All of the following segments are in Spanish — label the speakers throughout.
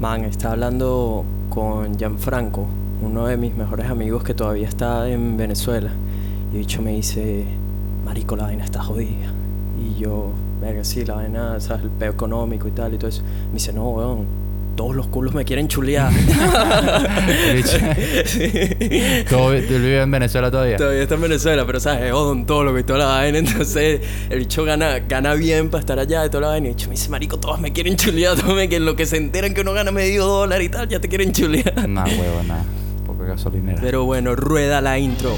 Speaker 1: Man, estaba hablando con Gianfranco, uno de mis mejores amigos que todavía está en Venezuela. Y el bicho me dice, marico, la vaina está jodida. Y yo, verga, sí, la vaina, ¿sabes? El peo económico y tal y todo eso. Me dice, no, weón, todos los culos me quieren chulear.
Speaker 2: ¿Tú vives en Venezuela todavía?
Speaker 1: Todavía está en Venezuela, pero sabes, es odontólogo y toda la vaina. Entonces, el bicho gana, gana bien para estar allá y toda la vaina. Y el bicho me dice, marico, todos me quieren chulear. Todos me que lo que se enteran que uno gana medio dólar y tal, ya te quieren chulear.
Speaker 2: Nah, huevo, nada. Poco gasolinera.
Speaker 1: Pero bueno, rueda la intro.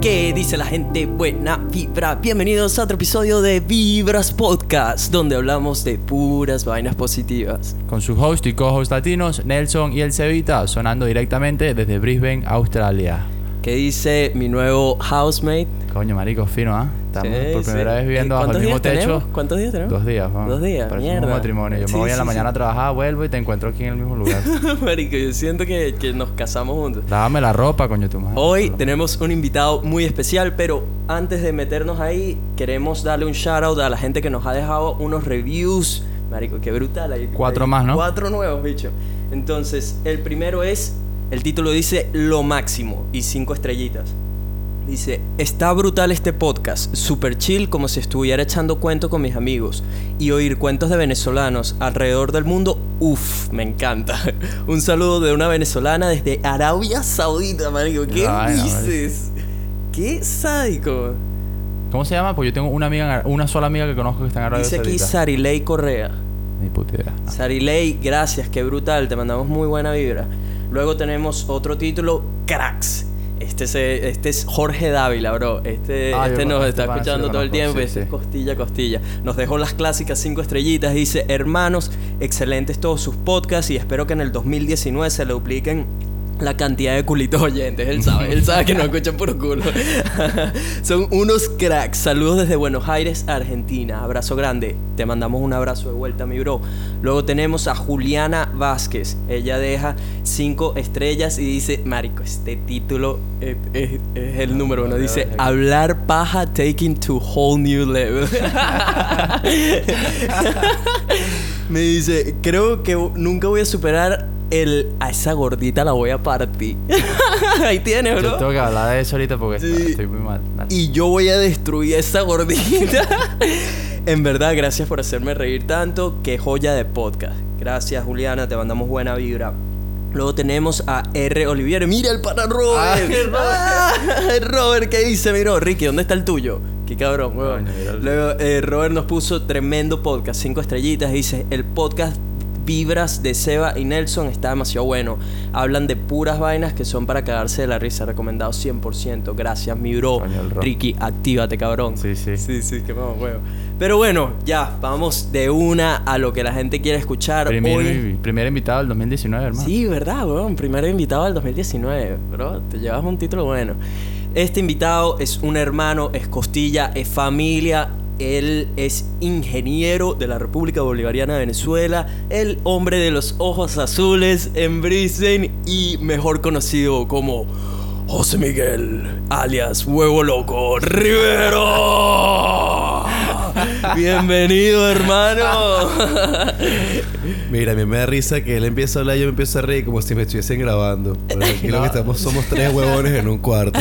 Speaker 1: ¿Qué dice la gente? Buena vibra. Bienvenidos a otro episodio de Vibras Podcast, donde hablamos de puras vainas positivas.
Speaker 2: Con su host y co-host latinos, Nelson y el Cevita, sonando directamente desde Brisbane, Australia.
Speaker 1: ¿Qué dice mi nuevo housemate?
Speaker 2: Coño, marico, fino, ¿ah? Estamos
Speaker 1: Sí,
Speaker 2: por primera
Speaker 1: sí.
Speaker 2: vez viviendo
Speaker 1: ¿Y
Speaker 2: bajo el mismo techo.
Speaker 1: tenemos? ¿Cuántos días tenemos?
Speaker 2: Dos días.
Speaker 1: Dos días,
Speaker 2: Parecemos
Speaker 1: mierda.
Speaker 2: un matrimonio. Yo
Speaker 1: Sí,
Speaker 2: me voy a la mañana a trabajar, vuelvo y te encuentro aquí en el mismo lugar.
Speaker 1: Marico, yo siento que, que nos casamos juntos.
Speaker 2: Lávame la ropa, coño, tu madre.
Speaker 1: Hoy tenemos un invitado muy especial, pero antes de meternos ahí, queremos darle un shout out a la gente que nos ha dejado unos reviews. Marico, qué brutal. Hay,
Speaker 2: Cuatro
Speaker 1: hay
Speaker 2: más, ¿no?
Speaker 1: Cuatro nuevos, bicho. Entonces, el primero es, el título dice Lo máximo y cinco estrellitas. Dice, está brutal este podcast, super chill como si estuviera echando cuento con mis amigos. Y oír cuentos de venezolanos alrededor del mundo, uff, me encanta. Un saludo de una venezolana desde Arabia Saudita, marico. ¿Qué
Speaker 2: vaina,
Speaker 1: dices? Qué sádico.
Speaker 2: ¿Cómo se llama? Pues yo tengo una amiga, una sola amiga que conozco que está en Arabia
Speaker 1: Dice aquí
Speaker 2: Saudita.
Speaker 1: Sarilei Correa.
Speaker 2: Ni puta idea. Ah.
Speaker 1: Sarilei, gracias, qué brutal, te mandamos muy buena vibra. Luego tenemos otro título, Cracks. Este, se- este es Jorge Dávila, bro. Este,
Speaker 2: Ah,
Speaker 1: este nos está escuchando todo el tiempo.
Speaker 2: sí,
Speaker 1: este es
Speaker 2: sí.
Speaker 1: costilla, costilla. Nos dejó las clásicas cinco estrellitas. Dice, hermanos, excelentes todos sus podcasts y espero que en el 2019 se le dupliquen la cantidad de culitos oyentes. Él sabe, él sabe que no escuchan puro culo. Son unos cracks. Saludos desde Buenos Aires, Argentina. Abrazo grande. Te mandamos un abrazo de vuelta, mi bro. Luego tenemos a Juliana Vázquez. Ella deja cinco estrellas y dice, Marico, este título es, es- es el número uno. Dice, hablar paja taking to whole new level. Me dice, creo que nunca voy a superar el... A esa gordita la voy a partir. Ahí tienes, bro.
Speaker 2: Yo tengo que hablar de eso ahorita porque
Speaker 1: Sí.
Speaker 2: estoy muy mal. Dale.
Speaker 1: Y yo voy a destruir esa gordita. en verdad, gracias por hacerme reír tanto. Qué joya de podcast. Gracias, Juliana. Te mandamos buena vibra. Luego tenemos a R. Olivier. Mira el para Robert.
Speaker 2: Ay, Robert.
Speaker 1: Ah, Robert, ¿qué dice? Mira, Ricky, ¿dónde está el tuyo? Qué cabrón, weón.
Speaker 2: El-
Speaker 1: Luego, eh, Robert nos puso tremendo podcast, cinco estrellitas. Dice: El podcast Vibras de Seba y Nelson está demasiado bueno. Hablan de puras vainas que son para cagarse de la risa. Recomendado 100%. Gracias, mi bro. Ricky, actívate, cabrón.
Speaker 2: Sí, sí.
Speaker 1: Sí, sí, que vamos, huevo. Pero bueno, ya, vamos de una a lo que la gente quiere escuchar.
Speaker 2: Primer,
Speaker 1: Hoy...
Speaker 2: primer invitado del 2019, hermano.
Speaker 1: Sí, verdad, weón. Primer invitado del 2019, bro. Te llevas un título bueno. Este invitado es un hermano, es costilla, es familia. Él es ingeniero de la República Bolivariana de Venezuela, el hombre de los ojos azules en Brisbane y mejor conocido como José Miguel, alias Huevo Loco Rivero. Bienvenido, hermano.
Speaker 3: Mira, a mí me da risa que él empieza a hablar y yo me empiezo a reír como si me estuviesen grabando. Pero que estamos somos tres huevones en un cuarto.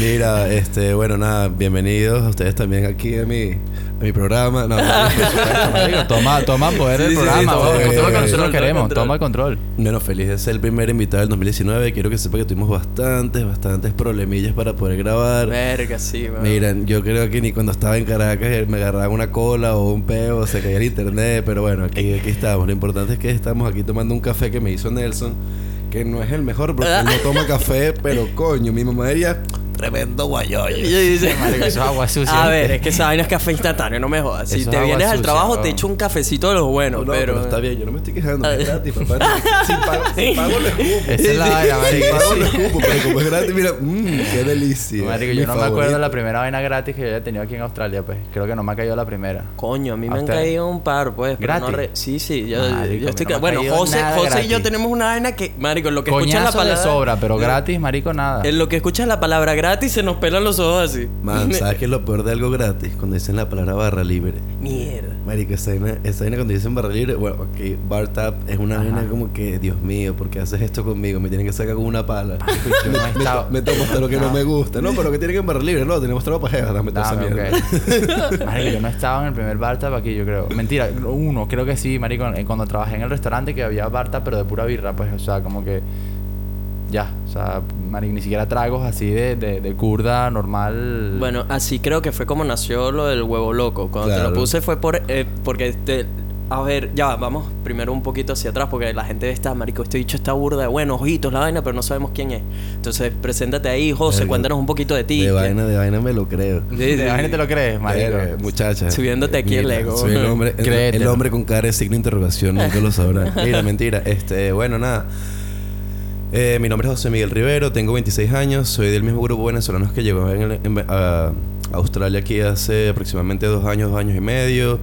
Speaker 3: Mira, este, bueno, nada, bienvenidos a ustedes también aquí a mi, mi programa. No,
Speaker 2: Marico, toma, toma poder
Speaker 1: Sí,
Speaker 2: del
Speaker 1: sí, sí,
Speaker 2: programa,
Speaker 1: toma
Speaker 3: control,
Speaker 2: nosotros
Speaker 1: control,
Speaker 2: queremos.
Speaker 1: control.
Speaker 2: Toma el control.
Speaker 3: bueno, feliz de ser el primer invitado del 2019. Quiero que sepa que tuvimos bastantes, bastantes problemillas para poder grabar.
Speaker 1: Verga, sí, weón.
Speaker 3: Miren, yo creo que ni cuando estaba en Caracas eh, me agarraban una cola o un peo, se caía el internet, pero bueno, aquí, aquí estamos. Lo importante es que estamos aquí tomando un café que me hizo Nelson, que no es el mejor porque él no toma café, pero coño, mi mamá diría, tremendo guayoyo.
Speaker 1: Y ella dice,
Speaker 2: Marico, eso es agua sucia.
Speaker 1: A ver, es que esa vaina es café instantáneo, no me jodas. Si
Speaker 2: Eso
Speaker 1: te vienes al
Speaker 2: sucia,
Speaker 1: trabajo, te echo un cafecito de los buenos,
Speaker 3: No, no,
Speaker 1: pero.
Speaker 3: pero está bien, yo no me estoy quejando, es gratis, papá. Si pago, si pago le escupo.
Speaker 2: Esa es la vaina,
Speaker 3: Si
Speaker 2: marico.
Speaker 3: pago le escupo, pero como es gratis, mira, mmm, qué delicia.
Speaker 2: Marico,
Speaker 3: Mi
Speaker 2: yo no me acuerdo de la primera vaina gratis que yo haya tenido aquí en Australia, pues. Creo que no me ha caído la primera.
Speaker 1: Coño, a mí
Speaker 2: ¿A
Speaker 1: me han caído un par, pues. pero no
Speaker 2: ¿Gratis?
Speaker 1: re- Sí, sí. Yo,
Speaker 2: Marico,
Speaker 1: yo estoy. bueno, José, José y yo tenemos una vaina que. Marico, en lo que escuchas la palabra.
Speaker 2: sobra, pero gratis, marico, nada.
Speaker 1: En lo que escuchas la palabra gratis gratis se nos pelan los ojos así.
Speaker 3: Man, ¿sabes qué es lo peor de algo gratis? Cuando dicen la palabra barra libre.
Speaker 1: Mierda.
Speaker 3: Marica, esa vaina, esa vaina cuando dicen barra libre, bueno, ok, bar tap es una
Speaker 2: Ajá.
Speaker 3: vaina como que, Dios mío, ¿por qué haces esto conmigo? Me tienen que sacar con una pala. me,
Speaker 2: estado-
Speaker 3: to- me tomo hasta lo que no.
Speaker 2: No.
Speaker 3: me gusta. No, pero que tienen que en barra libre, no, tenemos trabajo para jefa, dame toda esa
Speaker 2: Dame,
Speaker 3: mierda.
Speaker 2: ok. Marico, yo no estaba en el primer bar tap aquí, yo creo. Mentira, uno, creo que sí, marico. Cuando trabajé en el restaurante que había bar tap, pero de pura birra, pues, o sea, como que... Ya, o sea, ni siquiera tragos así de, de, de curda normal.
Speaker 1: Bueno, así creo que fue como nació lo del huevo loco. Cuando te lo puse fue por eh, porque te a ver, ya vamos primero un poquito hacia atrás porque la gente está, marico, este dicho está burda de bueno, ojitos, la vaina, pero no sabemos quién es. Entonces, preséntate ahí, José,
Speaker 3: Verga.
Speaker 1: cuéntanos un poquito de ti.
Speaker 3: De vaina, de vaina me lo creo.
Speaker 1: Sí,
Speaker 2: ¿De
Speaker 1: sí,
Speaker 2: vaina te lo crees, marico?
Speaker 3: Verga, muchacha.
Speaker 1: Subiéndote aquí el ego.
Speaker 3: Soy el hombre, el, el
Speaker 2: Créetelo.
Speaker 3: hombre con cara de signo de interrogación, nunca lo sabrá. Mira, mentira. Este, bueno, nada. Eh, mi nombre es José Miguel Rivero, tengo 26 años, soy del mismo grupo venezolano que llegó en el- en- a Australia aquí hace aproximadamente dos años, dos años y medio.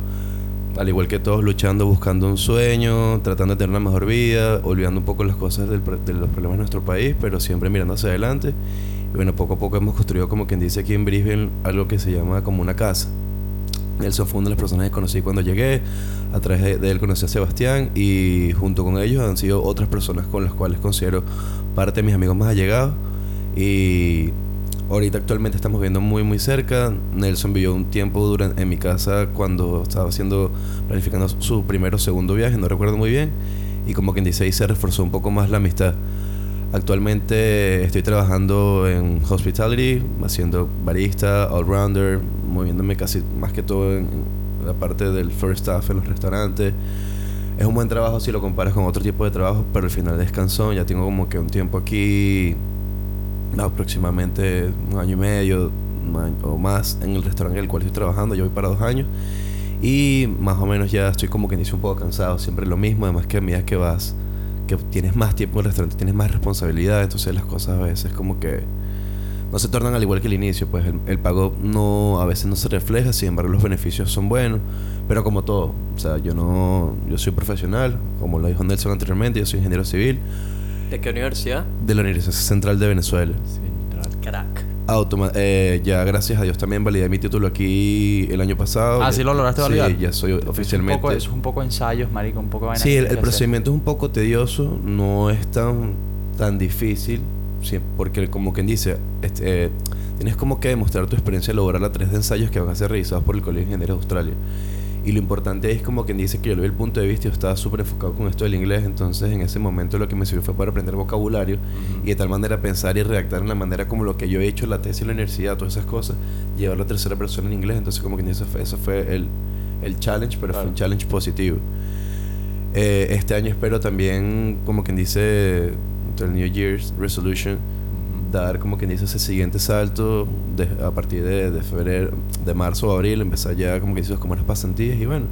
Speaker 3: Al igual que todos, luchando, buscando un sueño, tratando de tener una mejor vida, olvidando un poco las cosas del de los problemas de nuestro país, pero siempre mirando hacia adelante. Y bueno, poco a poco hemos construido, como quien dice aquí en Brisbane, algo que se llama como una casa. Nelson fue una de las personas que conocí cuando llegué. A través de, él conocí a Sebastián y junto con ellos han sido otras personas con las cuales considero parte de mis amigos más allegados. Y ahorita actualmente estamos viviendo muy muy cerca. Nelson vivió un tiempo durante, en mi casa cuando estaba haciendo, planificando su primero o segundo viaje, no recuerdo muy bien. Y como quien dice ahí se reforzó un poco más la amistad. Actualmente estoy trabajando en hospitality, haciendo barista, all-rounder, moviéndome casi más que todo en la parte del first staff en los restaurantes. Es un buen trabajo si lo comparas con otro tipo de trabajo, pero al final descansó. Ya tengo como que un tiempo aquí, aproximadamente un año y medio o más en el restaurante en el cual estoy trabajando. Yo voy para dos años. Y más o menos ya estoy como que inicio un poco cansado, siempre lo mismo. Además que a medida que vas, que tienes más tiempo en el restaurante, tienes más responsabilidad. Entonces las cosas a veces como que no se tornan al igual que el inicio. Pues el, el pago no a veces no se refleja, sin embargo los beneficios son buenos. Pero como todo, o sea, yo no, yo soy profesional, como lo dijo Nelson anteriormente, yo soy ingeniero civil
Speaker 1: ¿De qué universidad?
Speaker 3: de la Universidad Central de Venezuela.
Speaker 2: Literal.
Speaker 1: Crack.
Speaker 3: Automa- eh, ya gracias a Dios también validé mi título aquí el año pasado.
Speaker 2: Ah, ¿sí lo lograste validar?
Speaker 3: Sí, ya soy
Speaker 2: Es un
Speaker 3: oficialmente.
Speaker 2: poco, es un poco ensayos, marico, un poco vaina
Speaker 3: Sí, el, procedimiento es un poco tedioso, no es tan, tan difícil, sí, porque como quien dice, este, eh, tienes como que demostrar tu experiencia laboral a tres de ensayos que van a ser revisados por el Colegio de Ingenieros de Australia. Y lo importante es como quien dice que yo le vi el punto de vista y estaba súper enfocado con esto del inglés, entonces en ese momento lo que me sirvió fue para aprender vocabulario
Speaker 2: Ujú.
Speaker 3: y de tal manera pensar y redactar en la manera como lo que yo he hecho la tesis la universidad, todas esas cosas, llevarlo a tercera persona en inglés, entonces como quien dice, eso fue, eso fue el, el challenge, pero fue
Speaker 2: Claro.
Speaker 3: un challenge positivo. Eh, este año espero también, como quien dice, el New Year's Resolution. Dar como quien dice ese siguiente salto de- a partir de, de febrero, de marzo o abril, empezar ya como que dices como unas pasantías y bueno,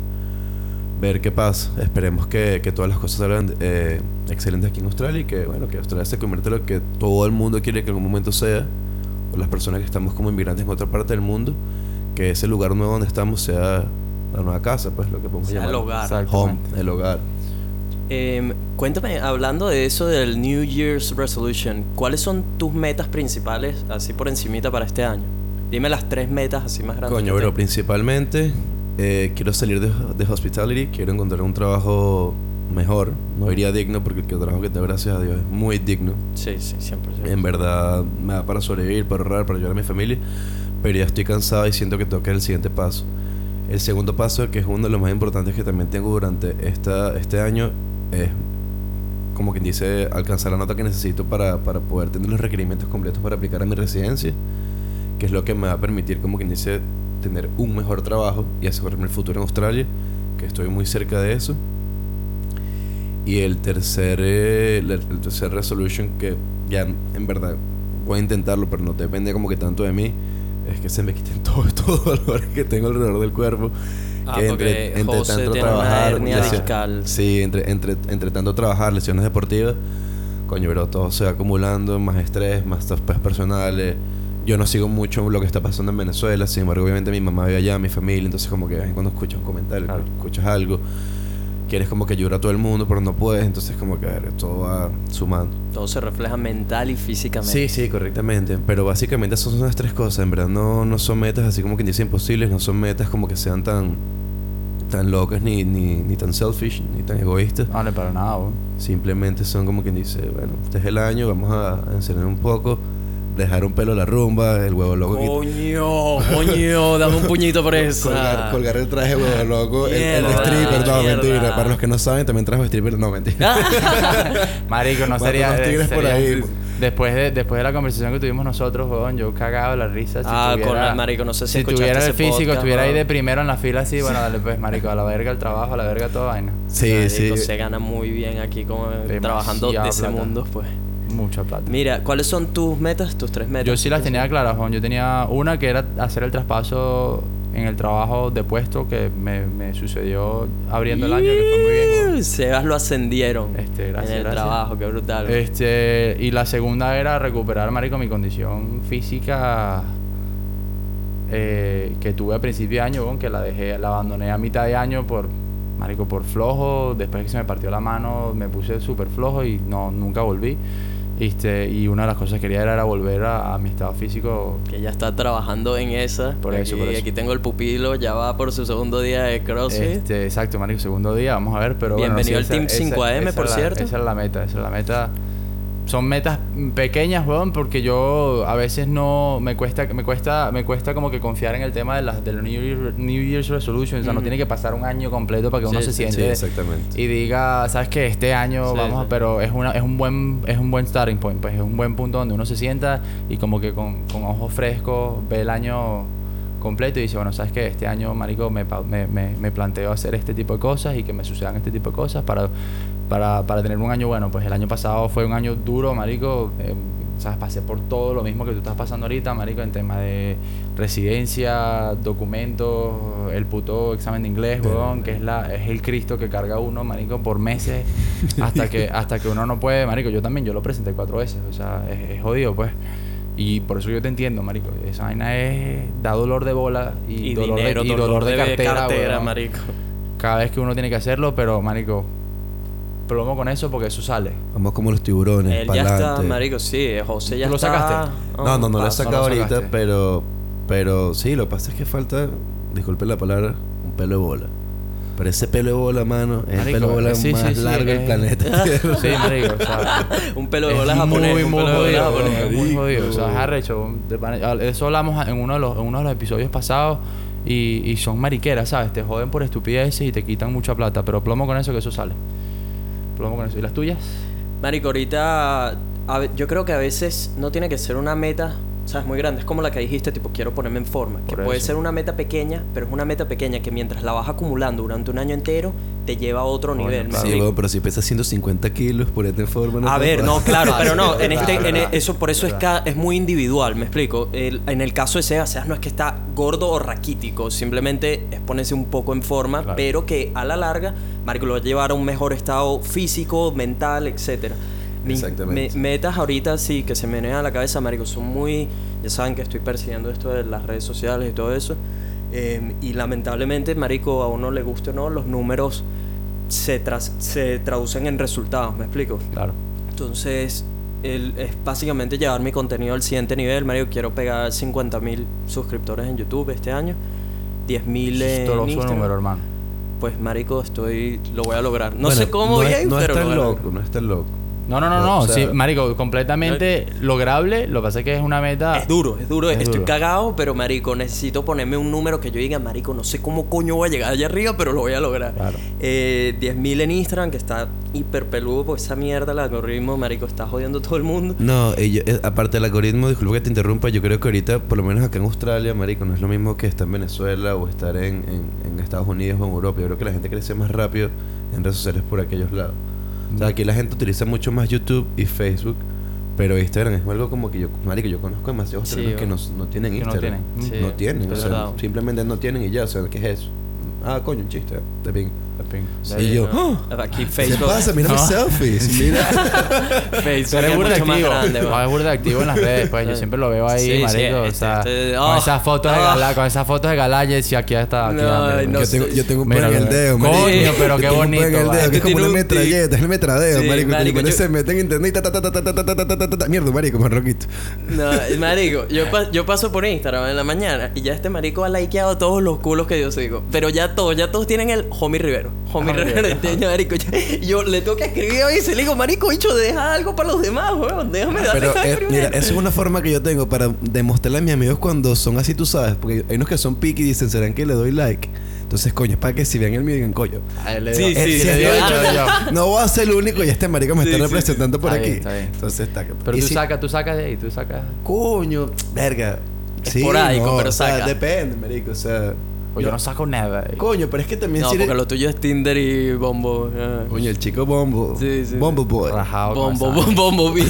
Speaker 3: ver qué pasa. Esperemos que, que todas las cosas salgan eh, excelentes aquí en Australia y que bueno, que Australia se convierta en lo que todo el mundo quiere que en algún momento sea, o las personas que estamos como inmigrantes en otra parte del mundo, que ese lugar nuevo donde estamos sea la nueva casa, pues lo que podemos
Speaker 1: Sea
Speaker 3: llamar.
Speaker 1: el hogar.
Speaker 3: Home, el hogar.
Speaker 1: Em, cuéntame, hablando de eso del New Year's Resolution, ¿cuáles son tus metas principales, así por encimita para este año? Dime las tres metas así más grandes.
Speaker 3: Coño, pero principalmente eh, quiero salir de, de hospitality, quiero encontrar un trabajo mejor. No diría digno porque el trabajo que tengo, gracias a Dios, es muy digno.
Speaker 1: Sí, sí, siempre.
Speaker 3: En verdad me da para sobrevivir, para ahorrar, para ayudar a mi familia. Pero ya estoy cansado y siento que dar el siguiente paso. El segundo paso, que es uno de los más importantes que también tengo durante esta, este año, es como quien dice, alcanzar la nota que necesito para, para poder tener los requerimientos completos para aplicar a mi residencia, que es lo que me va a permitir, como quien dice, tener un mejor trabajo y asegurarme el futuro en Australia, que estoy muy cerca de eso. Y el tercer, eh, el, el tercer resolution, que ya en verdad voy a intentarlo, pero no depende como que tanto de mí, es que se me quiten todos estos dolores que tengo alrededor del cuerpo.
Speaker 1: Ah,
Speaker 3: que
Speaker 1: José tiene una hernia
Speaker 3: lesión-. Sí, entre, entre, entre tanto trabajar, lesiones deportivas, coño, bro, todo se va acumulando, más estrés, más estrés personales. Yo no sigo mucho lo que está pasando en Venezuela, sin embargo, obviamente mi mamá vive allá, mi familia, entonces como que de vez en cuando escuchas un comentario,
Speaker 2: Claro.
Speaker 3: escuchas algo. Quieres como que ayudar a todo el mundo, pero no puedes. Entonces, como que a ver, todo va sumando.
Speaker 1: Todo se refleja mental y físicamente.
Speaker 3: Sí, sí, correctamente. Pero básicamente esas son las tres cosas. En verdad, no, no son metas así como que dice imposibles, no son metas como que sean tan tan locas ni, ni, ni tan selfish ni tan egoístas.
Speaker 2: No, no, para nada, weón.
Speaker 3: Simplemente son como quien dice, bueno, este es el año, vamos a encender un poco, dejar un pelo a la rumba, el huevo loco.
Speaker 1: Coño, coño, dame un puñito por eso.
Speaker 3: Colgar, colgar el traje huevo loco, el, el stripper, no,
Speaker 1: mierda.
Speaker 3: mentira. Para los que no saben, también trajo stripper, no, mentira.
Speaker 2: Marico, no sería.
Speaker 3: unos tigres por ahí.
Speaker 2: Después de, después de la conversación que tuvimos nosotros, weón, yo cagado la risa. Si
Speaker 1: Ah, con
Speaker 2: tuviera,
Speaker 1: la- marico, no sé si
Speaker 2: Si tuviera el físico,
Speaker 1: podcast,
Speaker 2: estuviera ahí de primero en la fila así, bueno, dale pues, marico, a la verga el trabajo, a la verga toda vaina.
Speaker 3: Sí,
Speaker 1: Marico,
Speaker 3: sí.
Speaker 1: Se gana muy bien aquí como trabajando de ese mundo, pues.
Speaker 2: Mucha plata.
Speaker 1: Mira, ¿cuáles son tus metas, tus tres metas?
Speaker 2: Yo sí las tenía claras, Juan. Yo tenía una que era hacer el traspaso en el trabajo de puesto que me, me sucedió abriendo el año, que fue muy bien. Juan.
Speaker 1: Sebas lo ascendieron
Speaker 2: Este, gracias,
Speaker 1: en el
Speaker 2: gracias.
Speaker 1: trabajo, qué brutal.
Speaker 2: Este, y la segunda era recuperar, marico, mi condición física eh, que tuve a principio de año, que la dejé, la abandoné a mitad de año por, marico, por flojo. Después que se me partió la mano, me puse súper flojo y no, nunca volví. Este, y una de las cosas que quería era volver a, a mi estado físico.
Speaker 1: que ya está trabajando en esa.
Speaker 2: Por eso,
Speaker 1: aquí,
Speaker 2: por eso.
Speaker 1: aquí tengo el pupilo, ya va por su segundo día de CrossFit.
Speaker 2: Este, exacto, marico, segundo día, vamos a ver, pero bueno,
Speaker 1: Bienvenido
Speaker 2: sí,
Speaker 1: al
Speaker 2: esa-
Speaker 1: Team
Speaker 2: esa-
Speaker 1: 5AM,
Speaker 2: esa
Speaker 1: por
Speaker 2: la-
Speaker 1: cierto.
Speaker 2: Esa es la meta, esa es la meta. Son metas pequeñas, weón, porque yo a veces no me cuesta me cuesta me cuesta como que confiar en el tema de las de los New, Year- New Year's resolutions, o sea, no tiene que pasar un año completo para que
Speaker 1: Sí,
Speaker 2: uno se siente
Speaker 3: sí, exactamente.
Speaker 2: y diga, sabes que este año
Speaker 1: Sí,
Speaker 2: vamos, a- pero es una es un buen es un buen starting point, pues es un buen punto donde uno se sienta y como que con, con ojos frescos ve el año completo y dice, bueno, sabes que este año, marico, me, me, me, me planteo hacer este tipo de cosas y que me sucedan este tipo de cosas para, para, para tener un año bueno. Pues el año pasado fue un año duro, marico. eh, ¿Sabes? Pasé por todo lo mismo que tú estás pasando ahorita, marico, en tema de residencia, documentos, el puto examen de inglés, weón, que es la es el Cristo que carga uno, marico, por meses hasta que hasta que uno no puede, marico. Yo también, yo lo presenté cuatro veces, o sea, es, es jodido, pues. Y por eso yo te entiendo, marico. Esa vaina es da dolor de bola y,
Speaker 1: y
Speaker 2: dolor,
Speaker 1: dinero,
Speaker 2: de, y dolor de cartera, weón.
Speaker 1: marico.
Speaker 2: Cada vez que uno tiene que hacerlo, pero marico, plomo con eso porque eso sale.
Speaker 3: Vamos como los tiburones,
Speaker 1: Él ya está, marico, sí, José ya
Speaker 2: ¿Tú lo
Speaker 1: está.
Speaker 2: sacaste?
Speaker 3: No, no, no lo he
Speaker 2: no
Speaker 3: sacado ahorita,
Speaker 2: sacaste.
Speaker 3: pero, pero sí, lo que pasa es que falta, disculpe la palabra, un pelo de bola. Pero ese pelo de bola, mano, es el
Speaker 2: Marico,
Speaker 3: pelo de bola
Speaker 2: sí,
Speaker 3: más
Speaker 2: sí, sí,
Speaker 3: largo del
Speaker 2: es-
Speaker 3: planeta.
Speaker 2: Sí, marico, o sea,
Speaker 1: un pelo de
Speaker 2: es
Speaker 1: bola japonés.
Speaker 2: Muy, muy
Speaker 1: pelo de bola
Speaker 2: jodido, es muy jodido. O sea, es arrecho. Eso hablamos en uno de los, en uno de los episodios pasados y, y son mariqueras, ¿sabes? Te joden por estupideces y te quitan mucha plata, pero plomo con eso que eso sale. Plomo con. ¿Y las tuyas?
Speaker 1: Marico, ahorita yo creo que a veces no tiene que ser una meta, sabes, muy grande. Es como la que dijiste, tipo, quiero ponerme en forma. Que puede ser una meta pequeña, pero es una meta pequeña que mientras la vas acumulando durante un año entero, te lleva a otro nivel. ¿me
Speaker 2: claro.
Speaker 3: Sí, pero si pesas 150 kilos, ponete en forma.
Speaker 1: A
Speaker 3: te
Speaker 1: ver, no, claro, pero no, en este, en e- eso por eso
Speaker 2: Es
Speaker 1: es, ca- es muy individual, me explico. El- en el caso de Sebas, Sebas no es que está gordo o raquítico, simplemente es ponerse un poco en forma,
Speaker 2: Claro.
Speaker 1: pero que a la larga, Marco lo va a llevar a un mejor estado físico, mental, etcétera.
Speaker 3: Exactamente.
Speaker 1: me- metas ahorita sí que se me vienen a la cabeza, Marico, son muy. Ya saben que estoy persiguiendo esto de las redes sociales y todo eso. eh, y lamentablemente, Marico, a uno le guste o no, los números se, tras- se traducen en resultados, ¿me explico?
Speaker 2: Claro.
Speaker 1: Entonces, el- es básicamente llevar mi contenido al siguiente nivel. Mario, quiero pegar 50 mil suscriptores en YouTube este año. 10 mil en
Speaker 2: Toroso
Speaker 1: Instagram.
Speaker 2: número, hermano.
Speaker 1: Pues, marico, estoy... Lo voy a lograr. No
Speaker 3: Bueno,
Speaker 1: sé cómo
Speaker 3: no es,
Speaker 1: bien,
Speaker 3: no
Speaker 1: pero
Speaker 3: es tan
Speaker 1: a lograr.
Speaker 3: loco, no es tan loco.
Speaker 2: No, no, no, no.
Speaker 3: O sea-
Speaker 2: sí, marico, completamente lograble. Lo que pasa es que es una meta.
Speaker 1: Es duro, es duro.
Speaker 2: Es
Speaker 1: Estoy
Speaker 2: duro.
Speaker 1: cagado, pero marico, necesito ponerme un número que yo diga, marico, no sé cómo coño voy a llegar allá arriba, pero lo voy a lograr.
Speaker 2: Claro.
Speaker 1: Eh, 10.000 en Instagram, que está hiper peludo, porque esa mierda, el algoritmo, marico, está jodiendo a todo el mundo.
Speaker 3: No, y yo- eh, aparte del algoritmo, disculpa que te interrumpa, yo creo que ahorita, por lo menos acá en Australia, marico, no es lo mismo que estar en Venezuela o estar en, en- en Estados Unidos o en Europa. Yo creo que la gente crece más rápido en redes sociales por aquellos lados. O sea, aquí la gente utiliza mucho más YouTube y Facebook, pero Instagram es algo como que yo, marico, yo conozco demasiados
Speaker 1: Sí,
Speaker 3: que no, no tienen
Speaker 2: que no
Speaker 3: Instagram.
Speaker 2: tienen.
Speaker 1: Sí,
Speaker 3: no tienen, o sea, simplemente no tienen y ya, o sea, ¿qué es eso? Ah, coño, un chiste, de bien. Sí, yo.
Speaker 1: Aquí
Speaker 3: ¿Qué
Speaker 1: Facebook.
Speaker 3: pasa? Mira mis
Speaker 2: No.
Speaker 3: selfies. Mira.
Speaker 1: Facebook es
Speaker 2: burda
Speaker 1: mucho más
Speaker 2: activo.
Speaker 1: grande,
Speaker 2: No, es burda activo en las redes, pues. Yo siempre lo veo ahí,
Speaker 1: Sí, sí,
Speaker 2: marico. o
Speaker 1: este-
Speaker 2: sea,
Speaker 1: este-
Speaker 2: con
Speaker 1: oh,
Speaker 2: esas fotos de
Speaker 1: oh.
Speaker 2: Galá, con esas fotos de Galayes y aquí está. Aquí
Speaker 1: No,
Speaker 2: dándole.
Speaker 1: no
Speaker 3: yo, tengo, yo tengo un pelo en el dedo,
Speaker 2: Coño,
Speaker 3: marico.
Speaker 2: pero
Speaker 3: Yo
Speaker 2: qué
Speaker 3: tengo un pelo en el
Speaker 2: bonito,
Speaker 3: dedo,
Speaker 1: vale.
Speaker 3: que es como una
Speaker 1: un
Speaker 3: metralleta, es el metradeo, marico.
Speaker 1: Yo-
Speaker 3: se mete en internet y ta, ta, ta, ta, ta, ta, ta, ta, ta, ta, ta. Mierda, marico, más roquito.
Speaker 1: No, marico, yo, yo paso por Instagram en la mañana y ya este marico ha likeado todos los culos que yo sigo. Pero ya todos, ya todos tienen el Homie Rivero. Homie este año, marico. ya- y yo le tengo que escribir a veces, le digo, marico, bicho, deja algo para los demás, weón. Déjame darle
Speaker 3: Pero
Speaker 1: like
Speaker 3: eh,
Speaker 1: primero".
Speaker 3: mira, eso es una forma que yo tengo para demostrarle a mis amigos cuando son así, tú sabes. Porque hay unos que son picky y dicen, ¿serán que le doy like? Entonces, coño, es para que si vean el mío digan, coño.
Speaker 1: Sí, sí, sí, sí, sí.
Speaker 2: yo- yo-
Speaker 3: No voy a ser el único y este marico me
Speaker 1: Sí,
Speaker 3: está
Speaker 1: sí,
Speaker 3: representando por
Speaker 2: Está
Speaker 3: aquí.
Speaker 2: bien, está bien.
Speaker 3: Entonces está.
Speaker 2: Pero
Speaker 3: y
Speaker 2: tú
Speaker 3: si-
Speaker 2: sacas, tú sacas de ahí, tú sacas.
Speaker 3: Coño, verga. Sí,
Speaker 1: Esporádico,
Speaker 3: no,
Speaker 1: pero
Speaker 3: o sea,
Speaker 1: saca.
Speaker 3: depende, marico. O sea.
Speaker 2: Pues yo no saco nada. eh.
Speaker 3: Coño, pero es que también
Speaker 1: No,
Speaker 3: si
Speaker 1: porque
Speaker 3: eres-
Speaker 1: lo tuyo es Tinder y Bombo.
Speaker 3: Coño, el chico Bombo.
Speaker 1: Sí, sí.
Speaker 3: Bombo Boy.
Speaker 2: Rajado
Speaker 1: Bombo, bombo, bombo.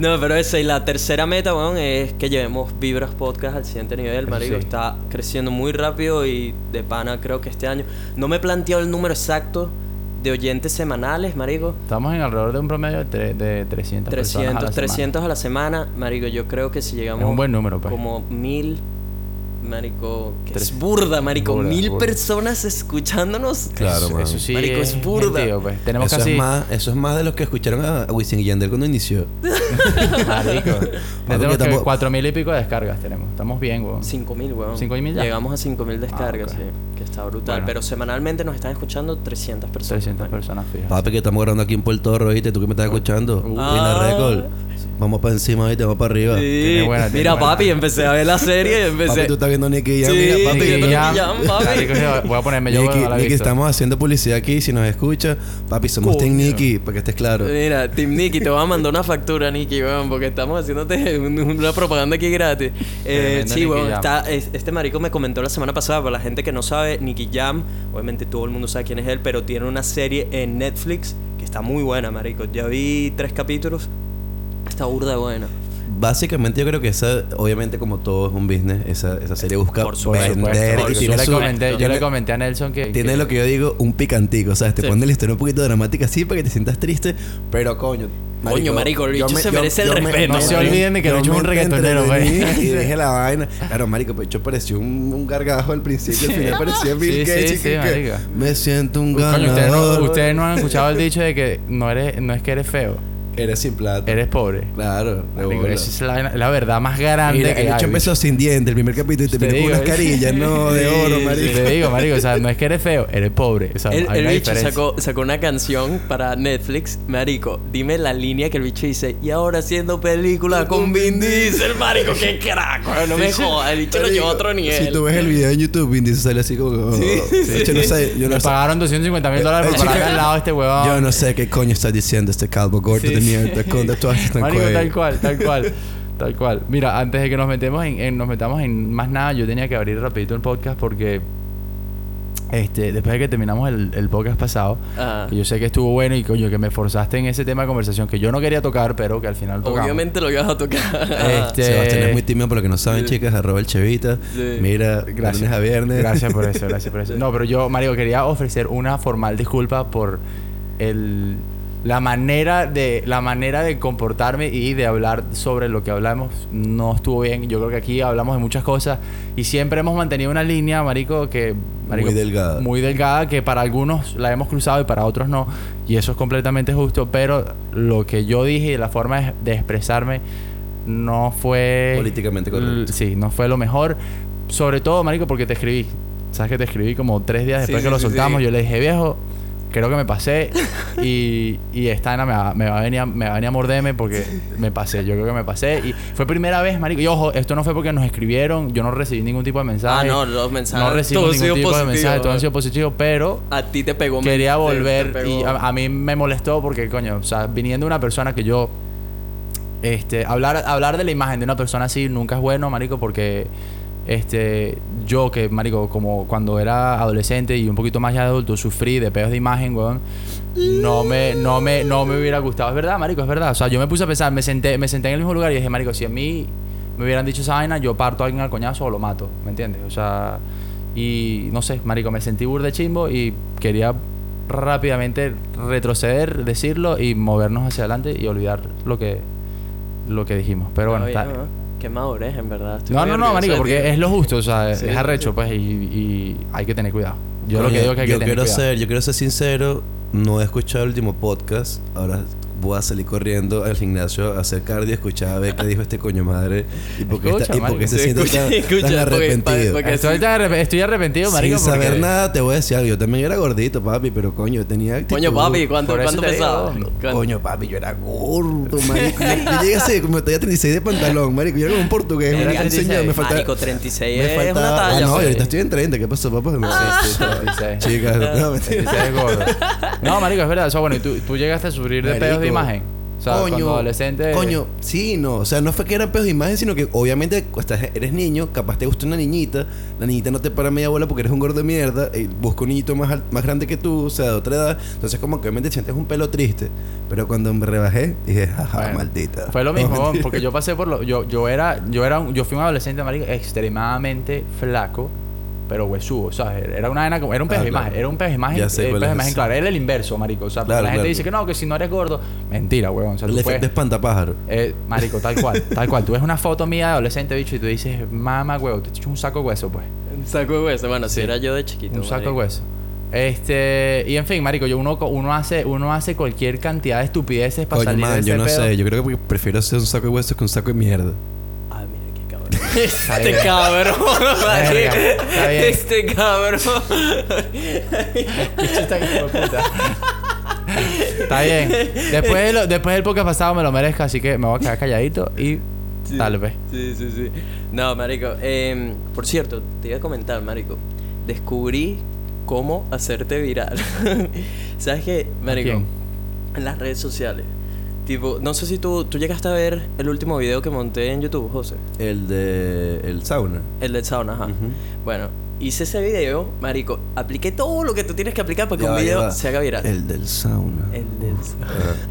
Speaker 1: No, pero esa y la tercera meta, weón, es que llevemos Vibras Podcast al siguiente nivel, marico.
Speaker 2: Sí.
Speaker 1: Está creciendo muy rápido y de pana creo que este año. No me he planteado el número exacto de oyentes semanales, marico.
Speaker 2: Estamos en alrededor de un promedio de, de 300 personas a
Speaker 1: 300,
Speaker 2: la semana.
Speaker 1: 300 a la semana, marico. Yo creo que si llegamos
Speaker 2: Es un buen número, pues.
Speaker 1: como mil, marico, que
Speaker 2: Tres-
Speaker 1: es burda, marico.
Speaker 2: burda,
Speaker 1: mil
Speaker 2: burda.
Speaker 1: personas escuchándonos.
Speaker 3: Claro,
Speaker 2: eso, sí
Speaker 1: Marico, es burda.
Speaker 2: pues. Tenemos
Speaker 3: Eso
Speaker 2: casi...
Speaker 3: es, más, eso es más de los que escucharon a Wisin y Yandel cuando inició.
Speaker 2: Marico. Tenemos que cuatro mil y pico de descargas tenemos. Estamos bien, weón.
Speaker 1: 5000, weón.
Speaker 2: 5.000 ya.
Speaker 1: Llegamos a 5000 descargas,
Speaker 2: ok.
Speaker 1: sí. Que está brutal.
Speaker 2: Bueno.
Speaker 1: Pero semanalmente nos están escuchando 300 personas.
Speaker 2: 300
Speaker 1: marico.
Speaker 2: personas fijas.
Speaker 3: Papi, que estamos grabando aquí en Puerto Rico, ¿viste? Tú que me estás escuchando.
Speaker 2: Uh.
Speaker 3: En la
Speaker 1: Ah.
Speaker 3: record. Vamos para encima, ¿viste? Vamos para arriba.
Speaker 1: Sí.
Speaker 2: Tiene buena, tiene
Speaker 1: Mira,
Speaker 2: buena.
Speaker 1: papi, empecé a ver la serie y empecé.
Speaker 3: Papi, tú estás viendo Nicky Jam.
Speaker 1: Sí,
Speaker 3: mira, papi.
Speaker 1: Nicky Jam. papi.
Speaker 2: Voy a ponerme yo,
Speaker 3: Nicky,
Speaker 2: la
Speaker 3: Nicky, estamos haciendo publicidad aquí. Si nos escucha, papi, somos Team
Speaker 2: Coño.
Speaker 3: Nicky, para que estés claro.
Speaker 1: Mira, Team Nicky, te voy a mandar una factura, Nicky, weón, porque estamos haciéndote un- una propaganda aquí gratis. Eh, sí, weón, está, es- este marico me comentó la semana pasada, para la gente que no sabe, Nicky Jam, obviamente todo el mundo sabe quién es él, pero tiene una serie en Netflix que está muy buena, marico. Ya vi tres capítulos, está burda buena.
Speaker 3: Básicamente yo creo que esa, obviamente como todo es un business, esa, esa serie busca
Speaker 1: Por
Speaker 2: Por
Speaker 1: supuesto,
Speaker 3: vender y
Speaker 2: yo, le comenté, yo le comenté a Nelson que...
Speaker 3: Tiene
Speaker 2: que-
Speaker 3: lo que yo digo, un picantico, o sea, te
Speaker 1: Sí.
Speaker 3: pone la historia un poquito dramática así para que te sientas triste, pero coño.
Speaker 1: Coño, marico, el
Speaker 3: yo
Speaker 1: bicho se merece el
Speaker 3: me-
Speaker 1: respeto,
Speaker 2: No se
Speaker 3: yo
Speaker 2: olviden de que
Speaker 3: yo
Speaker 2: el bicho es
Speaker 3: me
Speaker 2: un reggaetonero, güey.
Speaker 3: Y dije la vaina. Claro, marico, pero yo pareció un, un gargajo al principio, al final parecía Bill
Speaker 2: Sí,
Speaker 3: Gates.
Speaker 2: sí, sí,
Speaker 3: que-
Speaker 2: marico.
Speaker 3: me siento un
Speaker 2: Coño,
Speaker 3: ganador.
Speaker 2: ustedes no, ustedes no han escuchado el dicho de que no eres no es que eres feo,
Speaker 3: Eres sin plata.
Speaker 2: eres pobre.
Speaker 3: Claro, de
Speaker 2: Marico, esa es la, la verdad más grande
Speaker 3: Mira,
Speaker 2: que
Speaker 3: el
Speaker 2: hay.
Speaker 3: hecho empezó sin dientes, el primer capítulo, y te
Speaker 2: Te
Speaker 3: vino con unas carillas, no, de
Speaker 2: Sí,
Speaker 3: oro,
Speaker 2: sí,
Speaker 3: marico.
Speaker 2: Te digo, marico, o sea, no es que eres feo, eres pobre. O sea,
Speaker 1: El, bicho sacó, sacó una canción para Netflix, marico. Dime la línea que el bicho dice. Y ahora haciendo película con Vin Diesel, marico. Qué carajo. No me jodas. El bicho lo llevó a otro nivel.
Speaker 3: Si tú ves el video en YouTube, Vin Diesel sale así como...
Speaker 1: Sí,
Speaker 3: de hecho, no sé, yo no sé.
Speaker 2: pagaron 250 mil dólares
Speaker 3: chico-
Speaker 2: al lado de este huevón.
Speaker 3: Yo no sé qué coño está diciendo este calvo gordo
Speaker 2: Sí,
Speaker 3: de con tatuajes tan
Speaker 2: Marico,
Speaker 3: cuello.
Speaker 2: tal cual, tal cual. Tal cual. Mira, antes de que nos metemos en, en- nos metamos en más nada, yo tenía que abrir rapidito el podcast porque este, después de que terminamos el, el podcast pasado,
Speaker 1: Ajá.
Speaker 2: que yo sé que estuvo bueno y coño, que me forzaste en ese tema de conversación que yo no quería tocar, pero que al final tocamos.
Speaker 1: Obviamente lo ibas a tocar.
Speaker 2: Este-
Speaker 3: Sebastián es muy tímido, por lo que no saben,
Speaker 1: Sí.
Speaker 3: chicas, arroba el chevita.
Speaker 1: Sí.
Speaker 3: Mira,
Speaker 2: Gracias.
Speaker 3: lunes a viernes.
Speaker 2: Gracias por eso, gracias por eso. No, pero yo, Mario, quería ofrecer una formal disculpa por el la manera de la manera de comportarme y de hablar sobre lo que hablamos no estuvo bien. Yo creo que aquí hablamos de muchas cosas y siempre hemos mantenido una línea, marico, que marico,
Speaker 3: Muy delgada.
Speaker 2: muy delgada que para algunos la hemos cruzado y para otros no y eso es completamente justo. Pero lo que yo dije y la forma de, expresarme no fue
Speaker 3: Políticamente correcto.
Speaker 2: Sí, no fue lo mejor. Sobre todo, marico, porque te escribí. Sabes que te escribí como tres días
Speaker 1: Sí,
Speaker 2: después
Speaker 1: sí,
Speaker 2: que lo
Speaker 1: sí,
Speaker 2: soltamos.
Speaker 1: sí.
Speaker 2: Yo le dije, viejo, creo que me pasé. y, y esta Ana me va, me, va a venir a, me va a venir a morderme porque me pasé. Yo creo que me pasé. Y fue primera vez, marico. Y ojo, esto no fue porque nos escribieron. Yo no recibí ningún tipo de mensaje.
Speaker 1: Ah, no, los mensajes.
Speaker 2: No recibí ningún tipo de mensaje. Todos han sido positivos, pero
Speaker 1: A ti te pegó.
Speaker 2: quería
Speaker 1: te- te
Speaker 2: volver
Speaker 1: pegó.
Speaker 2: y a, a mí me molestó porque coño, o sea, viniendo una persona que yo este hablar hablar de la imagen de una persona así nunca es bueno, marico, porque este yo que marico como cuando era adolescente y un poquito más ya de adulto sufrí de pedos de imagen, weón. No me no me no me hubiera gustado, es verdad, marico, es verdad. O sea, yo me puse a pensar, me senté me senté en el mismo lugar y dije, marico, si a mí me hubieran dicho esa vaina, yo parto a alguien al coñazo o lo mato, ¿me entiendes? O sea, Y no sé, marico, me sentí burde chimbo y quería rápidamente retroceder, decirlo y movernos hacia adelante y olvidar lo que lo que dijimos. Pero bueno, está-
Speaker 1: no, Qué madurez, en verdad. Estoy
Speaker 2: no, no, no, marico, porque es lo justo, o sea,
Speaker 1: Sí,
Speaker 2: es arrecho,
Speaker 1: sí.
Speaker 2: pues, y, y hay que tener cuidado. Yo lo que digo es que hay
Speaker 3: yo
Speaker 2: que tener
Speaker 3: quiero
Speaker 2: cuidado.
Speaker 3: ser, yo quiero ser sincero, no he escuchado el último podcast. Ahora voy a salir corriendo al gimnasio a hacer cardio, escuchar a ver qué dijo este coño madre y por qué, está- y por qué se
Speaker 1: Sí,
Speaker 3: siente
Speaker 1: escucha,
Speaker 3: tan,
Speaker 1: escucha,
Speaker 3: tan
Speaker 1: porque-
Speaker 3: arrepentido.
Speaker 1: porque-
Speaker 2: Estoy, tan arrep- estoy arrepentido, marico,
Speaker 3: Sin saber
Speaker 2: porque-
Speaker 3: nada, te voy a decir algo. Yo también era gordito, papi, pero coño, tenía actitud.
Speaker 1: Coño, papi, ¿cuánto, cuánto
Speaker 2: digo,
Speaker 1: pesaba? ¿Cuánto?
Speaker 3: Coño, papi, yo era gordo, marico. Yo, yo llegué así, como tenía 36 de pantalón, marico. Yo era como un portugués.
Speaker 2: Era
Speaker 3: me
Speaker 2: 36.
Speaker 3: enseñó, me faltaba...
Speaker 1: Marico, 36
Speaker 3: me
Speaker 1: es una
Speaker 3: faltaba-
Speaker 1: talla.
Speaker 3: Ah, no, y
Speaker 1: pues.
Speaker 3: ahorita estoy en 30. ¿Qué pasó, papá? No,
Speaker 2: Sí, sí, 36.
Speaker 3: Chicas, no, mentira.
Speaker 2: 36 es gordo. No, marico, es verdad. O sea, bueno, ¿y tú, tú llegaste a sufrir de pedos de imagen? O sea, cuando adolescente...
Speaker 3: Coño, sí, no. O sea, no fue que eran pedos de imagen, sino que obviamente estás, eres niño, capaz te gusta una niñita, la niñita no te para media bola porque eres un gordo de mierda, y busca un niñito más, más grande que tú, o sea, de otra edad. Entonces, como que obviamente sientes un pelo triste. Pero cuando me rebajé, dije, jaja,
Speaker 2: Bueno,
Speaker 3: maldita.
Speaker 2: Fue lo mismo,
Speaker 3: No,
Speaker 2: porque yo pasé por lo... Yo, yo era... Yo era un- yo fui un adolescente, marico, extremadamente flaco. Pero huesudo, o sea, era una vaina como- era un pez
Speaker 3: Ah,
Speaker 2: de
Speaker 3: claro.
Speaker 2: imagen, era un pez de imagen,
Speaker 3: sé
Speaker 2: eh, pez de imagen, claro, era el inverso, marico, o sea, porque
Speaker 3: Claro,
Speaker 2: la gente
Speaker 3: claro.
Speaker 2: dice que no, que si no eres gordo, mentira, huevón, o sea,
Speaker 3: El
Speaker 2: tú
Speaker 3: efecto
Speaker 2: puedes,
Speaker 3: espantapájaro.
Speaker 2: eh, marico, tal cual, tal cual, tú ves una foto mía de adolescente, bicho, y tú dices, mamá, huevo, te echas un saco de hueso, pues,
Speaker 1: Un saco de hueso. Bueno, si era yo de chiquito.
Speaker 2: un saco de hueso. Este, y en fin, marico, yo uno, co- uno hace, uno hace cualquier cantidad de estupideces para
Speaker 3: Coño,
Speaker 2: salir de
Speaker 3: man,
Speaker 2: ese
Speaker 3: yo no
Speaker 2: pedo.
Speaker 3: sé. Yo creo que prefiero ser un saco de huesos que un saco de mierda.
Speaker 1: Este cabrón.
Speaker 2: Está bien.
Speaker 1: Este cabrón.
Speaker 2: Está bien. Después, de lo- después del podcast pasado me lo merezco, así que me voy a quedar calladito y
Speaker 1: Sí.
Speaker 2: tal vez.
Speaker 1: Sí, sí, sí. No, marico. em, por cierto, te iba a comentar, marico. Descubrí cómo hacerte viral. ¿Sabes qué, marico?
Speaker 2: quién?
Speaker 1: En las redes sociales. Tipo, no sé si tú, tú llegaste a ver el último video que monté en YouTube, José.
Speaker 3: El de... El sauna.
Speaker 1: El del sauna, ajá. Bueno, hice ese video, marico. Apliqué todo lo que tú tienes que aplicar para que
Speaker 3: Ya
Speaker 1: un
Speaker 3: ya
Speaker 1: video se haga viral.
Speaker 3: El del sauna.
Speaker 1: El del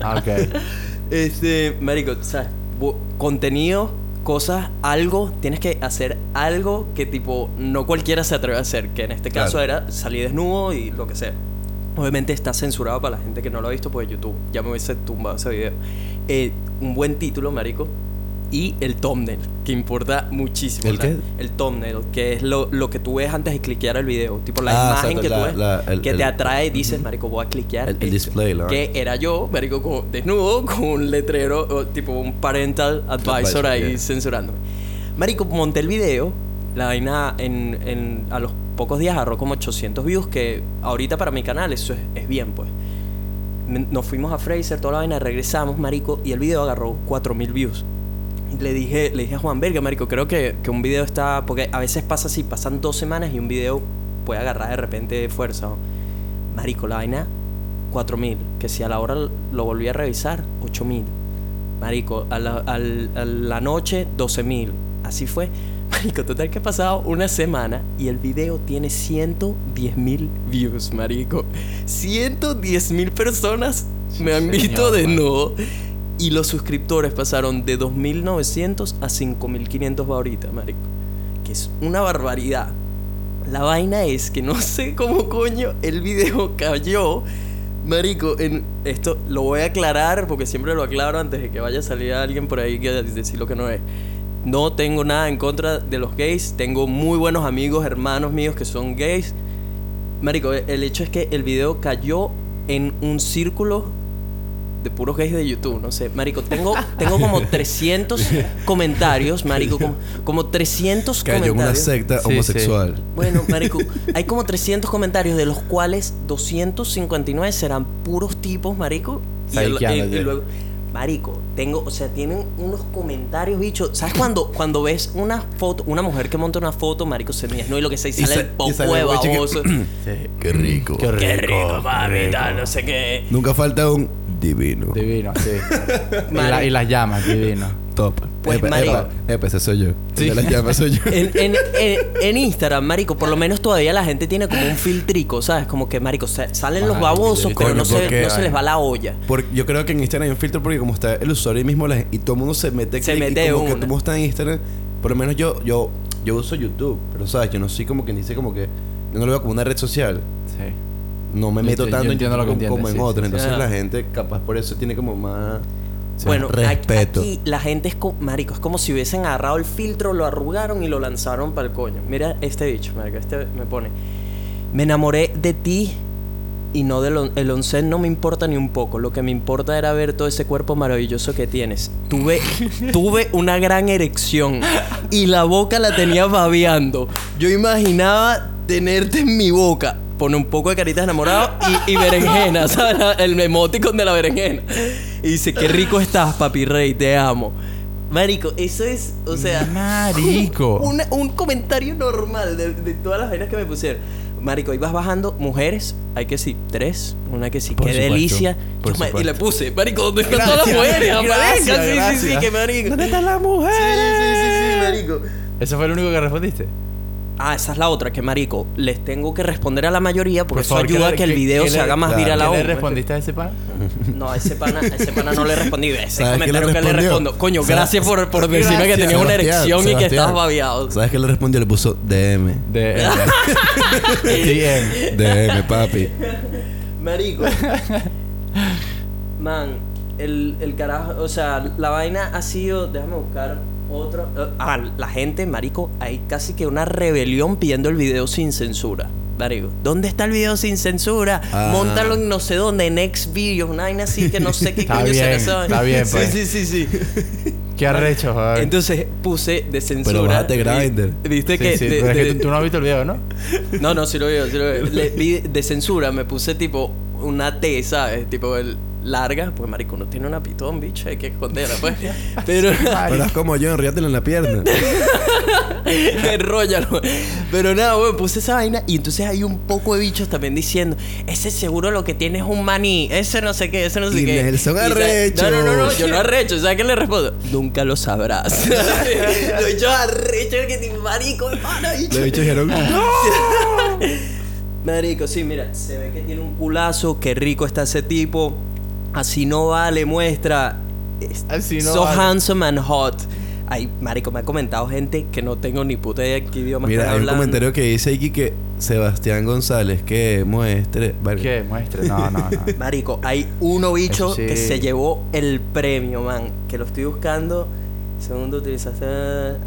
Speaker 2: Ah, ok.
Speaker 1: Este, marico, ¿sabes? Bu- Contenido, cosas, algo, tienes que hacer algo que tipo no cualquiera se atreve a hacer, que en este caso
Speaker 3: Claro.
Speaker 1: era salir desnudo y lo que sea. Obviamente está censurado para la gente que no lo ha visto, pues YouTube ya me hubiese tumbado ese video. Eh, un buen título, marico. Y el thumbnail, que importa muchísimo.
Speaker 3: ¿El
Speaker 1: o sea,
Speaker 3: qué?
Speaker 1: El thumbnail, que es lo, lo que tú ves antes de cliquear el video. Tipo la
Speaker 3: Ah,
Speaker 1: imagen
Speaker 3: exacto,
Speaker 1: que tú
Speaker 3: la-
Speaker 1: ves,
Speaker 3: la- el-
Speaker 1: que
Speaker 3: el-
Speaker 1: te atrae, dices, marico, voy a cliquear.
Speaker 3: El- el
Speaker 1: esto".
Speaker 3: display, la
Speaker 1: Que era yo, marico, como desnudo, con un letrero, o tipo un parental advisor
Speaker 3: Advisor,
Speaker 1: ahí
Speaker 3: yeah.
Speaker 1: censurándome. Marico, monté el video, la vaina en, en- a los pocos días agarró como 800 views, que ahorita para mi canal eso es, bien, pues. Nos fuimos a Fraser, toda la vaina, regresamos, marico, y el video agarró 4000 views. Le dije, le dije a Juan Verga, marico, creo que, que un video está... Porque a veces pasa así, pasan dos semanas y un video puede agarrar de repente fuerza. ¿no? Marico, la vaina, 4000. Que si a la hora lo volví a revisar, 8000. Marico, a la, a la noche, 12000. Así fue. Marico, total que ha pasado una semana y el video tiene 110 mil views, marico. 110 mil personas me han
Speaker 2: señor,
Speaker 1: visto de
Speaker 2: man.
Speaker 1: nuevo. Y los suscriptores pasaron de 2.900 a 5.500 ahorita, marico. Que es una barbaridad. La vaina es que no sé cómo coño el video cayó. Marico, en esto lo voy a aclarar porque siempre lo aclaro antes de que vaya a salir alguien por ahí que decir lo que no es. No tengo nada en contra de los gays. Tengo muy buenos amigos, hermanos míos que son gays. Marico, el hecho es que el video cayó en un círculo de puros gays de YouTube, no sé. Marico, tengo, tengo como 300 comentarios, marico, como, como 300
Speaker 3: Cayó en una
Speaker 1: comentarios.
Speaker 3: secta
Speaker 2: Sí,
Speaker 3: homosexual.
Speaker 1: Bueno, marico, hay como 300 comentarios, de los cuales 259 serán puros tipos, marico. Y, el- y-
Speaker 2: Psycheándote.
Speaker 1: y luego, marico, tengo, o sea, tienen unos comentarios, bicho. ¿Sabes cuando, cuando ves una foto, una mujer que monta una foto, marico, se no y lo que sea, y
Speaker 3: Y
Speaker 1: sale
Speaker 3: sa-
Speaker 1: el poco de
Speaker 3: que-
Speaker 1: baboso?
Speaker 3: Qué rico.
Speaker 2: Qué rico.
Speaker 1: Qué rico, mami,
Speaker 2: rico.
Speaker 1: tal, no sé qué.
Speaker 3: Nunca falta un divino.
Speaker 2: Divino, sí. y, la- y las llamas, divino.
Speaker 3: Top.
Speaker 1: Pues,
Speaker 3: epa,
Speaker 1: marico.
Speaker 3: epa, epa, ese soy yo.
Speaker 2: Sí.
Speaker 3: De las llamas soy yo.
Speaker 1: En, en, en, en Instagram, marico, por lo menos todavía la gente tiene como un filtrico, ¿sabes? Como que, marico, sa- salen los babosos,
Speaker 2: yo-
Speaker 1: pero no se, no se les va la olla.
Speaker 3: Porque yo creo que en Instagram hay un filtro porque como está el usuario mismo la- y todo el mundo se mete
Speaker 1: Se mete
Speaker 3: y como que
Speaker 1: una.
Speaker 3: todo el mundo está en Instagram, por lo menos yo yo yo uso YouTube, pero sabes, yo no soy como quien dice como que yo no lo veo como una red social.
Speaker 2: Sí.
Speaker 3: No me
Speaker 2: Yo
Speaker 3: meto
Speaker 2: yo
Speaker 3: tanto
Speaker 2: entiendo lo que
Speaker 3: como
Speaker 2: entiendes,
Speaker 3: en
Speaker 2: sí,
Speaker 3: otra.
Speaker 2: sí,
Speaker 3: Entonces
Speaker 1: sí.
Speaker 3: la gente capaz por eso tiene como más
Speaker 2: Sí.
Speaker 1: Bueno,
Speaker 3: respeto.
Speaker 1: aquí la gente es como, marico, es como si hubiesen agarrado el filtro, lo arrugaron y lo lanzaron para el coño. Mira este bicho, marico, este me pone. Me enamoré de ti y no del el once no me importa ni un poco. Lo que me importa era ver todo ese cuerpo maravilloso que tienes. Tuve, tuve una gran erección y la boca la tenía babeando. Yo imaginaba tenerte en mi boca. Pone un poco de caritas enamorado y, y berenjena, ¿sabes? El emoticon de la berenjena. Y dice, qué rico estás, papi rey, te amo. Marico, eso es, o sea...
Speaker 2: Marico.
Speaker 1: un comentario normal de, de todas las vainas que me pusieron. Marico, ibas bajando, mujeres, hay que sí, tres, una que sí,
Speaker 2: Por
Speaker 1: qué
Speaker 2: supuesto,
Speaker 1: delicia. Yo, ma- y le puse, Marico, ¿dónde están todas las mujeres?
Speaker 2: gracias,
Speaker 1: sí, sí, sí, que marico.
Speaker 2: ¿Dónde están las
Speaker 1: Sí,
Speaker 2: mujeres?
Speaker 1: sí, sí, sí, marico.
Speaker 2: ¿Eso fue lo único que respondiste?
Speaker 1: Ah, esa es la otra, que marico, les tengo que responder a la mayoría porque eso ayuda
Speaker 2: ¿qué
Speaker 1: a que el video se haga más viral
Speaker 2: ¿Qué
Speaker 1: aún.
Speaker 2: le respondiste a ese pan?
Speaker 1: No, a ese pana, a ese pana no le respondí. Ese
Speaker 3: ¿Sabes qué le
Speaker 1: comentario que le respondo. Coño, gracias por, por decirme que tenías una erección y que estabas babeado.
Speaker 3: ¿Sabes qué le respondió? Le puso DM.
Speaker 2: De... DM.
Speaker 3: DM, papi.
Speaker 1: Marico. Man, el, el carajo, o sea, la vaina ha sido, déjame buscar otro. eh, Ah, la gente, marico, hay casi que una rebelión pidiendo el video sin censura. Marico, ¿dónde está el video sin censura?
Speaker 3: Ah.
Speaker 1: Móntalo en no sé dónde, en Xvideos, una vaina así que no sé qué
Speaker 2: Está
Speaker 1: coño
Speaker 2: bien,
Speaker 1: será esa
Speaker 2: está bien,
Speaker 1: Sí,
Speaker 2: pues.
Speaker 1: sí, sí, sí.
Speaker 2: Qué arrecho, joder.
Speaker 1: Entonces puse de censura.
Speaker 3: Pero bájate Grindr.
Speaker 1: Viste
Speaker 2: Sí,
Speaker 1: que.
Speaker 2: sí,
Speaker 1: de-
Speaker 2: pero es que
Speaker 1: de-
Speaker 2: tú, tú no has visto el video, ¿no?
Speaker 1: No, no, sí lo veo, sí lo veo. Le- de censura, me puse tipo una T, ¿sabes? Tipo el larga, pues marico, no tiene una pitón, bicho, hay que esconderla, pues. Pero
Speaker 3: Pero es como yo, enríatelo en la pierna.
Speaker 1: enróllalo. Pero nada, güey, puse esa vaina y entonces hay un poco de bichos también diciendo, ese seguro lo que tiene es un maní, ese no sé qué, ese no sé
Speaker 3: Y
Speaker 1: qué.
Speaker 3: Nelson arrecho.
Speaker 1: No, no, no, no, yo no arrecho, ¿sabes qué le respondo? Nunca lo sabrás. lo he hecho arrecho, el que te marico, de pana, bicho.
Speaker 3: Le dijeron, ¡No!
Speaker 1: Marico, sí, mira, se ve que tiene un culazo, qué rico está ese tipo. Así no vale, muestra. Es-
Speaker 2: Así no
Speaker 1: so
Speaker 2: vale.
Speaker 1: handsome and hot. Ay, marico, me ha comentado gente que no tengo ni puta idea de qué idioma
Speaker 3: Mira,
Speaker 1: están
Speaker 3: hay un
Speaker 1: hablando.
Speaker 3: comentario que dice aquí que Sebastián González que muestre. Vale.
Speaker 2: ¿Qué? Muestre. No, no, no.
Speaker 1: Marico, hay uno bicho
Speaker 2: sí.
Speaker 1: que se llevó el premio, man. Que lo estoy buscando. Segundo, utilizaste.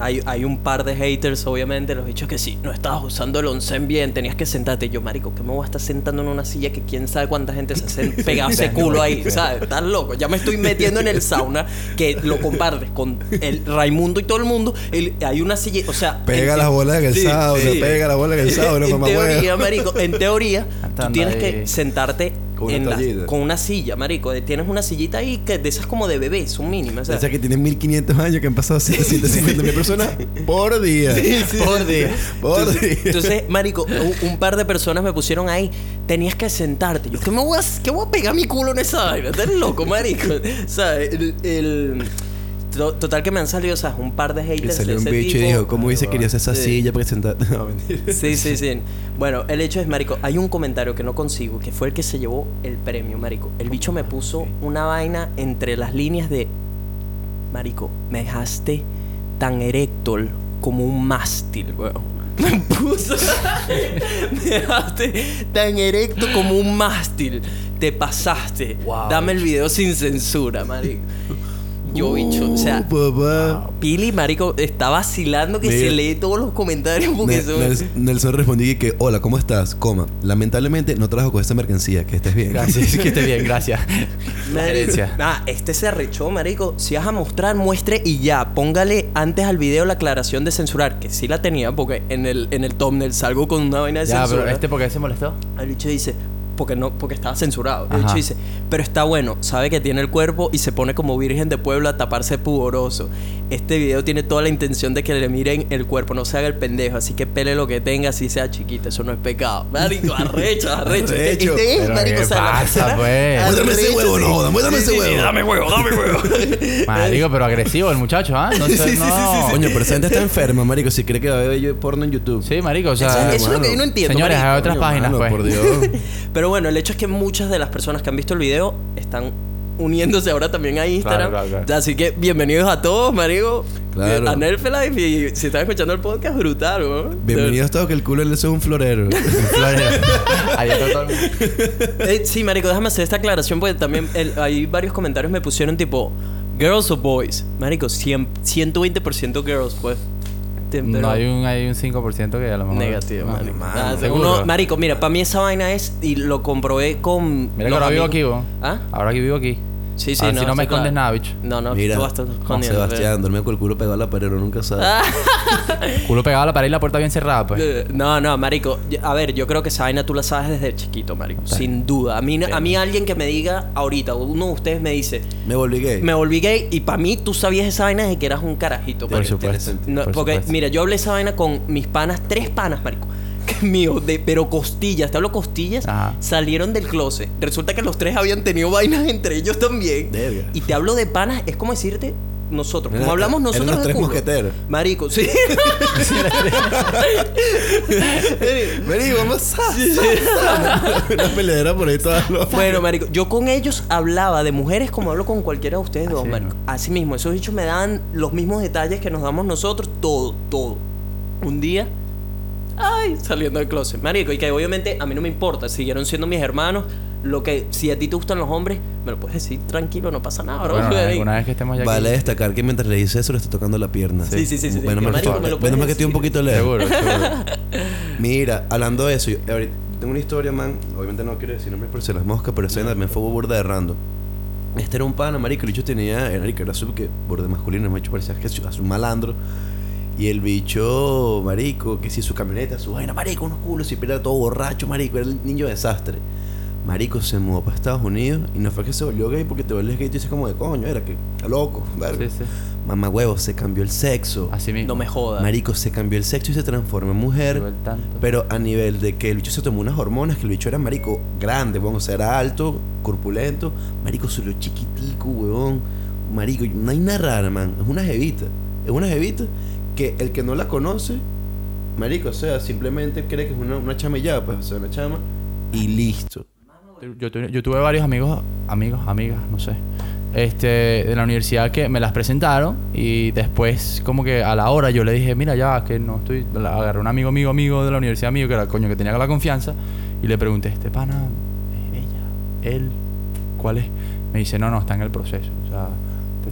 Speaker 1: Hay, hay un par de haters, obviamente. Los bichos que sí, no estabas usando el onsen bien. Tenías que sentarte. Y yo, Marico, ¿qué me voy a estar sentando en una silla que quién sabe cuánta gente se hace pegado ese culo ahí? ¿Sabes? Estás loco. Ya me estoy metiendo en el sauna que lo compartes con el Raimundo y todo el mundo. El- hay una silla. O sea.
Speaker 3: Pega
Speaker 1: en-
Speaker 3: las bolas en el sauna, pega las bolas en el sauna,
Speaker 1: En
Speaker 3: mamá
Speaker 1: teoría. Marico, en teoría, tú tienes
Speaker 2: ahí.
Speaker 1: que sentarte
Speaker 3: Con una
Speaker 1: en la-
Speaker 3: toallita.
Speaker 1: con una silla, marico. Tienes una sillita ahí que de esas como de bebé, son mínimas.
Speaker 3: O sea que tienen 1500 años que han pasado 750 mil personas por día.
Speaker 2: Por día.
Speaker 3: Por
Speaker 1: entonces,
Speaker 3: día.
Speaker 1: entonces, marico, un, un par de personas me pusieron ahí. Tenías que sentarte. Yo, ¿qué me voy a, qué voy a pegar mi culo en esa vaina? Estás loco, marico. ¿Sabes? El, el- to- total que me han salido, o sea, un par de
Speaker 3: Y
Speaker 1: haters
Speaker 3: salió
Speaker 1: de
Speaker 3: un
Speaker 1: ese
Speaker 3: bicho y
Speaker 1: tipo.
Speaker 3: dijo, ¿cómo hubiese querido hacer esa
Speaker 1: Sí.
Speaker 3: silla para que sentar? No, mentira.
Speaker 1: Sí, sí, sí. Bueno, el hecho es, marico, hay un comentario que no consigo, que fue el que se llevó el premio, marico. El bicho me puso una vaina entre las líneas de, marico, me dejaste tan erectol como un mástil, weón. Me puso, me dejaste tan erecto como un mástil. Te pasaste.
Speaker 2: Wow.
Speaker 1: Dame el video sin censura, marico. Yo, bicho, o sea,
Speaker 3: Uh, papá.
Speaker 1: Pili, marico, está vacilando que
Speaker 3: Mira.
Speaker 1: se lee todos los comentarios porque
Speaker 3: Ne-
Speaker 1: son...
Speaker 3: Nels- Nelson respondió que, hola, ¿cómo estás? Coma, lamentablemente no trabajo con esta mercancía, que estés bien.
Speaker 2: Gracias, que esté bien, gracias. La
Speaker 1: Marico,
Speaker 2: herencia.
Speaker 1: Ah, este se arrechó, marico. Si vas a mostrar, muestre y ya. Póngale antes al video la aclaración de censurar, que sí la tenía, porque en el, en el thumbnail salgo con una vaina de
Speaker 2: Ya,
Speaker 1: censura.
Speaker 2: pero este, ¿por qué se molestó?
Speaker 1: El bicho dice, porque no, porque estaba censurado. El
Speaker 2: Ajá.
Speaker 1: bicho dice, pero está bueno, sabe que tiene el cuerpo y se pone como virgen de pueblo a taparse pudoroso. Este video tiene toda la intención de que le miren el cuerpo, no se haga el pendejo, así que pele lo que tenga, así sea chiquita, eso no es pecado. Marico, arrecho, arrecho. Este,
Speaker 3: Arrecho.
Speaker 1: este es,
Speaker 2: Pero
Speaker 1: marico,
Speaker 2: ¿qué
Speaker 1: o sea, la
Speaker 2: pasa,
Speaker 1: persona
Speaker 2: pues?
Speaker 3: Muéstrame ese huevo,
Speaker 1: sí.
Speaker 3: no jodas, muéstrame ese huevo.
Speaker 1: dame huevo, dame huevo.
Speaker 2: Marico, pero agresivo el muchacho, ¿ah? No sé,
Speaker 3: Sí, sí, sí,
Speaker 2: no.
Speaker 3: sí, sí. Coño, pero gente está enferma, marico, si cree que va a ver yo porno en YouTube.
Speaker 2: Sí, marico, o
Speaker 1: Eso,
Speaker 2: sea...
Speaker 1: eso es lo que yo no entiendo.
Speaker 2: Señores,
Speaker 1: marico.
Speaker 2: hay otras páginas, pues.
Speaker 3: por Dios.
Speaker 1: Pero bueno, el hecho es que muchas de las personas que han visto el video están uniéndose ahora también a Instagram.
Speaker 2: Claro, claro, claro.
Speaker 1: Así que bienvenidos a todos, marico.
Speaker 3: Claro.
Speaker 1: A Nerfelife. Y si están escuchando el podcast, brutal, weón.
Speaker 3: Bienvenidos todos, que el culo es un florero.
Speaker 2: Ahí está.
Speaker 1: Eh, sí, marico, déjame hacer esta aclaración porque también el- hay varios comentarios me pusieron tipo girls o boys. Marico, 100, 120% girls, pues. Te-
Speaker 2: No
Speaker 1: pero-
Speaker 2: hay un, hay un 5% que a lo mejor.
Speaker 1: Negativo,
Speaker 2: No,
Speaker 1: marico. Ah, uno- marico, mira, para mí esa vaina es y lo comprobé con
Speaker 2: Mira que ahora vivo
Speaker 1: amigos-
Speaker 2: aquí, vos.
Speaker 1: ¿Ah?
Speaker 2: Ahora que vivo aquí.
Speaker 1: Sí, no,
Speaker 2: si no me
Speaker 1: sí, claro.
Speaker 2: escondes nada, bicho.
Speaker 1: No, no,
Speaker 3: Mira,
Speaker 1: tú vas a escondiendo,
Speaker 3: Sebastián, duerme con el culo pegado a la pared, uno nunca sabe.
Speaker 1: Ah.
Speaker 2: Culo pegado a la pared y la puerta bien cerrada, pues.
Speaker 1: Eh, No, no, marico. A ver, yo creo que esa vaina tú la sabes desde chiquito, marico. Sin duda. A mí, a mí alguien que me diga ahorita, uno de ustedes me dice,
Speaker 3: Me volví gay.
Speaker 1: me volví gay y para mí tú sabías esa vaina desde que eras un carajito.
Speaker 2: Por
Speaker 1: marico.
Speaker 2: supuesto.
Speaker 1: No,
Speaker 2: por
Speaker 1: porque,
Speaker 2: supuesto.
Speaker 1: mira, yo hablé esa vaina con mis panas, tres panas, marico. Que mío, de, pero costillas, te hablo costillas,
Speaker 2: Ajá.
Speaker 1: salieron del closet. Resulta que los tres habían tenido vainas entre ellos también.
Speaker 3: Verga.
Speaker 1: Y te hablo de panas, es como decirte nosotros. Como hablamos nosotros
Speaker 3: los
Speaker 1: de
Speaker 3: tres mosqueteros.
Speaker 1: Marico, sí.
Speaker 3: Vení, vamos a... Una peleadera por ahí toda loca.
Speaker 1: Bueno, marico, yo con ellos hablaba de mujeres como hablo con cualquiera de ustedes dos,
Speaker 2: Así
Speaker 1: marico.
Speaker 2: mismo.
Speaker 1: Así mismo, esos bichos me dan los mismos detalles que nos damos nosotros, todo, todo. Un día, ay, saliendo del closet, marico, y que obviamente a mí no me importa, siguieron siendo mis hermanos. Lo que, si a ti te gustan los hombres, me lo puedes decir tranquilo, no pasa nada, bro.
Speaker 2: Bueno,
Speaker 1: Marico.
Speaker 2: alguna vez que estemos ya aquí.
Speaker 3: Vale destacar que mientras le dice eso le está tocando la pierna.
Speaker 1: Sí, sí, sí, sí,
Speaker 3: Bueno,
Speaker 1: sí, me lo
Speaker 3: que estoy un poquito lejos.
Speaker 2: Seguro, seguro.
Speaker 3: Mira, hablando de eso, yo ahorita tengo una historia, man. Obviamente no quiero decir nombres por si las moscas, pero esa también fue burda de random. Este era un pana, marico. El bicho tenía, era, era sub que borde masculino, el bicho parecía que es un malandro. Y el bicho, marico, que si su camioneta, su vaina, marico, unos culos, y era todo borracho, marico, era el niño desastre. Marico se mudó para Estados Unidos y no fue que se volvió gay porque te vuelves gay y tú dices como de coño, era que está loco.
Speaker 2: Sí, sí.
Speaker 3: Mamá huevo, se cambió el sexo.
Speaker 2: Así mismo.
Speaker 1: No me jodas.
Speaker 3: Marico se cambió el sexo y se transformó en mujer.
Speaker 2: Tanto.
Speaker 3: Pero a nivel de que el bicho se tomó unas hormonas, que el bicho era marico grande, bueno, o sea, era alto, corpulento, marico solo chiquitico, huevón. Marico, no hay nada rara, man. Es una jevita. Es una jevita que el que no la conoce, marico, o sea, simplemente cree que es una, una ya, pues, o una chama y listo.
Speaker 2: Yo, tu- yo tuve varios amigos, amigos, amigas, no sé, este, de la universidad que me las presentaron y después como que a la hora yo le dije, mira ya, que no estoy, agarré un amigo, amigo, amigo de la universidad mío que era coño que tenía la confianza y le pregunté, este pana, ella, él, ¿cuál es? Me dice, no, no, está en el proceso, o sea,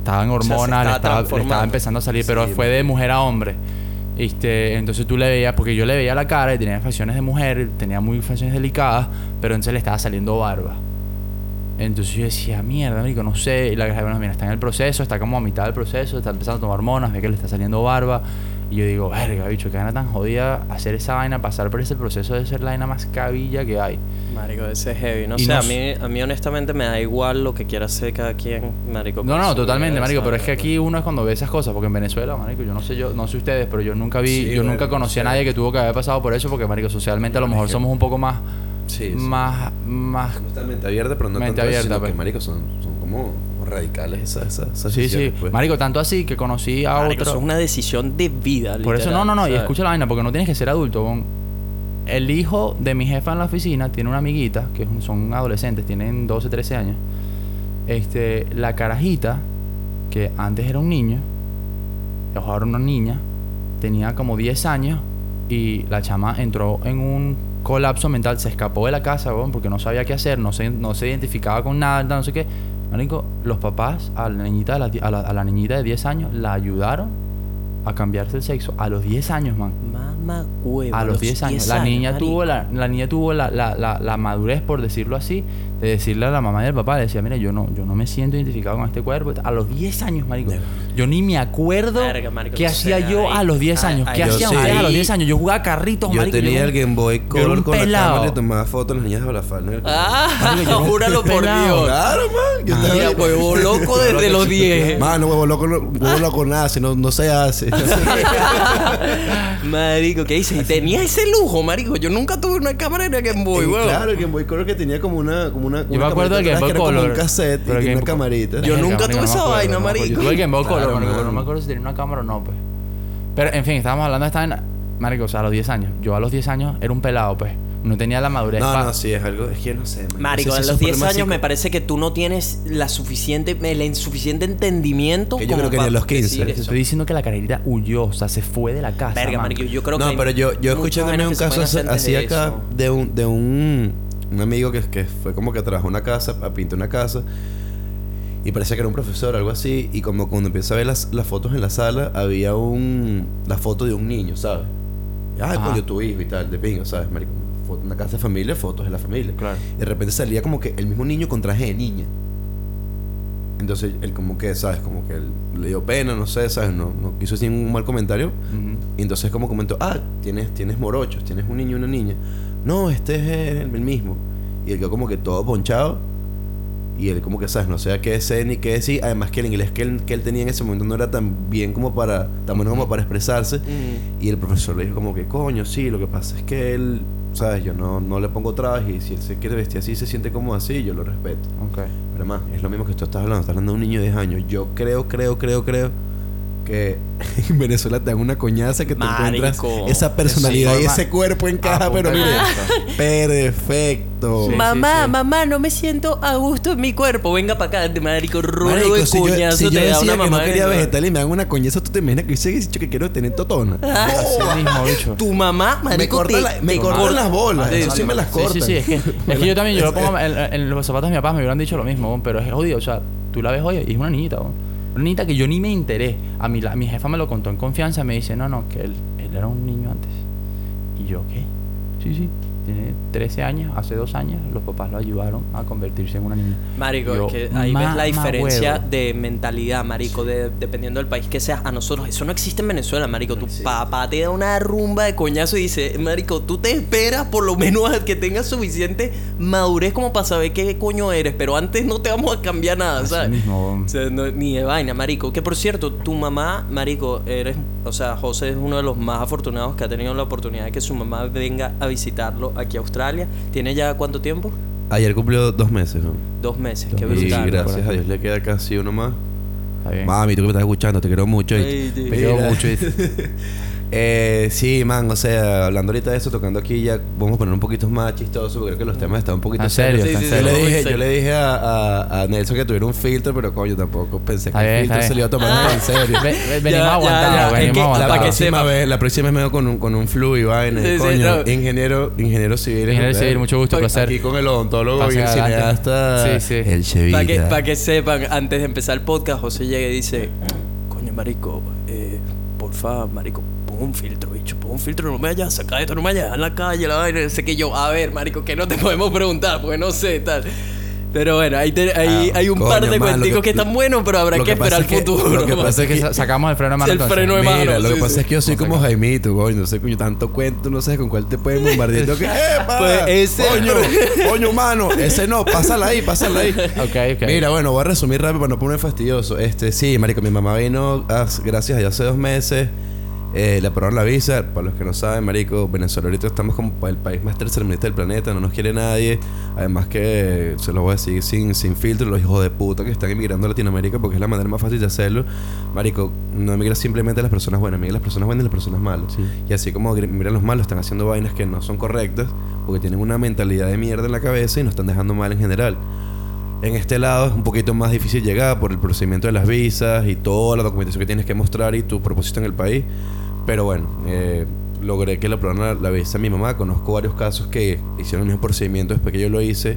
Speaker 2: estaba en hormonas, le, estaba, le
Speaker 1: transformando.
Speaker 2: estaba empezando a salir, pero fue de mujer a hombre. Este, entonces tú le veías, porque yo le veía la cara y tenía facciones de mujer, tenía muy facciones delicadas, pero entonces le estaba saliendo barba. Entonces yo decía, mierda, marico, no sé. Y la bueno, mira, está en el proceso, está como a mitad del proceso, está empezando a tomar hormonas, ve que le está saliendo barba. Y yo digo, verga, bicho, qué gana tan jodida hacer esa vaina, pasar por ese proceso de ser la vaina más cabilla que hay.
Speaker 1: Marico, ese es heavy. No
Speaker 2: Y
Speaker 1: sé,
Speaker 2: no
Speaker 1: a, mí, a mí honestamente me da igual lo que quiera hacer cada quien, marico.
Speaker 2: No, no, totalmente, marico, pero es que aquí uno es cuando ve esas cosas, porque en Venezuela, marico, yo no sé yo, no sé ustedes, pero yo nunca vi,
Speaker 3: Sí,
Speaker 2: yo
Speaker 3: bueno,
Speaker 2: nunca conocí a nadie que tuvo que haber pasado por eso, porque marico, socialmente a lo mejor somos un poco más,
Speaker 3: Sí, sí.
Speaker 2: más, más
Speaker 3: No está mente abierta, pero no
Speaker 2: Mente
Speaker 3: tanto eso,
Speaker 2: abierta,
Speaker 3: sino
Speaker 2: pues.
Speaker 3: que, marico, son, son como radicales esas, esas, esas
Speaker 2: Sí, sí.
Speaker 3: pues.
Speaker 2: Marico, tanto así que conocí a
Speaker 1: Marico,
Speaker 2: otro.
Speaker 1: eso es una decisión de vida,
Speaker 2: Por eso, no, no, no. Y escucha la vaina, porque no tienes que ser adulto. bon. El hijo de mi jefa en la oficina tiene una amiguita, que son adolescentes, tienen 12, 13 años. Este, la carajita, que antes era un niño, y ahora una niña, tenía como 10 años y la chama entró en un colapso mental, se escapó de la casa, bon, porque no sabía qué hacer, no se, no se identificaba con nada, no sé qué. Marico, los papás a la niñita de, la- a la, a la niñita de 10 años la ayudaron a cambiarse el sexo a los 10 años, man.
Speaker 1: Mamá huevo.
Speaker 2: A los 10 años. La niña
Speaker 1: marico.
Speaker 2: tuvo, la, la niña tuvo la, la, la, la madurez, por decirlo así, de decirle a la mamá y al papá, le decía, mira, yo no, yo no me siento identificado con este cuerpo. A los 10 años, marico. Yo ni me acuerdo
Speaker 1: Verga, marico,
Speaker 2: qué hacía yo
Speaker 1: ahí-
Speaker 2: a los 10
Speaker 1: ahí-
Speaker 2: años. ¿Qué
Speaker 1: ahí-
Speaker 2: ustedes
Speaker 3: sí.
Speaker 2: a los 10 años? Yo jugaba carritos,
Speaker 3: Yo
Speaker 2: marico.
Speaker 3: tenía
Speaker 2: yo-
Speaker 3: el Game Boy Color con la
Speaker 2: pelado.
Speaker 3: cámara y tomaba fotos a las niñas de la falda.
Speaker 1: Ah,
Speaker 2: Marico, yo
Speaker 1: júralo por
Speaker 2: pelado.
Speaker 1: Dios.
Speaker 3: Claro, man. Yo
Speaker 1: Mira,
Speaker 3: estaba-
Speaker 1: huevo loco desde los 10.
Speaker 3: Mano, huevo loco, no, huevo loco nada, si no, no se hace.
Speaker 1: marico, ¿qué dices? Tenías ese lujo, marico. Yo nunca tuve una cámara de Game Boy,
Speaker 3: Y
Speaker 1: huevo.
Speaker 3: Claro, el Game Boy Color que tenía como una. Como una
Speaker 2: Yo me acuerdo del Game Boy Color.
Speaker 3: un cassette
Speaker 2: pero
Speaker 3: y una camarita.
Speaker 1: Yo nunca tuve
Speaker 2: no
Speaker 1: esa vaina,
Speaker 2: no
Speaker 1: marico.
Speaker 2: Yo tuve el Game Boy Color, pero no me acuerdo si tenía una cámara o no, pues. Pero, en fin, estábamos hablando de esta vaina. Marico, o sea, a los 10 años. Yo a los 10 años era un pelado, pues. No tenía la madurez
Speaker 3: No,
Speaker 2: pa-
Speaker 3: no, sí, es algo. Es que no sé. man.
Speaker 1: Marico,
Speaker 3: No sé
Speaker 1: a los
Speaker 3: es un
Speaker 1: 10
Speaker 3: problema
Speaker 1: años me parece que tú no tienes la suficiente, el insuficiente entendimiento
Speaker 3: Que yo
Speaker 1: como
Speaker 3: creo que ni a los 15.
Speaker 1: decir
Speaker 2: Te
Speaker 1: eso.
Speaker 2: estoy diciendo que la carerita huyó, o sea, se fue de la casa.
Speaker 1: Verga,
Speaker 2: man.
Speaker 1: marico, yo creo que
Speaker 3: No,
Speaker 1: hay
Speaker 3: pero yo, yo escuché también un caso así
Speaker 1: de
Speaker 3: acá
Speaker 1: eso.
Speaker 3: de un, de un, un amigo que, que fue como que trabajó una casa, a pintar una casa. Y parece que era un profesor, algo así. Y como cuando empieza a ver las, las fotos en la sala, había un la foto de un niño, ¿sabes?
Speaker 2: Ajá.
Speaker 3: coño, tu hijo y tal, de pinga, ¿sabes? Marico, una casa de familia, fotos de la familia.
Speaker 2: Claro.
Speaker 3: Y de repente salía como que el mismo niño con traje de niña. Entonces él como que, ¿sabes? Como que él le dio pena, no sé, ¿sabes? No, no quiso decir un mal comentario.
Speaker 2: Ujú.
Speaker 3: Y entonces como comentó, ah, tienes, tienes morochos, tienes un niño y una niña. No, este es el, mismo. Y él quedó como que todo ponchado. Y él como que, ¿sabes? No sabía qué decir ni qué decir. Además que el inglés que él, que él tenía en ese momento no era tan bien como para, tan bueno como para expresarse.
Speaker 1: Mm.
Speaker 3: Y el profesor le dijo como que, coño, sí, lo que pasa es que él, ¿sabes? Yo no, no le pongo traje y si él se quiere vestir así, se siente como así, yo lo respeto.
Speaker 2: Ok.
Speaker 3: Pero más, es lo mismo que tú estás hablando, estás hablando de un niño de 10 años. Yo creo, creo, creo, creo que en Venezuela te dan una coñaza que te encuentras
Speaker 1: Marico.
Speaker 3: esa personalidad y ese cuerpo en
Speaker 2: Ah,
Speaker 3: caja, pero mire, perfecto.
Speaker 2: Sí,
Speaker 1: mamá,
Speaker 2: sí.
Speaker 1: mamá, no me siento a gusto en mi cuerpo. Venga para acá, marico,
Speaker 3: Marico,
Speaker 1: de
Speaker 3: si yo,
Speaker 1: cuñazo
Speaker 3: si yo
Speaker 1: te da
Speaker 3: decía
Speaker 1: una
Speaker 3: que
Speaker 1: mamá.
Speaker 3: no quería vegetal y me dan una coñaza, tú te imaginas que hubiese dicho que quiero tener totona.
Speaker 2: Así mismo, bicho.
Speaker 1: Tu mamá, marico,
Speaker 3: me cortan
Speaker 1: te-
Speaker 3: la- me
Speaker 1: te
Speaker 3: cortan
Speaker 1: corta-
Speaker 3: las bolas,
Speaker 1: Sí,
Speaker 3: eso sí
Speaker 1: sí.
Speaker 3: me las
Speaker 2: Sí,
Speaker 3: cortan.
Speaker 2: sí, sí, es que, es que yo también, yo lo pongo en, en los zapatos de mi papá, me hubieran dicho lo mismo, pero es jodido, o sea, tú la ves hoy y es una niñita, ¿no? Niñita que yo ni me enteré. A mí, la, mi jefa me lo contó en confianza, me dice, no, no, que él, él era un niño antes. Y yo, ¿qué? Sí, sí, tiene 13 años, hace dos años, los papás lo ayudaron a convertirse en una niña.
Speaker 1: Marico,
Speaker 2: Yo,
Speaker 1: es que ahí ves la diferencia
Speaker 2: huevo.
Speaker 1: de mentalidad, marico, de, dependiendo del país que seas. A nosotros, eso no existe en Venezuela, marico. Tu papá te da una rumba de coñazo y dice, marico, tú te esperas por lo menos a que tengas suficiente madurez como para saber qué coño eres, pero antes no te vamos a cambiar nada,
Speaker 2: Así
Speaker 1: ¿sabes?
Speaker 2: mismo.
Speaker 1: O sea, no- ni de vaina, marico. Que por cierto, tu mamá, marico, eres... O sea, José es uno de los más afortunados que ha tenido la oportunidad de que su mamá venga a visitarlo aquí a Australia. ¿Tiene ya cuánto tiempo?
Speaker 3: Ayer cumplió dos meses, ¿no?
Speaker 1: Dos meses.
Speaker 2: Dos
Speaker 1: Qué
Speaker 2: meses.
Speaker 3: Y
Speaker 1: brutal.
Speaker 3: gracias a Dios le queda casi uno más.
Speaker 2: Está bien.
Speaker 3: Mami, tú que me estás escuchando, te quiero mucho.
Speaker 1: Ay.
Speaker 2: Te quiero mucho.
Speaker 3: Eh, sí, man, o sea, hablando ahorita de eso, tocando aquí, ya vamos a poner un poquito más chistoso, porque creo que los temas están un poquito
Speaker 2: ¿En serio?
Speaker 1: Sí,
Speaker 2: ¿En
Speaker 1: sí, sí,
Speaker 3: Yo le dije, yo le dije a, a, a Nelson que tuviera un filtro, pero coño, tampoco pensé que el filtro se le iba a tomar tan en serio.
Speaker 2: Ve- ve- venimos aguantados, venimos
Speaker 1: la-
Speaker 3: próxima, vez, la próxima vez me veo con un, con un flu y vaina.
Speaker 1: Sí, sí,
Speaker 3: coño,
Speaker 1: no.
Speaker 3: ingeniero, ingeniero civil.
Speaker 2: Ingeniero civil, mucho gusto,
Speaker 3: Aquí
Speaker 2: placer.
Speaker 3: con el odontólogo y el cineasta.
Speaker 2: Sí, sí.
Speaker 3: El Chevita.
Speaker 1: Para que, pa' que sepan, antes de empezar el podcast, José llega y dice: Coño, marico, eh, porfa, marico, pon un filtro, bicho, pon un filtro, no me vayas a sacar esto, no me vayas a la calle, la vaina. Sé que yo, a ver, marico, que no te podemos preguntar, porque no sé, tal. Pero bueno, te- hay,
Speaker 3: Ah,
Speaker 1: hay un
Speaker 3: coño,
Speaker 1: par de cuenticos que,
Speaker 3: que-
Speaker 1: están buenos, pero habrá que,
Speaker 3: que
Speaker 1: esperar
Speaker 3: es que-
Speaker 1: el futuro.
Speaker 3: lo que pasa es
Speaker 2: que sa- sacamos el freno de mano
Speaker 1: El
Speaker 2: entonces.
Speaker 1: freno de mano.
Speaker 3: Mira, lo que
Speaker 1: sí,
Speaker 3: pasa
Speaker 1: sí.
Speaker 3: es que yo soy como. Jaimito, coño. No sé, coño, tanto cuento, no sé con cuál te pueden bombardear. Que, ¡epa!
Speaker 1: Pues ese-
Speaker 3: Coño, coño, mano. Ese no, pásala ahí, pásala ahí.
Speaker 2: Ok, ok.
Speaker 3: Mira, bueno, voy a resumir rápido para no poner fastidioso. Este, sí, marico, mi mamá vino, hace- gracias a Dios, hace dos meses. Eh, le aprobaron la visa. Para los que no saben, marico, Venezuela ahorita estamos como el país más tercermundista del planeta. No nos quiere nadie. Además que, se lo voy a decir sin, sin filtro, los hijos de puta que están emigrando a Latinoamérica porque es la manera más fácil de hacerlo. Marico, no emigran simplemente las personas buenas, emigran las personas buenas y las personas malas.
Speaker 2: Sí.
Speaker 3: Y así como emigran los malos, están haciendo vainas que no son correctas porque tienen una mentalidad de mierda en la cabeza y nos están dejando mal en general. En este lado es un poquito más difícil llegar por el procedimiento de las visas y toda la documentación que tienes que mostrar y tu propósito en el país. Pero bueno, eh, logré que le aprobaran la, la visa a mi mamá. Conozco varios casos que hicieron el mismo procedimiento después que yo lo hice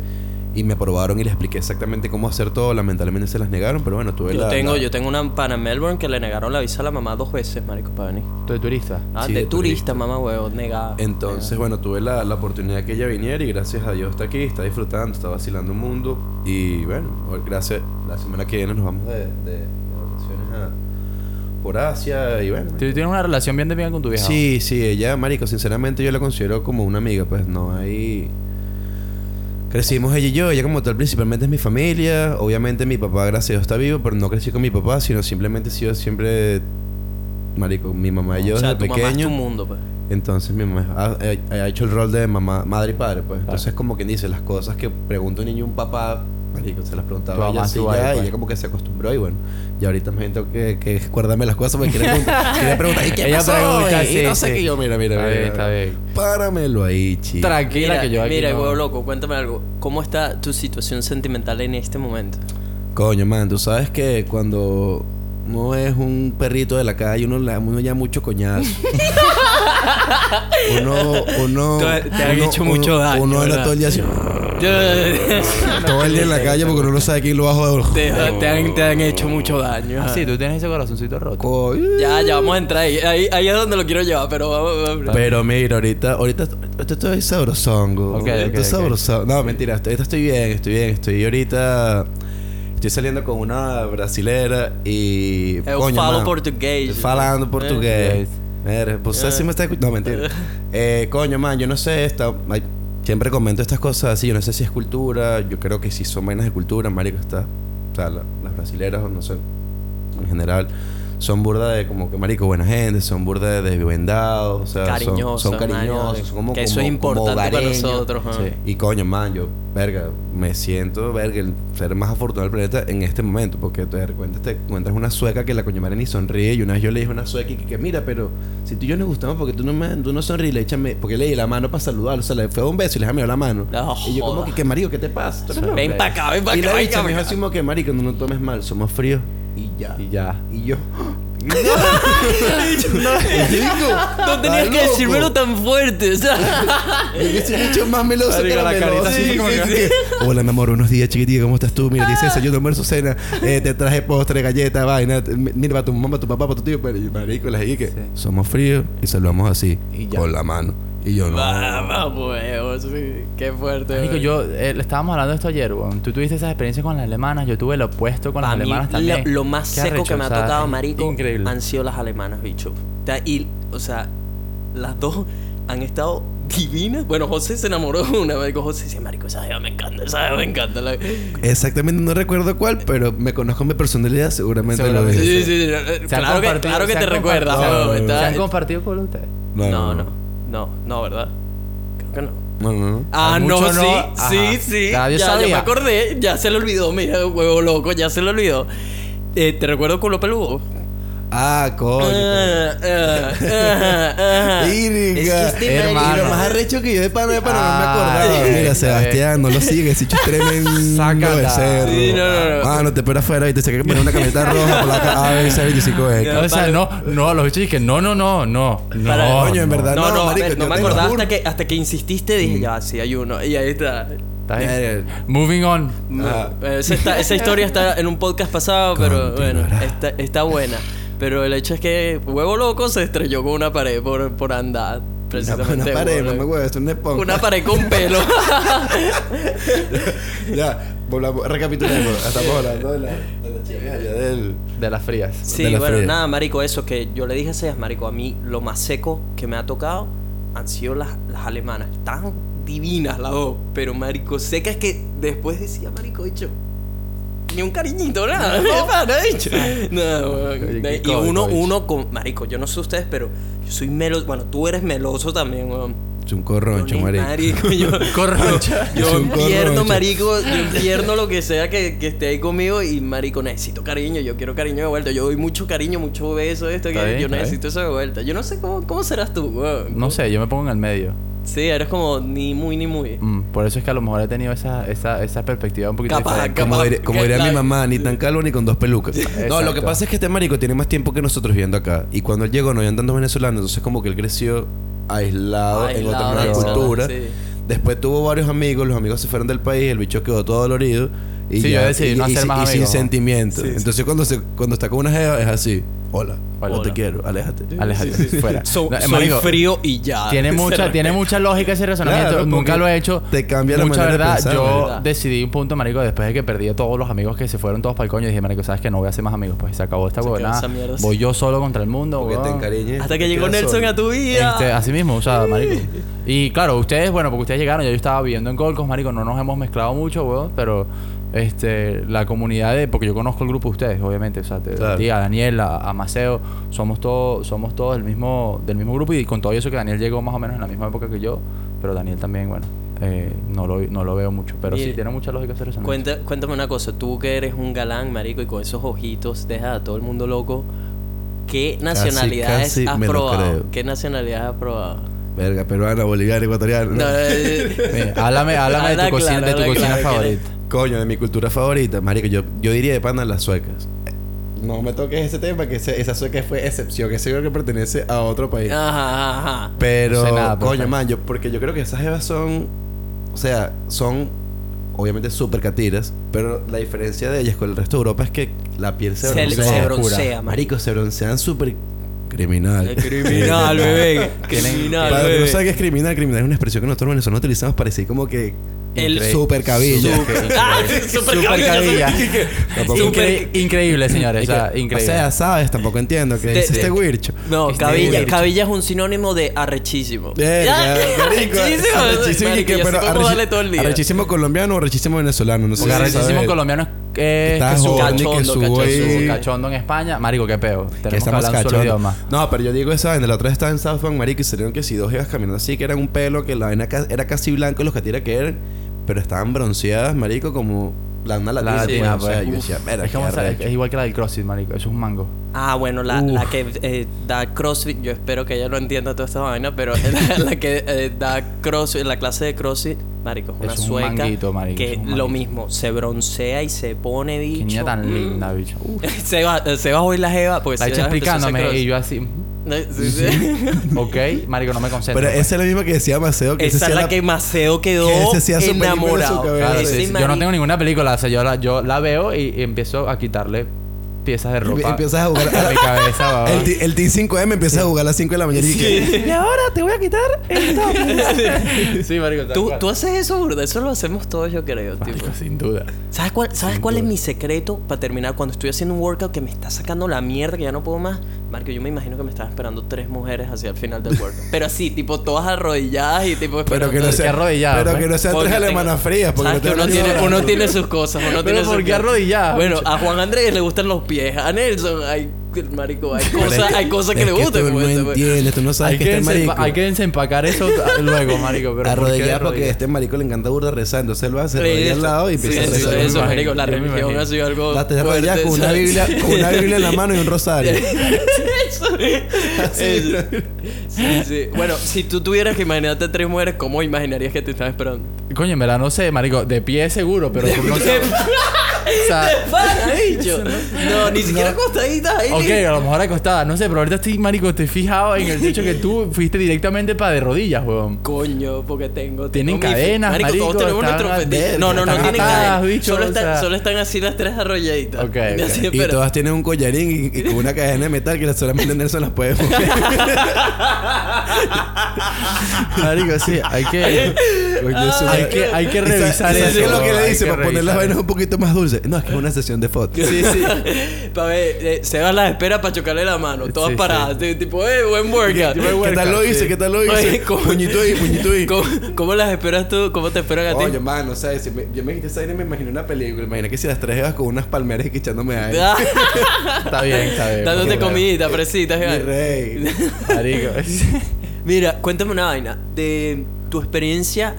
Speaker 3: y me aprobaron y les expliqué exactamente cómo hacer todo. Lamentablemente se las negaron, pero bueno, tuve
Speaker 1: Yo
Speaker 3: la...
Speaker 1: tengo,
Speaker 3: la-
Speaker 1: yo tengo una pana en Melbourne que le negaron la visa a la mamá dos veces, marico, para venir.
Speaker 2: ¿Tú de turista?
Speaker 1: Ah,
Speaker 3: Sí,
Speaker 1: de,
Speaker 3: de
Speaker 1: turista,
Speaker 3: turista.
Speaker 1: mamá, huevo, negada.
Speaker 3: Entonces, bueno, tuve la, la oportunidad que ella viniera y gracias a Dios está aquí, está disfrutando, está vacilando un mundo. Y bueno, gracias, la semana que viene nos vamos de, por Asia y bueno.
Speaker 2: ¿Tú tienes una relación bien de bien con tu vieja?
Speaker 3: Sí, sí, ella, marico, sinceramente yo la considero como una amiga, pues no hay... Crecimos ella y yo, ella como tal principalmente es mi familia, obviamente mi papá gracias a Dios está vivo, pero no crecí con mi papá, sino simplemente he sido siempre, marico, mi mamá y yo
Speaker 1: o sea,
Speaker 3: desde
Speaker 1: tu mamá es
Speaker 3: pequeño.
Speaker 1: tu mundo, pues.
Speaker 3: Entonces mi mamá ha, ha- hecho el rol de mamá, madre y padre, pues. Entonces como quien dice, las cosas que pregunta un niño un papá, marico, se las preguntaba ella así ya, y
Speaker 2: pues.
Speaker 3: ella como que se acostumbró y bueno, y ahorita me siento que, que acuérdame las cosas porque quiere preguntar, quiere preguntar, ¿y qué
Speaker 2: Ella
Speaker 3: pasó?
Speaker 2: pregunta,
Speaker 3: y,
Speaker 2: sí,
Speaker 3: y no sé
Speaker 2: sí.
Speaker 3: qué yo, mira, mira,
Speaker 2: Está
Speaker 3: mira,
Speaker 2: bien, está bien.
Speaker 3: Páramelo ahí, chico.
Speaker 2: Tranquila
Speaker 1: Mira,
Speaker 2: que yo aquí
Speaker 1: mira,
Speaker 2: no-
Speaker 1: huevo loco, cuéntame algo. ¿Cómo está tu situación sentimental en este momento?
Speaker 3: Coño, man, tú sabes que cuando uno es un perrito de la calle, uno le da uno ya mucho coñazo. uno, uno.
Speaker 1: Te- te han
Speaker 3: uno-
Speaker 1: hecho
Speaker 3: uno-
Speaker 1: mucho daño,
Speaker 3: Uno
Speaker 1: ¿verdad?
Speaker 3: todo el día así.
Speaker 1: Te,
Speaker 3: todo el día en la calle porque uno no sabe quién lo bajo de
Speaker 1: te han, te han hecho mucho daño.
Speaker 2: Ah, sí, tú tienes ese corazoncito roto.
Speaker 1: Ya, ya vamos a entrar ahí. Ahí, ahí es donde lo quiero llevar, pero vamos. vamos.
Speaker 3: Pero mira, ahorita, ahorita, estoy sabrosongo.
Speaker 2: Ok, ok,
Speaker 3: Estoy
Speaker 2: ok.
Speaker 3: sabrosongo. No, mentira, estoy- ahorita estoy bien, estoy bien. Estoy ahorita. Estoy saliendo con una brasilera y.
Speaker 1: Eu
Speaker 3: coño,
Speaker 1: falo
Speaker 3: man,
Speaker 1: portugués.
Speaker 3: estoy Falando portugués. Mira, pues
Speaker 1: Eh.
Speaker 3: así me está escuchando. No, mentira. Eh, coño, man, yo no sé. Esta, siempre comento estas cosas así. Yo no sé si es cultura. Yo creo que sí son vainas de cultura, marico. Está. O sea, la- las brasileras, no sé. En general. Son burda de como que marico, buena gente, son burda de desvendados, o sea, son-
Speaker 1: Cariñosos,
Speaker 3: son, cariñosos, son como
Speaker 1: que eso
Speaker 3: como-
Speaker 1: es importante
Speaker 3: como
Speaker 1: para nosotros.
Speaker 2: Sí.
Speaker 3: Y coño, man, yo, verga, me siento, verga, el ser más afortunado del planeta en este momento. Porque de repente te encuentras una sueca que la coño madre ni sonríe. Y una vez yo le dije a una sueca y que, que, mira, pero si tú y yo nos gustamos, porque tú no, me, tú no sonríes, le échame, porque le di la mano para saludar. O sea, le fue un beso y le dejé la mano.
Speaker 1: No,
Speaker 3: y yo, como que, que marico, ¿qué te pasa?
Speaker 1: Ven para acá, ven para
Speaker 3: Y
Speaker 1: acá.
Speaker 3: la
Speaker 1: ven
Speaker 3: dicha
Speaker 1: pa'
Speaker 3: me dijo
Speaker 1: acá.
Speaker 3: así como que, marico, no nos tomes mal, somos fríos. Y ya.
Speaker 2: Y ya.
Speaker 3: Y yo. No, Marico,
Speaker 1: No tenías
Speaker 3: está
Speaker 1: que
Speaker 3: loco.
Speaker 1: decírmelo tan fuerte. O sea.
Speaker 3: Yo mucho más meloso que la,
Speaker 2: carita así
Speaker 3: Sí,
Speaker 2: como
Speaker 3: sí,
Speaker 2: que-
Speaker 3: sí. Hola, mi amor, buenos días, chiquitita. ¿Cómo estás tú? Mira, dice eso. Yo tomé su cena. Eh, te traje postre, galleta, vaina. Mira, para tu mamá, para tu papá, para tu tío. Pero, marico, les dije que somos fríos y saludamos así.
Speaker 2: Y ya.
Speaker 3: Con la mano. Y yo no.
Speaker 1: Vamos, huevos. sí, Qué fuerte.
Speaker 2: Marico, yo eh, le estábamos hablando de esto ayer, weón. Tú tuviste esas experiencias con las alemanas, yo tuve lo opuesto con
Speaker 1: Pa'
Speaker 2: las
Speaker 1: mí,
Speaker 2: alemanas
Speaker 1: lo,
Speaker 2: también.
Speaker 1: lo más
Speaker 2: Qué
Speaker 1: seco
Speaker 2: arrecho,
Speaker 1: que me ha
Speaker 2: o sea,
Speaker 1: tocado, marico,
Speaker 2: Increíble.
Speaker 1: han sido las alemanas, bicho. Y, o sea, las dos han estado divinas. Bueno, José se enamoró de una. Marico, José dice, marico, esa jeva me encanta, esa jeva me encanta. La-
Speaker 3: Exactamente, no recuerdo cuál, pero me conozco mi personalidad. Seguramente,
Speaker 2: Seguramente.
Speaker 3: lo
Speaker 1: Sí,
Speaker 3: dije.
Speaker 1: sí, sí,
Speaker 2: han
Speaker 1: Claro que, claro que te recuerdas.
Speaker 2: ¿Se han compartido con usted?
Speaker 3: No,
Speaker 1: No, no, no, no, ¿verdad? Creo que no.
Speaker 3: No, no, no.
Speaker 1: Ah, no, sí,
Speaker 2: ajá.
Speaker 1: sí, sí.
Speaker 2: Ya,
Speaker 1: me acordé, ya se lo olvidó, mira, huevo loco, ya se lo olvidó. Eh, ¿Te recuerdo culo peludo?
Speaker 3: Ah, coño.
Speaker 1: Ah, ah, ah, que este
Speaker 2: Hermano.
Speaker 3: lo más arrecho que yo de pana de pana no me acordaba. Mira. Sebastián, no lo sigues. Es tremendo de
Speaker 2: Sácata.
Speaker 3: cerro.
Speaker 1: Sí, no, no, no.
Speaker 3: Mano, te espero afuera y te poner una camiseta roja, placa ABC25X.
Speaker 1: Ya.
Speaker 2: O sea,
Speaker 1: Vale.
Speaker 2: no, no, los bichos dije, no, no, no, no. No,
Speaker 1: Para-
Speaker 3: Coño, en verdad.
Speaker 1: No,
Speaker 3: no,
Speaker 1: no, a
Speaker 3: marico,
Speaker 1: ver, no
Speaker 3: yo
Speaker 1: me acordaba hasta que, hasta que insististe, dije, ya, sí, hay uno. Y ahí está.
Speaker 2: Moving on.
Speaker 1: Esa, historia está en un podcast pasado, pero bueno, está buena. Pero el hecho es que Huevo Loco se estrelló con una pared por, por andar.
Speaker 3: Una,
Speaker 1: Precisamente.
Speaker 3: una pared, no me
Speaker 1: loco.
Speaker 3: huevo, es una esponja.
Speaker 1: Una pared con pelo.
Speaker 3: ya, volvamos, recapitulemos. Estamos hablando de la, de la chica del.
Speaker 2: De las frías.
Speaker 1: Sí,
Speaker 3: la
Speaker 1: bueno,
Speaker 3: fría.
Speaker 1: nada, marico, eso que yo le dije a Sebas, marico, a mí lo más seco que me ha tocado han sido las, las alemanas. Tan divinas las dos, pero marico, secas que después decía, marico, dicho, ni un cariñito, nada, no, y uno, uno con, marico, yo no sé ustedes, pero yo soy meloso, bueno, tú eres meloso también, weón.
Speaker 3: Es un corroncho,
Speaker 1: Yo ni
Speaker 3: marico.
Speaker 1: yo,
Speaker 2: Corroncha.
Speaker 1: yo
Speaker 3: corroncho.
Speaker 1: marico, yo infierno lo que sea que, que esté ahí conmigo y marico, necesito cariño, yo quiero cariño de vuelta, yo doy mucho cariño, mucho beso, esto, que
Speaker 2: bien,
Speaker 1: yo necesito eso de vuelta. Yo no sé cómo, cómo serás tú, weón.
Speaker 2: No sé, yo me pongo en el medio.
Speaker 1: Sí, eres como ni muy ni muy.
Speaker 2: Mm, por eso es que a lo mejor he tenido esa, esa, esa perspectiva un poquito
Speaker 1: Capaz,
Speaker 2: diferente.
Speaker 3: Como
Speaker 1: Capaz
Speaker 3: diría, como
Speaker 1: que
Speaker 3: diría
Speaker 1: la-
Speaker 3: mi mamá, ni tan calvo ni con dos pelucas. No, lo
Speaker 2: Exacto.
Speaker 3: que pasa es que este marico tiene más tiempo que nosotros viviendo acá. Y cuando él llegó no habían tantos venezolanos, entonces como que él creció aislado, en otra nueva cultura.
Speaker 1: sí.
Speaker 3: Después tuvo varios amigos, los amigos se fueron del país, el bicho quedó todo dolorido. Y
Speaker 2: Sí,
Speaker 3: ya,
Speaker 2: yo decidí
Speaker 3: y,
Speaker 2: no
Speaker 3: y
Speaker 2: hacer
Speaker 3: sin-
Speaker 2: más
Speaker 3: y sin
Speaker 2: amigos, ¿no?
Speaker 3: sentimiento.
Speaker 1: Sí, sí.
Speaker 3: Entonces cuando se, cuando está con una jeva es así. Hola,
Speaker 2: Hola.
Speaker 3: no te quiero, aléjate.
Speaker 2: Aléjate,
Speaker 1: Sí, sí, sí.
Speaker 2: fuera.
Speaker 1: So-
Speaker 2: No,
Speaker 1: soy
Speaker 2: marico,
Speaker 1: frío y ya.
Speaker 2: Tiene mucha, tiene mucha lógica ese razonamiento.
Speaker 3: Claro,
Speaker 2: Nunca lo he hecho.
Speaker 3: te cambia la
Speaker 2: Mucha
Speaker 3: manera de
Speaker 2: verdad.
Speaker 3: pensar,
Speaker 2: yo
Speaker 1: ¿verdad?
Speaker 2: decidí un punto, marico, después de que perdí a todos los amigos que se fueron todos para el coño. Dije, marico, sabes que no voy a hacer más amigos. Pues se acabó esta huevonada. Voy yo solo contra el mundo.
Speaker 3: Porque te
Speaker 2: huevón.
Speaker 3: encariñes.
Speaker 1: Hasta que llegó Nelson
Speaker 3: solo.
Speaker 1: a tu vida.
Speaker 2: Este, así mismo, o sea, marico. Y claro, ustedes, bueno, porque ustedes llegaron, ya yo estaba viviendo en Golcos, marico, no nos hemos mezclado mucho, weón, pero este, la comunidad de, porque yo conozco el grupo de ustedes, obviamente, o sea, te,
Speaker 3: Claro.
Speaker 2: a ti, a Daniel, a, a Maceo, somos todos, somos todos del mismo, del mismo grupo y con todo eso que Daniel llegó más o menos en la misma época que yo, pero Daniel también, bueno, eh, no, lo, no lo veo mucho. Pero sí, tiene mucha lógica hacer eso.
Speaker 1: Cuenta- cuéntame una cosa, tú que eres un galán, marico, y con esos ojitos dejas a todo el mundo loco. ¿Qué nacionalidades
Speaker 3: casi
Speaker 1: has
Speaker 3: me lo
Speaker 1: probado?
Speaker 3: creo.
Speaker 1: ¿Qué nacionalidades has probado?
Speaker 3: Verga, peruana, boliviana, ecuatoriana.
Speaker 1: No, eh,
Speaker 2: Mira, háblame háblame de tu cocina,
Speaker 1: claro,
Speaker 2: de tu
Speaker 1: habla
Speaker 2: cocina
Speaker 1: claro,
Speaker 2: favorita.
Speaker 3: Coño, de mi cultura favorita, marico, yo, yo diría de pana las suecas. No me toques ese tema, que ese- esa sueca fue excepción. Ese creo que pertenece a otro país.
Speaker 1: Ajá, ajá.
Speaker 3: Pero,
Speaker 2: No sé nada, pero
Speaker 3: coño, man, yo, porque yo creo que esas jevas son, o sea, son obviamente súper catiras, pero la diferencia de ellas con el resto de Europa es que la piel se
Speaker 1: Se,
Speaker 3: broncea.
Speaker 1: se
Speaker 2: Oscura.
Speaker 1: broncea, marico.
Speaker 3: Marico, se broncean súper criminal.
Speaker 1: Criminal, bebé. Criminal,
Speaker 3: Para los que no
Speaker 1: bebé.
Speaker 3: saben qué es criminal, criminal es una expresión que nosotros venezolanos utilizamos para decir como que
Speaker 1: El
Speaker 3: super cabilla.
Speaker 1: Super- Ah, sí, super
Speaker 2: Super
Speaker 1: cabilla,
Speaker 2: Incre- increíble, señores.
Speaker 3: Es
Speaker 2: o sea, increíble.
Speaker 3: O sea, sabes, tampoco entiendo que es este wircho.
Speaker 1: No,
Speaker 2: Este
Speaker 1: cabilla, cabilla es un sinónimo de arrechísimo. Arrechísimo.
Speaker 3: arrechísimo,
Speaker 1: marico,
Speaker 3: que-
Speaker 1: yo sé
Speaker 3: pero
Speaker 1: cómo
Speaker 3: arrechi-
Speaker 1: darle todo el día.
Speaker 3: Arrechísimo colombiano o arrechísimo venezolano, no sé
Speaker 2: arrechísimo colombiano es que,
Speaker 3: Estás
Speaker 2: que su
Speaker 3: joven y que
Speaker 1: cachondo, cachondo,
Speaker 2: cachondo en España. Marico, qué peo. Tenemos que hablar un solo
Speaker 3: cachondos.
Speaker 2: idioma.
Speaker 3: No, pero yo digo esa vaina. La otra vez estaba en South Bank, marico, y salieron que si dos jevas caminando así, que eran un pelo, que la vaina era casi blanco, los que tira que eran, pero estaban bronceadas, marico, como la una latina.
Speaker 2: La latina,
Speaker 3: pues, o sea,
Speaker 2: pues.
Speaker 3: yo decía, "Verga,
Speaker 2: Es, como
Speaker 3: qué
Speaker 2: esa-
Speaker 3: arrecho".
Speaker 2: es igual que la del CrossFit, marico. Eso es un mango.
Speaker 1: Ah, bueno, la, la que eh, da CrossFit, yo espero que ella lo entienda toda esta vaina, pero la, la que eh, da CrossFit, la clase de CrossFit, marico, es una
Speaker 2: Es un
Speaker 1: sueca
Speaker 2: manguito, marico,
Speaker 1: que
Speaker 2: es un
Speaker 1: lo mismo, se broncea y se pone bicho.
Speaker 2: Qué niña tan
Speaker 1: Mm.
Speaker 2: linda, bicho.
Speaker 1: Se va, se va hoy la jeva, pues
Speaker 2: La
Speaker 1: si a
Speaker 2: explicándome y yo así.
Speaker 1: Sí, sí.
Speaker 2: Ok, marico, no me concentro.
Speaker 3: Pero
Speaker 2: pues.
Speaker 3: esa es la misma que decía Maceo, que
Speaker 1: Esa es la que Maceo quedó
Speaker 3: que ese su
Speaker 1: enamorado.
Speaker 3: cabeza.
Speaker 2: Claro,
Speaker 1: Ese
Speaker 2: sí, sí. Yo no tengo ninguna película, o sea, yo la, yo la veo y, y empiezo a quitarle piezas de ropa.
Speaker 3: Empiezas a jugar
Speaker 2: a mi cabeza.
Speaker 3: El, T- el T5M empieza a jugar a las 5 de la mañana y que...
Speaker 2: Y ahora te voy a quitar esto. sí, marico, tal
Speaker 1: ¿Tú,
Speaker 2: cual.
Speaker 1: tú haces eso, burda. Eso lo hacemos todos, yo creo, tipo.
Speaker 2: Marico, sin duda.
Speaker 1: ¿Sabes cuál, ¿sabes cuál es mi secreto para terminar? Cuando estoy haciendo un workout que me está sacando la mierda, que ya no puedo más. Marco, yo me imagino que me estaban esperando tres mujeres hacia el final del workout. Pero así, tipo, todas arrodilladas y tipo
Speaker 3: Pero que no sea,
Speaker 2: arrodillada,
Speaker 3: pero
Speaker 2: pues.
Speaker 3: que no sean tres alemanas frías. Porque
Speaker 1: ¿Sabes
Speaker 3: no
Speaker 1: que uno tiene, uno tiene sus cosas, uno
Speaker 2: Pero
Speaker 1: tiene sus
Speaker 2: ¿por qué
Speaker 1: cosas.
Speaker 2: arrodillada?
Speaker 1: Bueno, a Juan Andrés le gustan los pies, a Nelson hay marico, hay cosas, hay cosas que
Speaker 3: es
Speaker 1: le gustan.
Speaker 3: tú
Speaker 1: pues,
Speaker 3: no
Speaker 1: pues.
Speaker 3: entiendes, tú no sabes
Speaker 2: Hay
Speaker 3: que,
Speaker 2: que,
Speaker 3: este marico...
Speaker 2: hay que desempacar eso luego, marico. Pero ¿por qué
Speaker 3: arrodillado porque a este marico le encanta burda rezar. Entonces él va a arrodilla al
Speaker 1: Eso,
Speaker 3: lado y
Speaker 1: sí,
Speaker 3: empieza a
Speaker 1: eso,
Speaker 3: rezar.
Speaker 1: Eso,
Speaker 2: imagino,
Speaker 1: marico, la religión ha sido algo
Speaker 3: La te arrodillas con una
Speaker 1: ¿sabes?
Speaker 3: Biblia, con una Biblia en la mano y un rosario.
Speaker 1: Eso. Eso. Sí, sí. Bueno, si tú tuvieras que imaginarte a tres mujeres, ¿cómo imaginarías que te están esperando?
Speaker 2: Coño, en verdad no sé, marico. De pie seguro, pero no sé. O sea,
Speaker 1: Para, bicho. No, ni siquiera acostaditas ahí.
Speaker 2: ok, a lo mejor acostada. No sé, pero ahorita estoy, marico, estoy fijado en el hecho que tú fuiste directamente para de rodillas, huevón.
Speaker 1: Coño, porque tengo.
Speaker 2: Tienen
Speaker 1: tengo mi-
Speaker 2: cadenas,
Speaker 1: marico.
Speaker 2: marico,
Speaker 1: todos tenemos
Speaker 2: están
Speaker 1: nuestro No, no, no
Speaker 2: están
Speaker 1: tienen
Speaker 2: atadas,
Speaker 1: cadenas.
Speaker 2: bicho,
Speaker 1: solo,
Speaker 2: o
Speaker 1: están,
Speaker 2: sea.
Speaker 1: solo están así las tres arrolladitas.
Speaker 2: Ok,
Speaker 1: así,
Speaker 3: Y todas tienen un collarín y, y con una cadena de metal que solamente Nelson las puede mover.
Speaker 2: Marico, sí, hay que.
Speaker 3: Coño, eso-
Speaker 2: Hay que- hay que
Speaker 3: ¿Y sabes-
Speaker 2: revisar
Speaker 3: ¿sabes
Speaker 2: eso,
Speaker 3: es lo que le
Speaker 2: hay
Speaker 3: dice para poner las vainas un poquito más dulces? No, es que es una sesión de fotos.
Speaker 2: Sí, sí.
Speaker 1: Pa' ver, eh, se va las espera para chocarle la mano. Todas
Speaker 2: Sí,
Speaker 1: paradas. Tipo, eh, buen workout.
Speaker 3: ¿Qué tal lo hice? ¿Qué tal lo hice?
Speaker 1: ¿cómo-
Speaker 3: Puñito ahí, puñito ahí.
Speaker 1: ¿Cómo, cómo las esperas tú? ¿Cómo te esperan a ti?
Speaker 3: Oye, man, no sé, si me- yo me dijiste esa y me imaginé una película. Imaginé que si las tres jevas con unas palmeras y que echándome aire.
Speaker 1: Ah,
Speaker 2: Está bien, está bien.
Speaker 1: Dándote comidita, fresitas.
Speaker 3: Mi rey.
Speaker 2: Marico.
Speaker 1: Mira, cuéntame una vaina de tu experiencia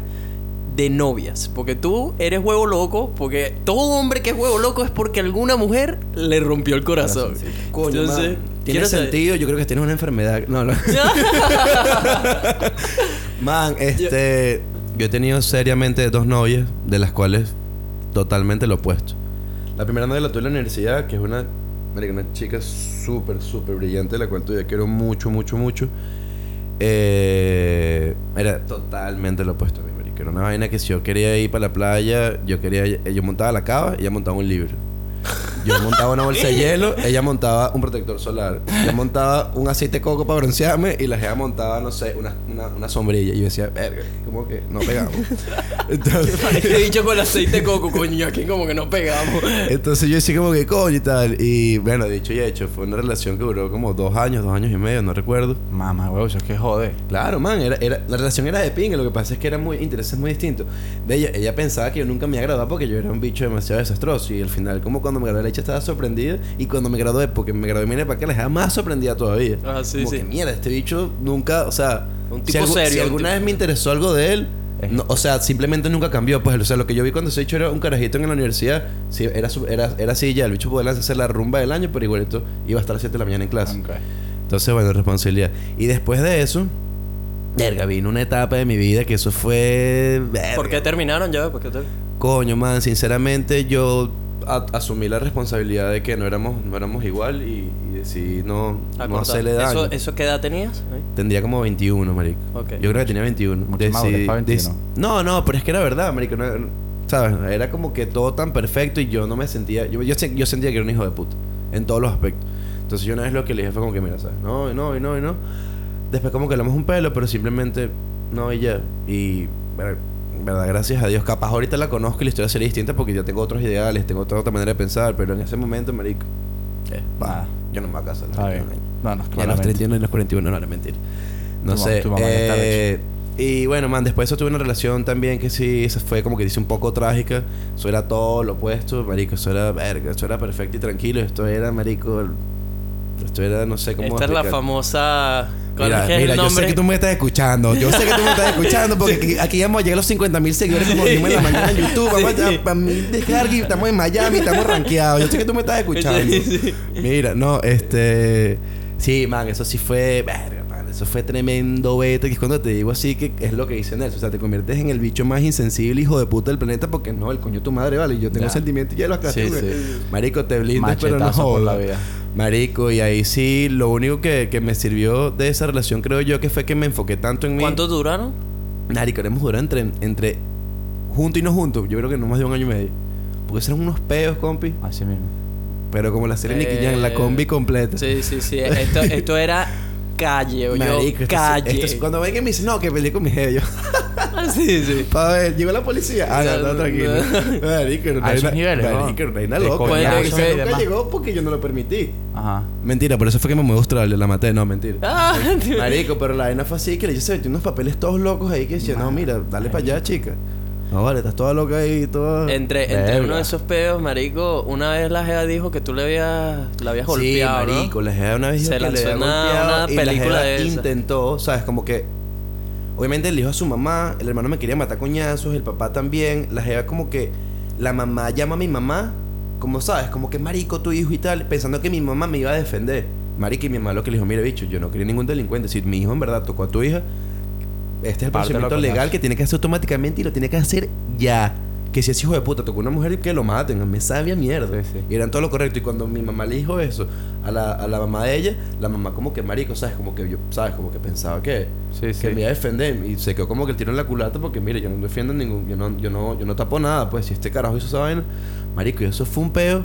Speaker 1: de novias. Porque tú eres huevo loco. Porque todo hombre que es huevo loco es porque alguna mujer le rompió el corazón.
Speaker 3: Coño,
Speaker 1: Entonces,
Speaker 3: man, tiene
Speaker 1: saber-
Speaker 3: sentido. Yo creo que tienes una enfermedad. No, no. Man, este. Yo he tenido seriamente dos novias, de las cuales totalmente lo opuesto. La primera novia la tuve en la universidad, que es una, una chica súper, súper brillante, la cual todavía quiero mucho, mucho, mucho. Eh, era totalmente lo opuesto a mí, marica. Era una vaina que si yo quería ir para la playa, yo quería, yo montaba la cava, ella montaba un libro. Yo montaba una bolsa de hielo, ella montaba un protector solar. Yo montaba un aceite de coco para broncearme y la jefa montaba, no sé, una, una, una sombrilla. Y yo decía, verga, como que no pegamos. Entonces,
Speaker 1: He dicho con el aceite de coco, coño, aquí como que no pegamos.
Speaker 3: entonces yo decía como que coño y tal. Y bueno, dicho y hecho, fue una relación que duró como dos años, dos años y medio, no recuerdo.
Speaker 2: Mamá, huevo, eso es que jode.
Speaker 3: Claro, man, era, era, la relación era de pinga, lo que pasa es que era muy intereses muy distintos. De ella, ella pensaba que yo nunca me iba a graduar porque yo era un bicho demasiado desastroso. Y al final, como cuando me gradué, estaba sorprendida. Y cuando me gradué, porque me gradué, mire para que la dejaba más sorprendida todavía.
Speaker 1: Ah, sí,
Speaker 3: como
Speaker 1: sí.
Speaker 3: que mierda, este bicho nunca, o sea,
Speaker 1: Un
Speaker 3: si
Speaker 1: serio,
Speaker 3: alguna
Speaker 1: tipo-
Speaker 3: vez me interesó algo de él, No, o sea, simplemente nunca cambió. Pues, o sea, lo que yo vi cuando ese bicho era un carajito en la universidad, sí, era, era, era así ya. El bicho podía hacer la rumba del año, pero igualito iba a estar a las 7 de la mañana en clase. Entonces, bueno, responsabilidad. Y después de eso, verga, vino una etapa de mi vida que eso fue. verga.
Speaker 1: ¿Por qué terminaron ya? ¿Por qué
Speaker 3: Coño, man, sinceramente yo a- asumí la responsabilidad de que no éramos, no éramos igual y, y decidí no, no hacerle daño.
Speaker 1: ¿Eso, ¿Eso qué edad tenías? Ahí.
Speaker 3: Tendría como 21, marico.
Speaker 1: Ok.
Speaker 3: Yo creo que tenía 21.
Speaker 2: Mucho maduro,
Speaker 3: Decidí-
Speaker 2: para 21.
Speaker 3: des- No, no, pero es que era verdad, marico. no- ¿Sabes? Era como que todo tan perfecto y yo no me sentía... Yo, yo, yo sentía que era un hijo de puta. En todos los aspectos. Entonces yo una vez lo que le dije fue como que, mira, ¿sabes? No, y no, y no, y no. Después como que hablamos un pelo, pero simplemente no y ya. Y... ver- Verdad, gracias a Dios. Capaz ahorita la conozco y la historia sería distinta porque ya tengo otros ideales, tengo otra, otra manera de pensar, pero en ese momento, marico... eh,
Speaker 2: Nada.
Speaker 3: yo no me voy a casar. a los
Speaker 2: Está
Speaker 3: 21
Speaker 2: bien.
Speaker 3: años.
Speaker 2: No, no,
Speaker 3: Y a los
Speaker 2: claramente.
Speaker 3: 31 y los 41, no, era mentira. No
Speaker 2: Tu
Speaker 3: sé.
Speaker 2: mamá
Speaker 3: eh, y bueno, man, después de eso tuve una relación también que sí, esa fue como que dice un poco trágica. Eso era todo lo opuesto, marico. Eso era verga, eso era perfecto y tranquilo. Esto era, marico. el- Esto era, no sé cómo.
Speaker 1: Esta es la
Speaker 3: explicar.
Speaker 1: famosa... ¿Cuál
Speaker 3: Mira, mira,
Speaker 1: el
Speaker 3: yo sé que tú me estás escuchando. Yo sé que tú me estás escuchando porque aquí, aquí vamos a llegar a los 50 mil seguidores como dijimos en la mañana en YouTube. Vamos
Speaker 1: Sí.
Speaker 3: a, para mí descargue, estamos en Miami, estamos rankeados. Yo sé que tú me estás escuchando.
Speaker 1: Sí, sí.
Speaker 3: Mira, no, este. Sí, man, eso sí fue. Verga, man, eso fue tremendo beta. Que es cuando te digo así que es lo que dice Nelson. O sea, te conviertes en el bicho más insensible, hijo de puta del planeta, porque no, el coño de tu madre, vale. Yo tengo
Speaker 2: Ya.
Speaker 3: sentimientos y ya lo acá
Speaker 2: Sí, sí.
Speaker 3: Marico, te blindas, pero no
Speaker 2: por la vida.
Speaker 3: Marico, y ahí sí, lo único que, que me sirvió de esa relación, creo yo, que fue que me enfoqué tanto en mí.
Speaker 1: ¿Cuánto duraron?
Speaker 3: Marico, hemos durado entre, entre junto y no junto. Yo creo que no más de un año y medio. Porque eran unos peos, compi.
Speaker 2: Así mismo.
Speaker 3: Pero como la serie Nicky Jam, la
Speaker 1: Eh,
Speaker 3: combi completa.
Speaker 1: Sí, sí, sí. Esto, esto era calle, o yo,
Speaker 3: Marico, esto-
Speaker 1: calle.
Speaker 3: esto es- cuando ven que me dicen, no, que peleé con mi jefe, yo,
Speaker 1: sí, sí.
Speaker 3: pa' ver, llegó la policía. Ah, no, no,
Speaker 1: No,
Speaker 3: tranquilo.
Speaker 1: no.
Speaker 3: Marico, era
Speaker 2: A esos
Speaker 3: una-
Speaker 2: niveles, ¿no?
Speaker 3: Marico,
Speaker 1: que y
Speaker 3: nunca
Speaker 2: demás.
Speaker 3: llegó porque yo no lo permití.
Speaker 2: Ajá.
Speaker 3: Mentira, por eso fue que me mudé a Australia, la maté, no, mentira.
Speaker 1: Ah.
Speaker 3: Marico, pero la vaina fue así que le hice unos papeles todos locos ahí que decía, no, mira, dale para allá, chica. No, vale, estás toda loca ahí, toda.
Speaker 1: Entre, entre uno de esos peos, marico, una vez la Jeva dijo que tú le habías, la habías
Speaker 3: sí,
Speaker 1: golpeado, ¿no?
Speaker 3: marico, la jeva una vez dijo
Speaker 1: Se
Speaker 3: que le
Speaker 1: lanzó
Speaker 3: había
Speaker 1: una-
Speaker 3: golpeado
Speaker 1: una
Speaker 3: y la
Speaker 1: película
Speaker 3: jeva
Speaker 1: de esa.
Speaker 3: intentó, sabes, como que obviamente le dijo a su mamá, el hermano me quería matar coñazos, el papá también, la jeva como que la mamá llama a mi mamá, como sabes, como que marico tu hijo y tal, pensando que mi mamá me iba a defender. Marico y mi mamá lo que le dijo, mira bicho, yo no quería ningún delincuente, si mi hijo en verdad tocó a tu hija, este es el procedimiento legal que tiene que hacer automáticamente y lo tiene que hacer ya. Que si es hijo de puta tocó una mujer y que lo maten, me sabía mierda.
Speaker 2: Sí, sí.
Speaker 3: Y eran todo lo correcto. Y cuando mi mamá le dijo eso a la, a la mamá de ella, la mamá como que marico, ¿sabes? Como que yo, ¿sabes? Como que pensaba que,
Speaker 2: Sí,
Speaker 3: que me iba a defender. Y se quedó como que el tiro en la culata porque, mire, yo no defiendo ningún, yo no, yo no, yo no tapo nada. Pues si este carajo hizo esa vaina, marico, y eso fue un peo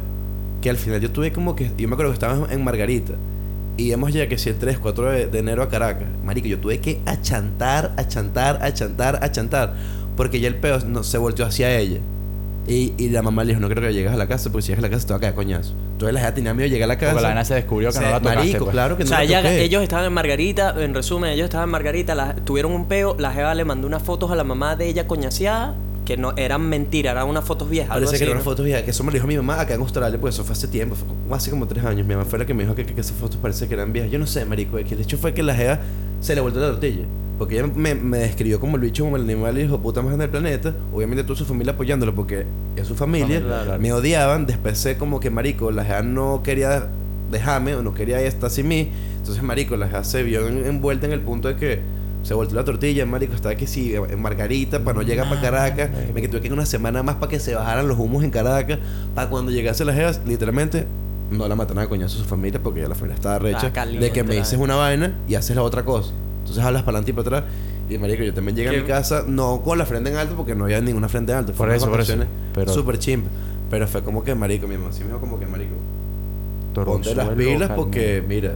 Speaker 3: que al final yo tuve como que, yo me acuerdo que estábamos en Margarita. Y hemos ya que si el 3, 4 de, de enero a Caracas. Marico, yo tuve que achantar, achantar, achantar, achantar. Porque ya el peo no, se volteó hacia ella. Y, y la mamá le dijo, no creo que llegues a la casa, porque si llegas a la casa te va a caer coñazo. Entonces la gente tenía miedo de llegar a la casa.
Speaker 2: Porque la vaina se descubrió que
Speaker 3: Se-
Speaker 2: no la tocaste.
Speaker 3: Marico,
Speaker 2: pues.
Speaker 3: claro que
Speaker 1: O
Speaker 3: no
Speaker 1: sea,
Speaker 3: la
Speaker 1: ella-
Speaker 3: toqué.
Speaker 1: ellos estaban en Margarita, en resumen, ellos estaban en Margarita, la- tuvieron un peo, la jeva le mandó unas fotos a la mamá de ella coñaseada, que no eran mentiras, eran unas fotos viejas. algo
Speaker 3: Parece que eran
Speaker 1: ¿no?
Speaker 3: unas fotos viejas, que eso me lo dijo mi mamá acá en Australia, pues eso fue hace tiempo, fue como- hace como tres años. Mi mamá fue la que me dijo que, que- que esas fotos parece que eran viejas. Yo no sé, marico, que el hecho fue que la jeva se le volvió la tortilla. Porque ella me, me describió como el bicho, como el animal hijo puta más grande del planeta. Obviamente toda su familia apoyándolo porque es su familia.
Speaker 2: Claro.
Speaker 3: Me odiaban. Después sé como que, marico, la jeva no quería dejarme o no quería estar sin mí. Entonces, marico, la jeva se vio en- envuelta en el punto de que se volteó la tortilla, marico, estaba que sí, en Margarita, para no llegar para Caracas. Me tuve que ir una semana más para que se bajaran los humos en Caracas. Para cuando llegase las jevas, literalmente, no la mataron a coñazo a su familia porque ya la familia estaba recha.
Speaker 1: Ah, caliente
Speaker 3: de que me dices una vaina y haces la otra cosa. Entonces hablas para adelante y para atrás. Y marico, yo también llegué a
Speaker 1: ¿Qué?
Speaker 3: mi casa, no con la frente en alto, porque no había ninguna frente en alto.
Speaker 2: Por
Speaker 3: Fueron
Speaker 2: eso, por eso. Pero-
Speaker 3: Súper chimba. Pero fue como que, marico, mi mamá sí me dijo como que, marico, ponte las pilas porque, mira,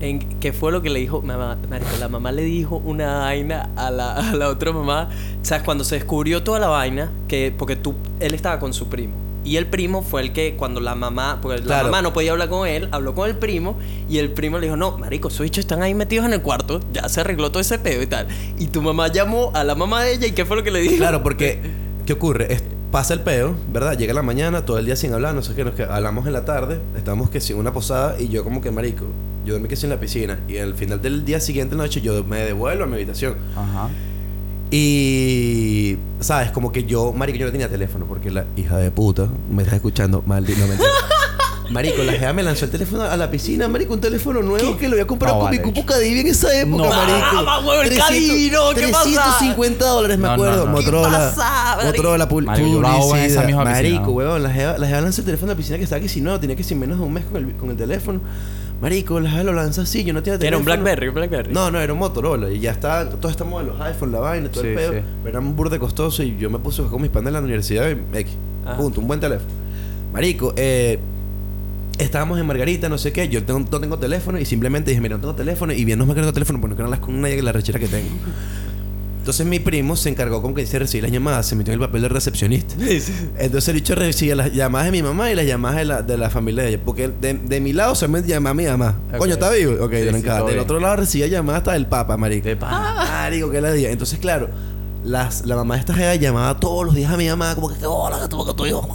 Speaker 1: En, ¿Qué fue lo que le dijo mamá? Marico, la mamá le dijo una vaina a la, a la otra mamá. ¿Sabes? Cuando se descubrió toda la vaina, que porque tú, él estaba con su primo. Y el primo fue el que cuando la mamá, porque
Speaker 3: Claro.
Speaker 1: la mamá no podía hablar con él, habló con el primo y el primo le dijo, no, marico, esos bichos están ahí metidos en el cuarto, ya se arregló todo ese pedo y tal. Y tu mamá llamó a la mamá de ella y ¿qué fue lo que le dijo?
Speaker 3: Claro, porque, ¿qué ocurre? Es- pasa el peo, ¿verdad? Llega la mañana, todo el día sin hablar, no sé qué, nos que hablamos en la tarde, estamos que sin una posada y yo como que marico, yo dormí que sí en la piscina y al final del día siguiente noche yo me devuelvo a mi habitación.
Speaker 2: Ajá.
Speaker 3: Y, ¿sabes? Como que yo, marico, yo no tenía teléfono porque la hija de puta me está escuchando, maldito, no. Marico, la jefa me lanzó el teléfono a la piscina, marico, un teléfono nuevo que lo había comprado
Speaker 2: No,
Speaker 3: con mi cupo Cadivi en esa época,
Speaker 2: No.
Speaker 3: marico.
Speaker 1: Ah, huevo, el ¿qué pasa?
Speaker 3: 350 dólares, me acuerdo.
Speaker 2: no.
Speaker 3: Motorola.
Speaker 1: ¿Qué pasa?
Speaker 3: Motorola, pul-
Speaker 2: Marico, yo
Speaker 3: publicidad.
Speaker 2: piscina,
Speaker 3: Marico, la jeva, la jeva lanza el teléfono a la piscina que estaba aquí, si no, tenía que ser menos de un mes con el, con el teléfono. Marico, la jeva lo lanza así, yo no tenía
Speaker 1: Era
Speaker 3: teléfono.
Speaker 1: un Blackberry, un Blackberry.
Speaker 3: No, no, era un Motorola. Y ya está, todos estamos en los iPhone, la vaina, todo el
Speaker 2: Sí,
Speaker 3: pedo.
Speaker 2: sí.
Speaker 3: Pero era un burde costoso y yo me puse con mis panas en la universidad y X.
Speaker 1: Ajá.
Speaker 3: Punto, un buen teléfono. Marico, eh, estábamos en Margarita, no sé qué. Yo tengo- no tengo teléfono y simplemente dije, mira, no tengo teléfono. Y bien, no me tengo teléfono porque no quiero hablar con nadie que la rechera que tengo. Entonces mi primo se encargó como que dice recibir las llamadas, se metió en el papel de recepcionista. Entonces el bicho recibía las llamadas de mi mamá y las llamadas de la, de la familia de ella. Porque de, de mi lado solamente llamaba a mi mamá. Coño, ¿está vivo? Ok,
Speaker 2: Sí,
Speaker 3: Del otro lado recibía llamadas hasta del Papa, marico.
Speaker 2: De pana.
Speaker 3: Marico, que la día. Entonces, claro, las, la mamá de esta jeva llamaba todos los días a mi mamá, como que, "¿Qué hola, que tu, que tu hijo.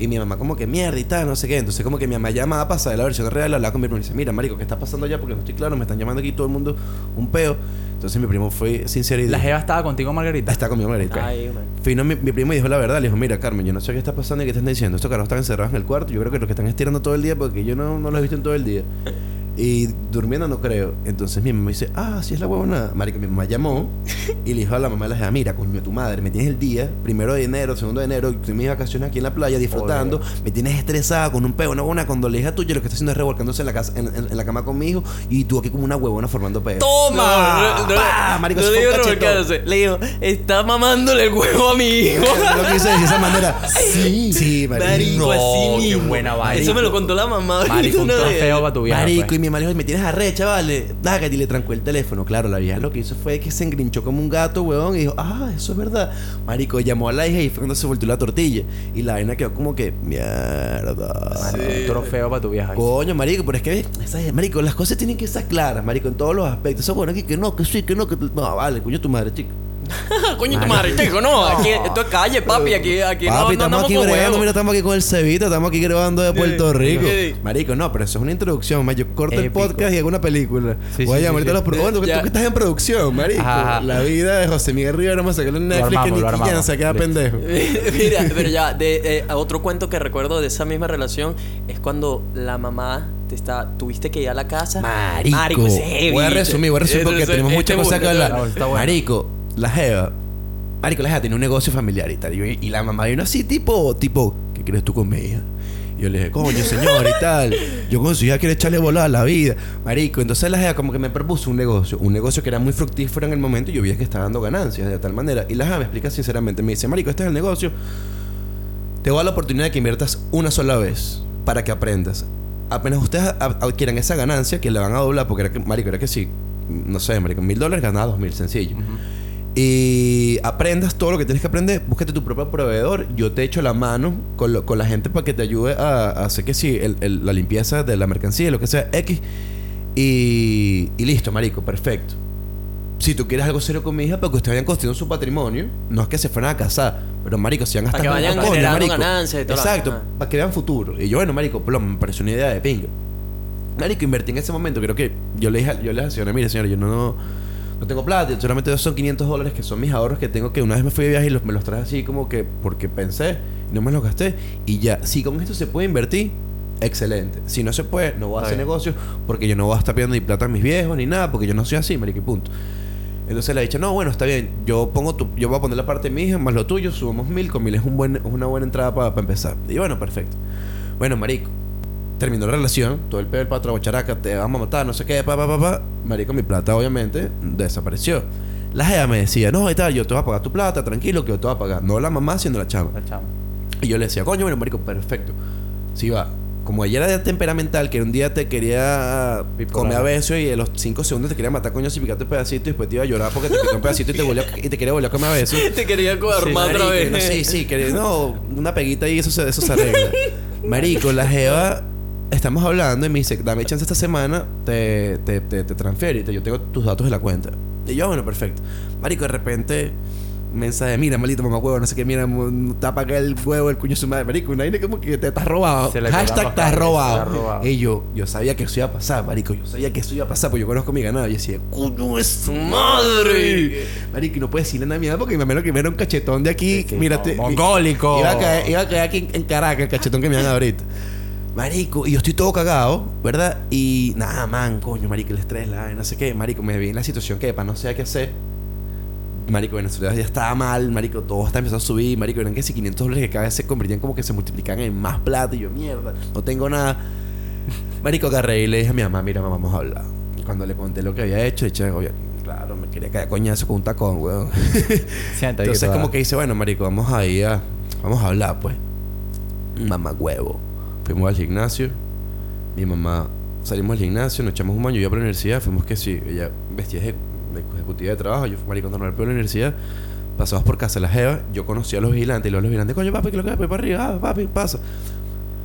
Speaker 3: Y mi mamá, como que mierda y tal, no sé qué. Entonces, como que mi mamá llamaba para saber la versión real, hablaba con mi primo y dice, mira, marico, ¿qué está pasando allá? Porque no estoy claro, me están llamando aquí todo el mundo un peo. Entonces, mi primo fue sincero y
Speaker 2: La
Speaker 3: dijo,
Speaker 2: jeva estaba contigo, Margarita.
Speaker 3: está conmigo, Margarita.
Speaker 1: Ay, man.
Speaker 3: Fino mi, mi primo y dijo la verdad, le dijo, mira Carmen, yo no sé qué está pasando y qué te están diciendo. Estos carros están encerrados en el cuarto, yo creo que los que están estirando todo el día porque yo no, no los he visto en todo el día. Y durmiendo no creo. Entonces mi mamá dice, ah, sí es la huevona. Marico, mi mamá llamó y le dijo a la mamá de la jefa, mira, coño, tu madre, me tienes el día, primero de enero, segundo de enero, estoy en mis vacaciones aquí en la playa disfrutando, me tienes estresada con un peo, una huevona, cuando la hija tuya lo que está haciendo es revolcándose en la, casa, en, en- en la cama con mi hijo y tú aquí como una huevona formando peo.
Speaker 1: ¡Toma!
Speaker 3: No, pa, marico,
Speaker 1: no digo. Le digo, está mamándole el huevo a mi hijo.
Speaker 3: lo quise decir de esa manera. Sí, sí, marico.
Speaker 1: Marico,
Speaker 2: No,
Speaker 1: así
Speaker 2: qué buena vaina.
Speaker 1: Eso me lo contó la mamá.
Speaker 2: Marico, un trofeo para tu vieja.
Speaker 3: Marico,
Speaker 2: pues.
Speaker 3: y mi mamá le dijo, me tienes arrecha, vale. Dágate, y le trancó el teléfono. Claro, la vieja lo que hizo fue que se engrinchó como un gato, weón, y dijo, ah, eso es verdad. Marico, llamó a la hija y fue cuando se volteó la tortilla. Y la vaina quedó como que, mierda.
Speaker 2: Marico, Un trofeo para tu vieja.
Speaker 3: Coño, marico, pero es que, ¿sabes? marico, las cosas tienen que estar claras, marico, en todos los aspectos. Eso bueno aquí que no, que sí, que no, que no, vale, coño tu madre, chico.
Speaker 1: Coño, tu madre, chico, no. Aquí, esto es calle, papi. Aquí, aquí no,
Speaker 3: Papi,
Speaker 1: no
Speaker 3: estamos
Speaker 1: andamos
Speaker 3: aquí
Speaker 1: con
Speaker 3: bregando,
Speaker 1: huevos.
Speaker 3: mira, estamos aquí con el Cevita, estamos aquí grabando de Puerto
Speaker 1: Sí.
Speaker 3: Rico.
Speaker 1: Sí.
Speaker 3: Marico, no, pero eso es una introducción, ma. Yo corto el
Speaker 2: Épico.
Speaker 3: podcast y hago una película.
Speaker 2: Sí,
Speaker 3: Voy a
Speaker 2: sí,
Speaker 3: llamar
Speaker 2: sí,
Speaker 3: a los
Speaker 2: sí.
Speaker 3: pro- Bueno, tú,
Speaker 1: Ya.
Speaker 3: que estás en producción, marico.
Speaker 2: Ajá.
Speaker 3: La vida de José Miguel Rivera, vamos a sacarlo en Netflix
Speaker 2: armamos,
Speaker 3: que ni
Speaker 2: lo
Speaker 3: quién
Speaker 2: armamos.
Speaker 3: se queda
Speaker 2: Listo.
Speaker 3: pendejo.
Speaker 1: Mira, pero ya, de, eh, otro cuento que recuerdo de esa misma relación es cuando la mamá te está, tuviste que ir a la casa.
Speaker 3: Marico.
Speaker 1: ese es heavy.
Speaker 3: voy a resumir, voy a resumir porque
Speaker 1: Ese-
Speaker 3: tenemos
Speaker 1: este
Speaker 3: muchas cosas que
Speaker 1: este-
Speaker 3: hablar.
Speaker 2: No, está bueno.
Speaker 3: Marico, la Jeva. Marico, la Jeva tiene un negocio familiar y tal. Y, la mamá vino así, tipo, tipo, ¿qué quieres tú con mi hija? Y yo le dije, coño, señor, y tal. Yo con su hija quiero echarle bola a la vida. Marico, entonces la Jeva como que me propuso un negocio. Un negocio que era muy fructífero en el momento y yo vi que estaba dando ganancias de tal manera. Y la Jeva me explica sinceramente, me dice, Marico, este es el negocio. Te voy a dar la oportunidad de que inviertas una sola vez para que aprendas. Apenas ustedes adquieran esa ganancia, que le van a doblar, porque era que, marico, era que sí, no sé, marico, mil dólares ganaba dos mil, sencillo. Y aprendas todo lo que tienes que aprender, búscate tu propio proveedor. Yo te echo la mano con, lo- con la gente para que te ayude a, a hacer que sí, el- el- la limpieza de la mercancía, lo que sea, X. Y, y listo, marico, perfecto. Si tú quieres algo serio con mi hija, para que ustedes vayan construyendo su patrimonio, no es que se fueran a casar, pero marico, si van a
Speaker 1: Para que vayan generando ganancias y todo
Speaker 3: Exacto,
Speaker 1: ajá.
Speaker 3: para que vean futuro. Y yo, bueno, marico, plom, me pareció una idea de pinga. Marico, invertí en ese momento. Creo que yo le dije, yo le dije a la señora, mire, señora, yo no, no tengo plata. Solamente son 500 dólares que son mis ahorros que tengo que una vez me fui de viaje y los, me los traje así como que porque pensé, no me los gasté. Y ya, si con esto se puede invertir, excelente. Si no se puede, no voy a hacer negocios porque yo no voy a estar pidiendo ni plata a mis viejos ni nada porque yo no soy así, marico, y punto. Entonces le he dicho, no, bueno, está bien, yo pongo tu, yo voy a poner la parte de mi hija más lo tuyo, subamos mil, con mil es un buen, una buena entrada para empezar. Y bueno, perfecto. Bueno, marico, terminó la relación, todo el pedo del patrón, characa, te vamos a matar, no sé qué, pa, pa, pa, pa. Marico, mi plata obviamente desapareció. La jeva me decía, no, y tal, yo te voy a pagar tu plata, tranquilo, que yo te voy a pagar. No la mamá, sino la chama.
Speaker 2: La chama.
Speaker 3: Y yo le decía, coño, bueno, marico, perfecto. Sí va. Como ella era de temperamental, que un día te quería
Speaker 2: Bipolar.
Speaker 3: comer a besos y a los 5 segundos te quería matar, coño, si picaste un pedacito y después te iba a llorar porque te picó un pedacito y te, volvió y te quería volver a comer a besos.
Speaker 1: Te quería armar otra
Speaker 3: Marico,
Speaker 1: vez.
Speaker 3: no, sí, sí, que no, una peguita y eso se, eso se arregla. Marico, la Jeva, estamos hablando y me dice, dame chance esta semana, te, te, te, te transfiero y te- yo tengo tus datos de la cuenta. Y yo, bueno, perfecto. Marico, de repente, mensaje, mira, maldito mamá huevo, no sé qué, mira, tapa acá el huevo, el cuño de su madre, marico, una vaina como que te estás robado. Hashtag te has robado. Y yo, yo sabía que eso iba a pasar, marico, yo sabía que eso iba a pasar, porque yo conozco mi ganado. Yo decía, coño es su madre. Marico, y no puedes decirle nada mierda porque me menos que me era un cachetón de aquí,
Speaker 2: que
Speaker 3: mírate.
Speaker 2: no, mongólico.
Speaker 3: Iba a caer, iba a caer aquí en, en Caracas, el cachetón que me dan ahorita. Marico, y yo estoy todo cagado, ¿verdad? Y nada, man, coño, marico, el estrés, la no sé qué, marico, me vi en la situación que, para no sé qué hacer. Marico, Venezuela ya estaba mal, marico, todo está empezando a subir, marico, eran que si 500 dólares que cada vez se convertían como que se multiplicaban en más plata, y yo, mierda, no tengo nada. Marico, agarré y le dije a mi mamá, mira, mamá, vamos a hablar. Cuando le conté lo que había hecho, dije, oye, claro, me quería caer coñazo con un tacón, weón.
Speaker 2: Ahí
Speaker 3: Entonces como que dice, bueno, marico, vamos a ir a... Vamos a hablar, pues. Mamá huevo. Fuimos al gimnasio. Mi mamá... Salimos al gimnasio, nos echamos un baño. Yo iba para la universidad. Fuimos que sí. Ella vestía de, ejecutiva de trabajo. Yo fui marico normal para la universidad. Pasamos por casa de la jeva. Yo conocí a los vigilantes. Y los vigilantes, coño, papi, que lo que voy para arriba. Ah, papi, pasa.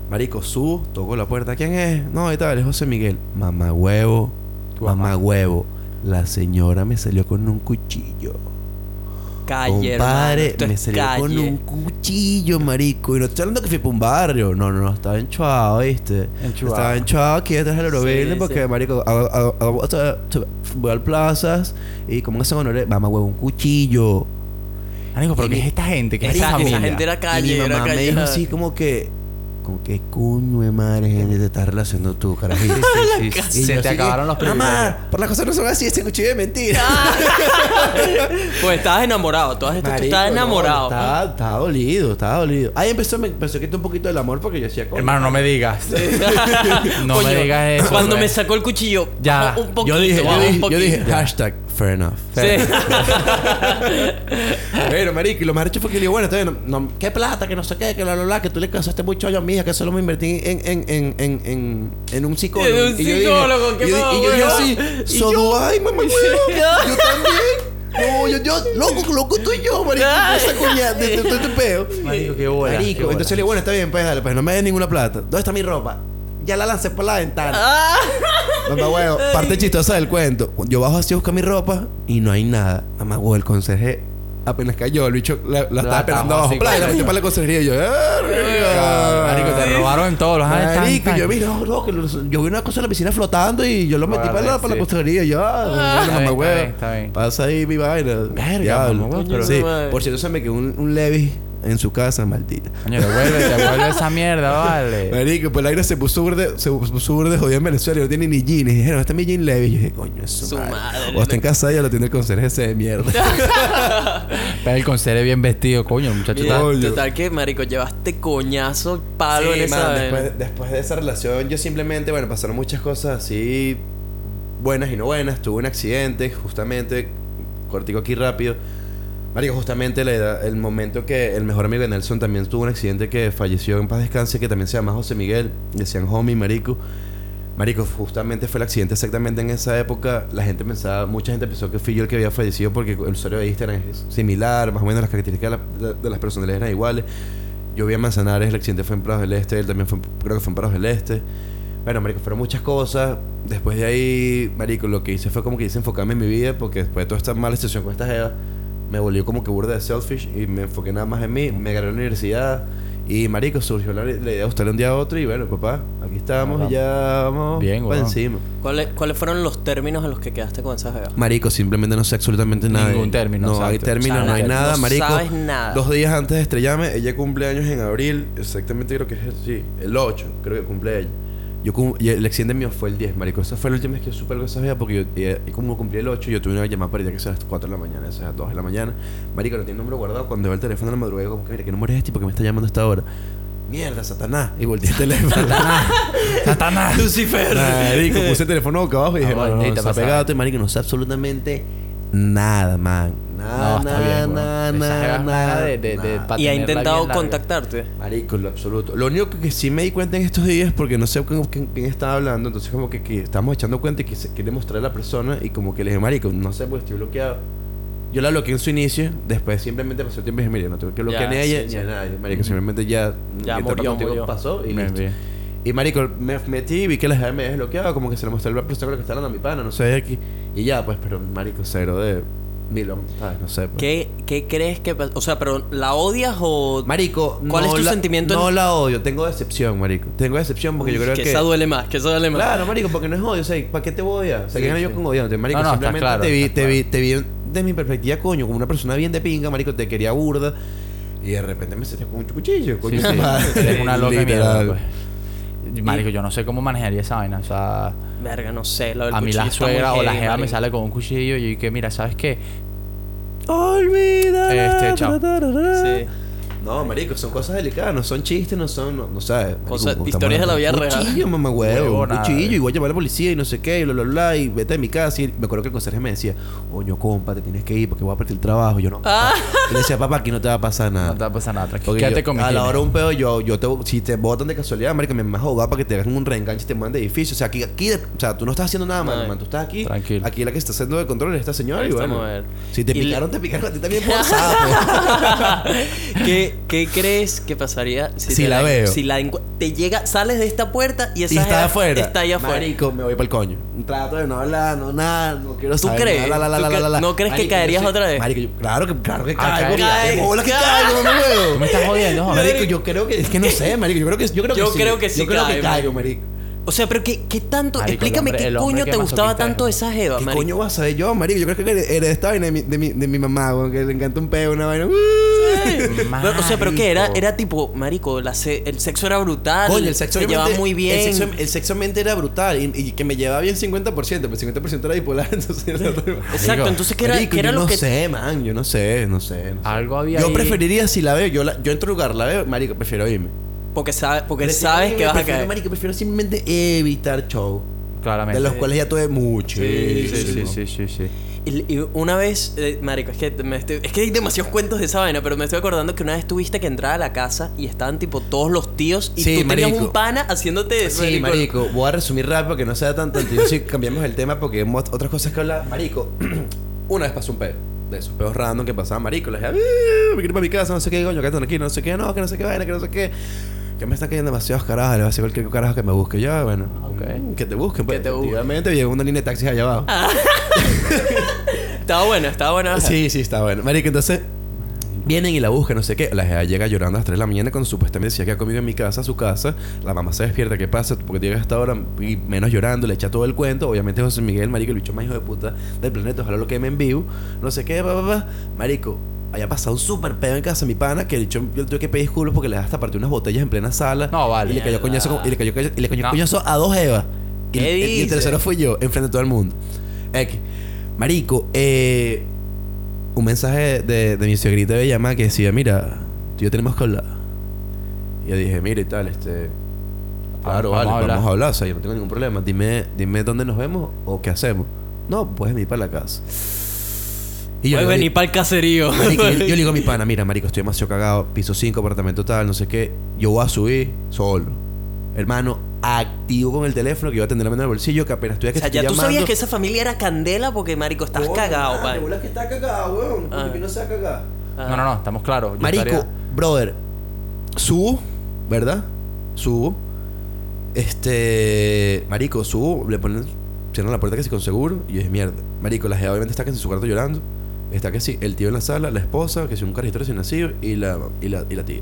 Speaker 3: Marico, subo, toco la puerta. ¿Quién es? No, ahí tal, es José Miguel. Mamá huevo. Mamá. huevo. La señora me salió con un cuchillo.
Speaker 1: Calle, hermano.
Speaker 3: Compadre,
Speaker 1: Esto
Speaker 3: me salió con
Speaker 1: calle.
Speaker 3: un cuchillo, marico. Y no estoy hablando que fui para un barrio. No, no, no. Estaba enchuado, ¿viste?
Speaker 2: Enchuado.
Speaker 3: Estaba enchuado aquí detrás del Euroville
Speaker 1: Sí,
Speaker 3: porque,
Speaker 1: sí.
Speaker 3: marico, hago- o sea, voy al plazas y como que se honores, mamá, huevo, un cuchillo.
Speaker 2: Marico, pero
Speaker 3: Y
Speaker 2: ¿qué
Speaker 3: mi-
Speaker 2: es esta gente? ¿Qué es
Speaker 1: Esa,
Speaker 2: esta
Speaker 1: esa
Speaker 2: familia?
Speaker 1: gente era
Speaker 3: y
Speaker 1: calle,
Speaker 3: mi
Speaker 1: era
Speaker 3: mamá me
Speaker 1: calle.
Speaker 3: dijo así como que, como que coño de madre, gente, te estás relacionando tú, carajito.
Speaker 2: Sí, sí, sí.
Speaker 3: Y
Speaker 2: Se te
Speaker 3: que,
Speaker 2: acabaron los privilegios.
Speaker 3: Mamá, por las cosas no son así, ese cuchillo es mentira.
Speaker 1: Pues estabas enamorado. Todas estas tú
Speaker 3: Marico,
Speaker 1: estabas
Speaker 3: no,
Speaker 1: enamorado.
Speaker 3: estaba, estaba dolido, estaba dolido. Ahí empezó, me empezó a quitar un poquito del amor porque yo decía, coño,
Speaker 2: Hermano, no me digas. no
Speaker 1: Coño,
Speaker 2: me digas eso.
Speaker 1: Cuando me sacó el cuchillo,
Speaker 2: Ya.
Speaker 1: un poquito.
Speaker 3: yo dije, yo
Speaker 1: baja un
Speaker 3: dije, yo
Speaker 1: poquito.
Speaker 3: dije, hashtag, fair enough.
Speaker 1: Sí.
Speaker 3: Pero, marico, y lo más hecho fue que le digo, bueno, está bien, no, ¿qué plata? Que no sé qué, que bla, bla, bla, que tú le causaste mucho a mi hija, que solo me invertí en, en, en, en, en, en un psicólogo.
Speaker 1: En un
Speaker 3: Y yo dije-
Speaker 1: psicólogo, qué
Speaker 3: y yo,
Speaker 1: mamá,
Speaker 3: y yo dije así, so
Speaker 1: yo-
Speaker 3: do I, mamá. Yo también. No, yo, yo, loco, loco tú y yo, marico, esa coña de, de, de, peo.
Speaker 2: Marico, qué bola.
Speaker 3: Marico,
Speaker 2: qué bola.
Speaker 3: entonces le digo, bueno, está bien, pues dale, pues no me des ninguna plata. ¿Dónde está mi ropa? Ya la lancé por la ventana.
Speaker 1: Ah.
Speaker 3: Mamá huevo, parte chistosa del cuento. Yo bajo así a buscar mi ropa y no hay nada. Mamá huevo, el conserje apenas cayó. El bicho la, la estaba esperando abajo.
Speaker 2: así,
Speaker 3: Playa, la metí para la conserjería y yo,
Speaker 2: Ah, Marico, te robaron en todos los años.
Speaker 3: Marico, yo vi, no, no, que lo- yo vi una cosa en la piscina flotando y yo lo metí
Speaker 2: Vale,
Speaker 3: para la, para la conserjería. Y yo, ah,
Speaker 2: Está
Speaker 3: mamá huevo. Pasa ahí mi vaina.
Speaker 2: Verga, mamá huevo, pero-
Speaker 3: Sí, por cierto, se me quedó un, un Levis en su casa, maldita.
Speaker 2: Coño, devuelve, devuelve esa mierda, vale.
Speaker 3: Marico, pues el aire se puso burde, se puso burde jodido en Venezuela y no tiene ni jeans. Y dijeron, este es mi jean Levis. Y yo dije, coño, es su,
Speaker 1: Su
Speaker 3: madre.
Speaker 1: madre.
Speaker 3: O está en casa y ya lo tiene el conserje ese de mierda.
Speaker 2: Pero el conserje bien vestido, coño, muchacho
Speaker 1: Mira,
Speaker 2: está.
Speaker 3: Coño.
Speaker 1: total que, marico, llevaste coñazo, palo
Speaker 3: Sí,
Speaker 1: en esa
Speaker 3: man, después, después de esa relación, yo simplemente, bueno, pasaron muchas cosas así, buenas y no buenas. Tuve un accidente, justamente, cortico aquí rápido. Marico, justamente el momento que el mejor amigo de Nelson también tuvo un accidente que falleció en paz descanse, que también se llama José Miguel, decían homie, marico. Marico, justamente fue el accidente exactamente en esa época. La gente pensaba, mucha gente pensó que fui yo el que había fallecido porque el usuario de Instagram es similar, más o menos las características de, la- de las personalidades eran iguales. Yo vi a Manzanares, el accidente fue en Prados del Este, él también fue, creo que fue en Prados del Este. Bueno, marico, fueron muchas cosas. Después de ahí, marico, lo que hice fue como que hice enfocarme en mi vida porque después de toda esta mala situación con esta jeva, me volvió como que burda de selfish y me enfoqué nada más en mí. Me agarré a la universidad y, marico, surgió la, la idea de gustarle un día a otro y bueno, papá, aquí estamos y ya vamos
Speaker 2: Bien,
Speaker 3: para encima.
Speaker 1: ¿Cuáles, ¿Cuáles fueron los términos en los que quedaste con esa jeva?
Speaker 3: Marico, simplemente no sé absolutamente nada.
Speaker 2: Ningún término,
Speaker 3: No hay
Speaker 2: exacto.
Speaker 3: término,
Speaker 1: O sea,
Speaker 3: no hay
Speaker 1: no
Speaker 3: nada, marico.
Speaker 1: sabes nada.
Speaker 3: Dos días antes de estrellarme, ella cumple años en abril, exactamente creo que es sí, el 8, creo que cumple ella. Yo y el accidente mío fue el 10, marico. Esa fue la última vez que yo supe algo de esa vieja porque yo, y, y como cumplí el 8, yo tuve una llamada para ella que sea a las 4 de la mañana, o sea, a las 2 de la mañana. Marico, no tiene número guardado. Cuando veo el teléfono en la madrugada, como que mira, ¿qué número es este? porque me está llamando a esta hora? Mierda, Satanás. Y volteé el teléfono. Satanás.
Speaker 2: ¡Satanás!
Speaker 1: Lucifer.
Speaker 3: Marico, puse el teléfono boca abajo y dije, no, no, no, pegado, marico, no sé absolutamente nada, man. Nada,
Speaker 2: No, está
Speaker 3: nada,
Speaker 2: bien,
Speaker 3: nada, nada, nada,
Speaker 2: nada de- de- de
Speaker 3: nada.
Speaker 2: pa-
Speaker 1: Y ha intentado contactarte.
Speaker 3: Marico, en lo absoluto. Lo único que sí me di cuenta en estos días, porque no sé con quién, quién estaba hablando, entonces como que, que estamos echando cuenta y que se quiere mostrar a la persona y como que le dije, marico, no sé, pues estoy bloqueado. Yo la bloqueé en su inicio, después simplemente pasó el tiempo y dije, mira, no tengo que bloquear
Speaker 1: Ya,
Speaker 3: ni a ella
Speaker 1: sí,
Speaker 3: ni
Speaker 1: sí.
Speaker 3: a nadie. Marico, simplemente ya...
Speaker 1: Ya murió, murió.
Speaker 3: pasó y
Speaker 2: Bien,
Speaker 3: listo. Y marico, me metí y vi que la me había desbloqueado, como que se le mostró el la que está hablando a mi pana, no sé, aquí. Y ya, pues, pero marico, cero de... Mira, ¿sabes? No sé. pues.
Speaker 1: ¿Qué, ¿Qué crees que? O sea, pero ¿la odias o...?
Speaker 3: Marico,
Speaker 1: ¿Cuál
Speaker 3: no
Speaker 1: es tu
Speaker 3: la-
Speaker 1: sentimiento en-
Speaker 3: No la odio, tengo decepción, marico. Tengo decepción porque yo creo
Speaker 1: que
Speaker 3: que...
Speaker 1: esa duele más, que esa duele más.
Speaker 3: Claro, marico, porque no es odio. O sea, ¿para qué te voy a odiar? O sea,
Speaker 2: Sí,
Speaker 3: ¿qué gano yo con odiándote? Marico,
Speaker 2: No, no,
Speaker 3: simplemente
Speaker 2: claro,
Speaker 3: te vi, te vi, te vi de mi perspectiva, coño, como una persona bien de pinga, marico, te quería burda. Y de repente me sentí con un cuchillo, coño.
Speaker 2: Sí, una loca mierda, pues. Marico, yo no sé cómo manejaría esa vaina. O sea,
Speaker 1: Verga, no sé. Lo del
Speaker 2: a mí la suegra o la jeva me sale con un cuchillo y yo que mira, ¿sabes qué?
Speaker 3: Olvida.
Speaker 2: Este, chao.
Speaker 1: Sí.
Speaker 3: No, marico, son cosas delicadas, no son chistes, no son, no, no sabes.
Speaker 1: Cosas- historias de la vida real.
Speaker 3: Cuchillo, mamá huevo, cuchillo, y voy a llamar a la policía y no sé qué, y bla, bla, bla, y vete de mi casa. Y me acuerdo que el conserje me decía, coño, compa, te tienes que ir porque voy a partir el trabajo. Y yo no.
Speaker 1: Ah.
Speaker 3: Y le decía, papá, aquí no te va a pasar nada.
Speaker 2: No te va a pasar nada. tranquilo. Quédate
Speaker 3: yo-
Speaker 2: con mi
Speaker 3: a la hora de un pedo, yo, yo te, si te botan de casualidad, marico, me más abogado para que te hagan un reenganche y te muevan de edificio. O sea, aquí, aquí o sea, tú no estás haciendo nada mal,
Speaker 1: No.
Speaker 3: man. Tú estás aquí.
Speaker 2: Tranquilo.
Speaker 3: Aquí la que está haciendo el control es esta señora. Y bueno, si te picaron, te picaron a ti también por sapo.
Speaker 1: ¿Qué, ¿Qué crees que pasaría
Speaker 3: Si
Speaker 1: te
Speaker 3: la veo.
Speaker 1: Si la te llega, sales de esta puerta y esa
Speaker 3: y está afuera.
Speaker 1: Está ahí afuera.
Speaker 3: Marico, me voy para el coño. Trato de no hablar, no nada, no quiero
Speaker 1: ¿Tú
Speaker 3: saber.
Speaker 1: crees?
Speaker 3: nada, la, la,
Speaker 1: ¿Tú
Speaker 3: la, la,
Speaker 1: cre-
Speaker 3: la, la.
Speaker 1: no crees que
Speaker 3: Marico, yo
Speaker 1: caerías otra vez?
Speaker 3: Marico, yo- claro que, claro que
Speaker 2: Ah,
Speaker 3: caigo.
Speaker 2: caerías.
Speaker 3: ¡Qué bola que
Speaker 1: Cae.
Speaker 3: caigo, mamá huevo!
Speaker 2: Tú me estás jodiendo.
Speaker 3: Marico, yo creo que... Es que no sé, marico. Yo creo que, yo creo
Speaker 1: Yo
Speaker 3: que sí.
Speaker 1: creo que sí
Speaker 3: Yo que caigo, marico.
Speaker 1: O sea, pero ¿qué, qué tanto?
Speaker 2: Marico,
Speaker 1: Explícame
Speaker 2: hombre-
Speaker 1: qué coño te gustaba tanto de esa jeva,
Speaker 3: ¿Qué
Speaker 1: marico.
Speaker 3: coño vas a saber yo, marico? Yo creo que heredé esta vaina de mi, de mi, de mi mamá, weón, que le encanta un peo, una vaina.
Speaker 1: Pero, o sea, pero ¿qué? Era, era tipo, marico, la se- el sexo era brutal.
Speaker 3: Coño, el sexo
Speaker 1: se llevaba muy bien.
Speaker 3: El sexo, el sexo mente era brutal y, y que me llevaba bien 50%, pero el 50% era bipolar, entonces...
Speaker 1: Exacto,
Speaker 2: Marico,
Speaker 1: entonces ¿qué era,
Speaker 3: Marico,
Speaker 1: qué era
Speaker 3: yo
Speaker 1: lo
Speaker 3: no
Speaker 1: que
Speaker 3: sé, man, yo no sé, no sé. no sé.
Speaker 2: Algo había
Speaker 3: Yo
Speaker 2: ahí.
Speaker 3: preferiría si la veo, yo, la, yo en tu lugar la veo, marico, prefiero irme.
Speaker 1: Porque sabe, porque
Speaker 3: Prefiero
Speaker 1: sabes que vas a
Speaker 3: prefiero,
Speaker 1: caer.
Speaker 3: Marico, prefiero simplemente evitar show.
Speaker 2: Claramente.
Speaker 3: De los cuales ya tuve mucho.
Speaker 2: Sí, sí, sí, sí, sí, sí.
Speaker 1: Y, y una vez, eh, marico, es que, me estoy- es que hay demasiados cuentos de esa vaina, pero me estoy acordando que una vez tuviste que entrar a la casa y estaban tipo todos los tíos y
Speaker 3: Sí,
Speaker 1: tú tenías
Speaker 3: marico.
Speaker 1: un pana haciéndote
Speaker 3: Sí, marico, voy a resumir rápido que no sea tan tanto. Yo sí cambiamos el tema porque hay otras cosas que hablar. Marico, una vez pasó un peo. De esos peos random que pasaban, marico. Les dije, "Ah, me quiero ir para mi casa, no sé qué, coño, quédate aquí, no sé qué, no, que no sé qué vaina, que no sé qué. Me están cayendo demasiados carajos, le voy a hacer cualquier carajo que me busque. Ya, bueno,
Speaker 2: Ok.
Speaker 3: que te busquen, pues.
Speaker 1: Que te busquen.
Speaker 3: Efectivamente, llegó una línea de taxis allá abajo.
Speaker 1: Estaba buena, estaba buena.
Speaker 3: Sí, sí, está bueno. Marico, entonces vienen y la buscan, no sé qué. La jefa llega llorando a las 3 de la mañana cuando supuestamente decía que ha comido en mi casa, a su casa. La mamá se despierta, ¿qué pasa? Porque llega a esta hora y menos llorando, le echa todo el cuento. Obviamente José Miguel, marico, el bicho más hijo de puta del planeta, ojalá lo queme en vivo. No sé qué, pa, pa, pa. Marico, haya pasado un súper pedo en casa de mi pana que el bicho, yo tuve que pedir disculpas porque le hasta partió unas botellas en plena sala.
Speaker 2: No, vale.
Speaker 3: Y le cayó coñazo, con- y le cayó, y le cayó
Speaker 2: No.
Speaker 3: coñazo a dos jevas. Y,
Speaker 1: ¿Qué
Speaker 3: el- y el
Speaker 1: dices?
Speaker 3: tercero fui yo, enfrente de todo el mundo. X. Marico, eh, un mensaje de, de mi suegrita de llamada que decía, mira, tú y yo tenemos que hablar. Y yo dije, mira y tal, este... Claro,
Speaker 2: Vamos
Speaker 3: vale,
Speaker 2: a hablar.
Speaker 3: vamos a hablar, o sea, yo no tengo ningún problema. Dime, dime dónde nos vemos o qué hacemos. No, puedes venir para la casa. Y le
Speaker 1: venir
Speaker 3: digo-
Speaker 1: para el caserío.
Speaker 3: Marico, yo, yo le digo a mi pana, mira, marico, estoy demasiado cagado, piso 5, apartamento tal, no sé qué. Yo voy a subir solo. Hermano, activo con el teléfono que iba a tener la mano en el bolsillo, que apenas estoy
Speaker 1: o
Speaker 3: que
Speaker 1: sea, ya tú
Speaker 3: llamando-
Speaker 1: sabías que esa familia era candela porque, marico, estás cagado,
Speaker 3: que está weón.
Speaker 1: Ah.
Speaker 3: Porque no se va a cagar.
Speaker 2: No, no, no, estamos claros. Yo
Speaker 3: Marico,
Speaker 2: estaría-
Speaker 3: brother, subo, ¿verdad? Subo. Este. Marico, subo, le ponen. Cierran la puerta que sí con seguro. Y es mierda. Marico, la jeva obviamente está que en su cuarto llorando. Está que sí, el tío en la sala, la esposa, que sí, un carajito recién nacido, y la, y la, y la tía.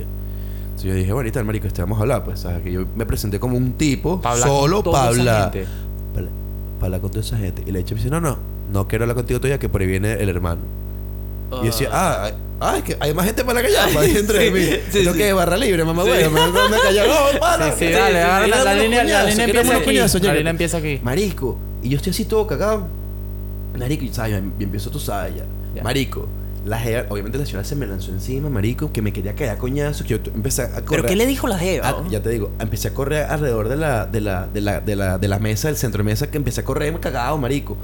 Speaker 3: Entonces yo dije, bueno, y tal, marico, este vamos a hablar, pues, ¿sabes? Que yo me presenté como un tipo,
Speaker 2: Pa'
Speaker 3: solo para hablar. Para hablar con toda esa gente. Y la hecha me dice, no, no, no quiero hablar contigo todavía, que por ahí viene el hermano. Y decía, ah, ay, ah, es que hay más gente para la callar, para entre
Speaker 1: Sí,
Speaker 3: mí.
Speaker 1: sí, sí.
Speaker 3: que barra libre, mamá, güey. Me van a callar. No, para.
Speaker 2: Sí, dale, agarra la, la línea, la línea empieza aquí. La
Speaker 3: línea
Speaker 2: línea empieza aquí.
Speaker 3: Marico, y yo estoy así todo cagado. Marico, y sabes, empiezo tú sabes ya. Marico, la jeva, obviamente la señora se me lanzó encima, marico, que me quería caer a coñazo, que yo empecé a correr.
Speaker 1: ¿Pero qué le dijo la jeva?
Speaker 3: Ah, ya te digo, empecé a correr alrededor de la, de la, de la, de la, de la mesa, del centro de mesa, que empecé a correr cagado, marico.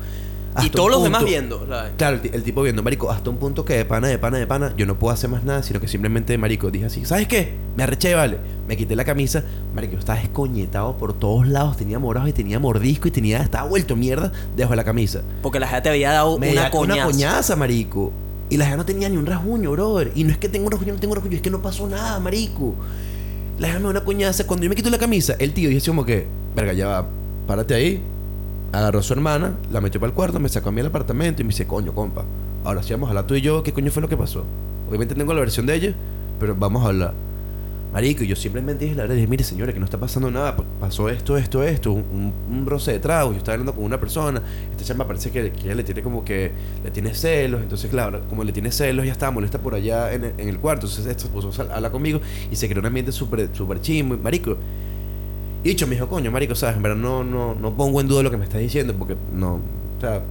Speaker 1: Y todos los demás viendo. ¿sabes?
Speaker 3: Claro, el, el tipo viendo, marico, hasta un punto que de pana, de pana, de pana, yo no puedo hacer más nada, sino que simplemente, marico, dije así, ¿sabes qué? Me arreché, vale. Me quité la camisa, marico, yo estaba escoñetado por todos lados, tenía morado y tenía mordisco y tenía, estaba vuelto mierda debajo de la camisa.
Speaker 1: Porque la jeva te había dado
Speaker 3: Me
Speaker 1: una
Speaker 3: da una
Speaker 1: coñaza.
Speaker 3: coñaza, marico. Y la gente no tenía ni un rasguño, brother. Y no es que tengo un rasguño, no tengo un rasguño, es que no pasó nada, marico. La gente me da una coñaza. Cuando yo me quito la camisa, el tío dice como que, verga, ya va, párate ahí. Agarró a su hermana, la metió para el cuarto, me sacó a mí al apartamento y me dice, coño, compa, Ahora sí vamos a hablar tú y yo, ¿qué coño fue lo que pasó? Obviamente tengo la versión de ella, pero vamos a hablar. Marico, yo simplemente dije la verdad, dije, mire señora, que no está pasando nada, pa- pasó esto, esto, esto, un, un, un roce de trago, yo estaba hablando con una persona, esta chama parece que, ella le tiene como que, le tiene celos, entonces claro, como le tiene celos, ya estaba molesta por allá en, en el cuarto, entonces esto se puso a hablar conmigo y se creó un ambiente súper, súper chimo, y, marico. Y dicho, me dijo, coño, marico, sabes, en verdad no, no, no pongo en duda lo que me estás diciendo, porque no, o sea,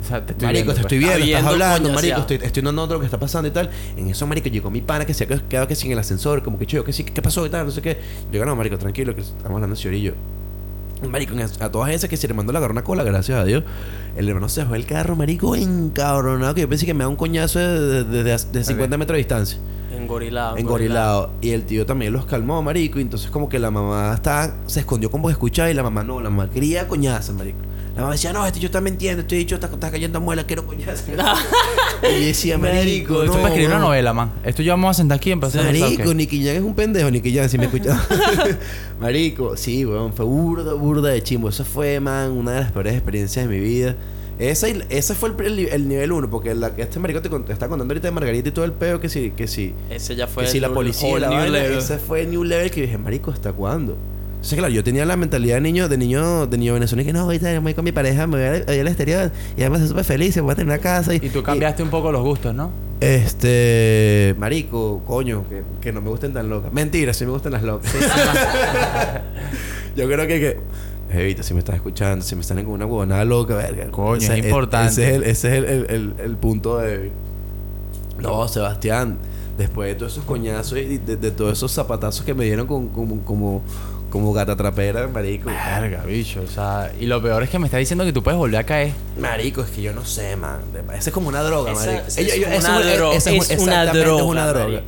Speaker 2: O sea, te estoy
Speaker 3: marico,
Speaker 2: viendo,
Speaker 3: te
Speaker 2: pues.
Speaker 3: estoy viendo,
Speaker 1: Está
Speaker 3: estás
Speaker 1: viendo
Speaker 3: hablando, marico, estoy, estoy notando lo que está pasando y tal. En eso, marico, llegó mi pana que se ha quedado que sin el ascensor, como que chido, que sí, ¿qué pasó y tal? No sé qué. Yo digo, no, marico, tranquilo, que estamos hablando de Ciorillo. Marico, a todas esas que se le mandó la garrona cola, gracias a Dios. El hermano se dejó el carro, marico, encabronado, que yo pensé que me da un coñazo de, de, de- de 50 metros de distancia.
Speaker 1: Engorilado.
Speaker 3: Engorilado. Y el tío también los calmó, marico. Y entonces como que la mamá estaba, se escondió como que escuchaba y la mamá no, la mamá quería coñazo, marico. La mamá decía, no, este yo está mintiendo, este dicho está, está cayendo a muela, quiero coñazo. y yo decía, marico,
Speaker 2: Esto
Speaker 3: no,
Speaker 2: es para escribir una
Speaker 3: no.
Speaker 2: novela, man. Esto ya vamos a sentar aquí y empezar a pensar,
Speaker 3: Marico. Nicky Jam es un pendejo, Nicky Jam, si me escuchas. Marico, sí, weón, fue burda, burda de chimbo. Eso fue, man, una de las peores experiencias de mi vida. Esa, y- ese fue el, el- el nivel uno, porque la, este marico te, te está contando ahorita de Margarita y todo el peo que sí, que sí.
Speaker 1: Ese ya fue
Speaker 3: que si
Speaker 1: el
Speaker 3: la policía, la vaina, ese fue el new level que dije, marico, ¿hasta cuándo? Entonces, claro, yo tenía la mentalidad de niño, de niño, de niño venezolano que no, ahorita me voy con mi pareja, me voy a- al exterior y además soy súper feliz, voy a tener una casa. Y,
Speaker 2: Y tú cambiaste un poco los gustos, ¿no?
Speaker 3: este, marico, coño, que, que no me gusten tan locas. Mentira, sí me gustan las locas. Yo creo que, que Evita, si me estás escuchando, si me están con una huevonada loca, verga.
Speaker 2: Coño,
Speaker 3: ese
Speaker 2: es importante.
Speaker 3: Ese es el, ese es el, el, el- punto de. No, Sebastián, después de todos esos coñazos y de, de todos esos zapatazos que me dieron con, como, como, como gata trapera, marico.
Speaker 2: Verga, bicho. O sea, y lo peor es que me está diciendo que tú puedes volver a caer.
Speaker 3: Marico, es que yo no sé, man. Esa es como una droga, marico.
Speaker 1: es una droga, es una
Speaker 3: exactamente,
Speaker 1: droga,